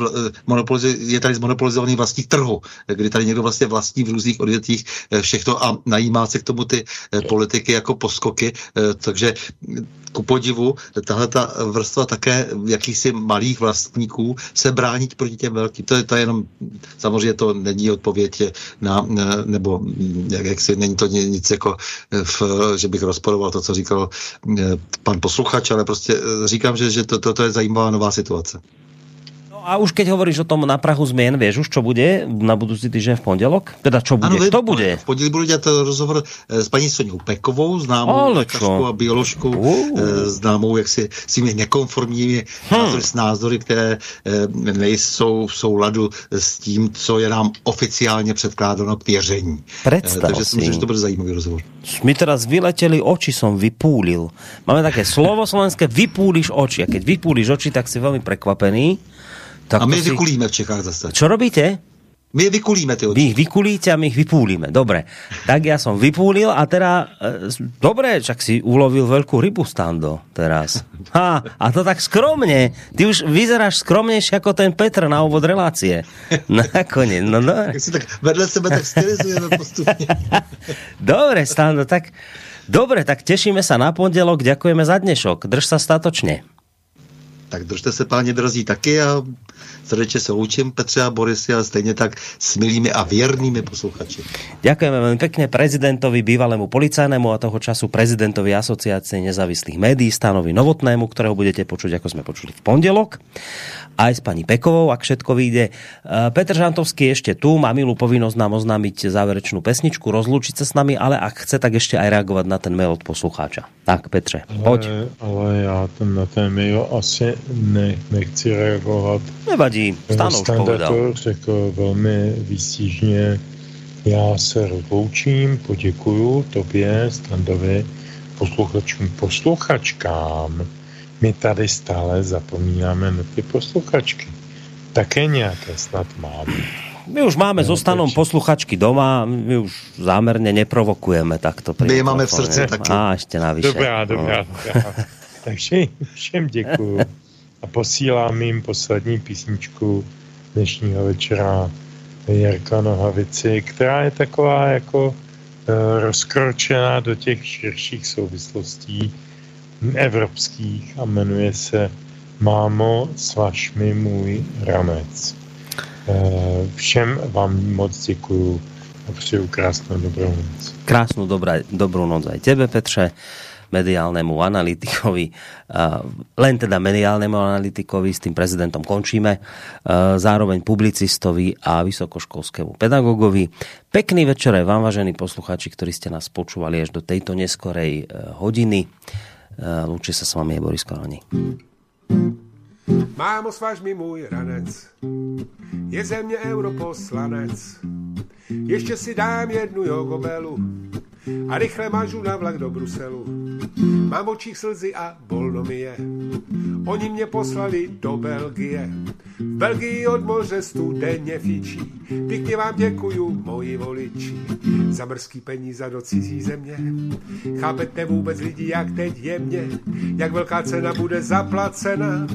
monopolizuje, je tady zmonopolizovaný vlastní trhu, kdy tady někdo vlastně vlastní v různých odvětvích eh, všechno a najímá se k tomu ty eh, politiky jako poskoky, eh, takže ku podivu, tahle ta vrstva také jakýchsi malých vlastníků se bránit proti těm velkým. To je to jenom, samozřejmě to není odpověď na, nebo jak, jak si, není to nic jako, v, že bych rozporoval to, co říkal pan posluchač, ale prostě říkám, že, že to, to, to je zajímavá nová situace a už keď hovoríš o tom na Prahu zmien, vieš už, čo bude na budúci týždeň v pondelok? Teda čo bude? Ano, Kto bude? V pondělí budu dělat rozhovor eh, s paní Soňou Pekovou, známou lékařkou a bioložkou, uh. známou jaksi svými nekonformními hmm. názory s názory, které eh, nejsou v souladu s tím, co je nám oficiálně předkládáno k věření. Představ Takže si myslím, že to bude zajímavý rozhovor. Mi teraz vyleteli oči, som vypúlil. Máme také slovo slovenské, vypúliš oči. A keď vypúliš oči, tak si veľmi prekvapený tak a my je si... vykulíme v Čechách zase. Čo robíte? My je vykulíme ty. Vy ich vykulíte a my ich vypúlime. Dobre. Tak ja som vypúlil a teda, e, dobre, čak si ulovil veľkú rybu stando teraz. Ha, a to tak skromne. Ty už vyzeráš skromnejšie ako ten Petr na úvod relácie. Nakoniec, no dobre. Tak si tak vedle sebe tak stylizujeme postupne. dobre, stando, tak dobre, tak tešíme sa na pondelok. Ďakujeme za dnešok. Drž sa statočne. Tak držte se páni drazí taky a srdečně se učím Petře a Borisy, ale stejně tak s milými a věrnými posluchači. Ďakujeme veľmi pekne prezidentovi, bývalému policajnému a toho času prezidentovi Asociácie nezávislých médií Stanovi Novotnému, ktorého budete počuť, ako sme počuli v pondelok aj s pani Pekovou, ak všetko vyjde. E, Petr Žantovský ešte tu, má milú povinnosť nám oznámiť záverečnú pesničku, rozlúčiť sa s nami, ale ak chce, tak ešte aj reagovať na ten mail od poslucháča. Tak, Petře, poď. Ale, ale já ten, na ten mail asi ne, nechci reagovat. Nevadí, Stano už povedal. řekl velmi výstižně. Já se rozloučím, poděkuju tobě, Standovi, posluchačům, posluchačkám my tady stále zapomínáme na ty posluchačky. Také nějaké snad máme. My už máme no, zostanom posluchačky doma, my už zámerne neprovokujeme takto. My je máme v srdci taky. A ještě navyše. Dobrá, dobrá. No. dobrá. Takže všem děkuju a posílám jim poslední písničku dnešního večera Jarka Nohavici, která je taková jako e, rozkročená do těch širších souvislostí evropských a jmenuje se Mámo, svaž mi můj ramec. Eh, všem vám moc děkuju a přeju krásnou dobrou noc. Krásnou dobrá, dobrou noc aj tebe, Petře mediálnemu analytikovi, len teda mediálnemu analytikovi, s tým prezidentom končíme, zároveň publicistovi a vysokoškolskému pedagogovi. Pekný večer vám, vážení poslucháči, ktorí ste nás počúvali až do tejto neskorej eh, hodiny. Eh, Lúči sa s vami je Boris Koroni. Mámo, svaž mi můj ranec, je ze mě europoslanec. Ještě si dám jednu jogobelu a rychle mažu na vlak do Bruselu. Mám očích slzy a bolnomie, oni mě poslali do Belgie. V Belgii od moře studeně fičí, pěkně vám děkuju, moji voliči, za mrzký peníze do cizí země. Chápete vůbec lidi, jak teď je mě, jak velká cena bude zaplacena,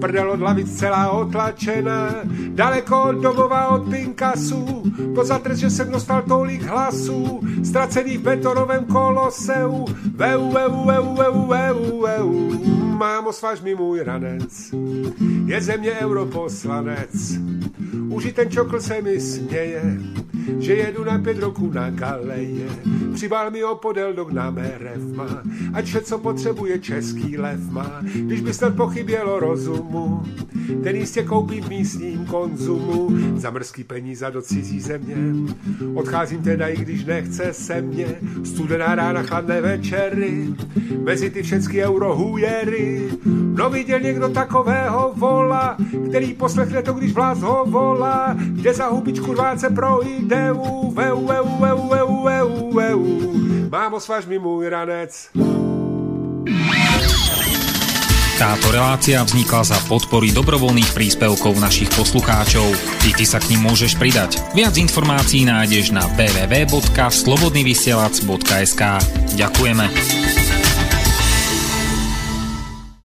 prdel od lavic celá otlačena, daleko od domova od Pinkasu, to za trest, že jsem dostal tolik hlasů, ztracený v betonovém koloseu, veu, veu, veu, veu, veu, veu. Mámo, svaž mi můj ranec, je země europoslanec. Už i ten čokl se mi směje, že jedu na pět roků na kaleje. Přibal mi opodel dog na mé revma, ať vše, co potřebuje český lev má. Když by snad pochybělo rozumu, ten jistě koupí v místním konzumu za mrzký peníze do cizí země. Odcházím teda, i když nechce se mě, studená rána, chladné večery, mezi ty všechny eurohujery. No viděl někdo takového vola, který poslechne to, když vlás ho volá, kde za hubičku rváce projde, u, veu, veu, veu, veu, veu, veu. Mámo, svaž mi můj ranec. Táto relácia vznikla za podpory dobrovoľných príspevkov našich poslucháčov. I ty sa k ním môžeš pridať. Viac informácií nájdeš na www.slobodnyvysielac.sk Ďakujeme.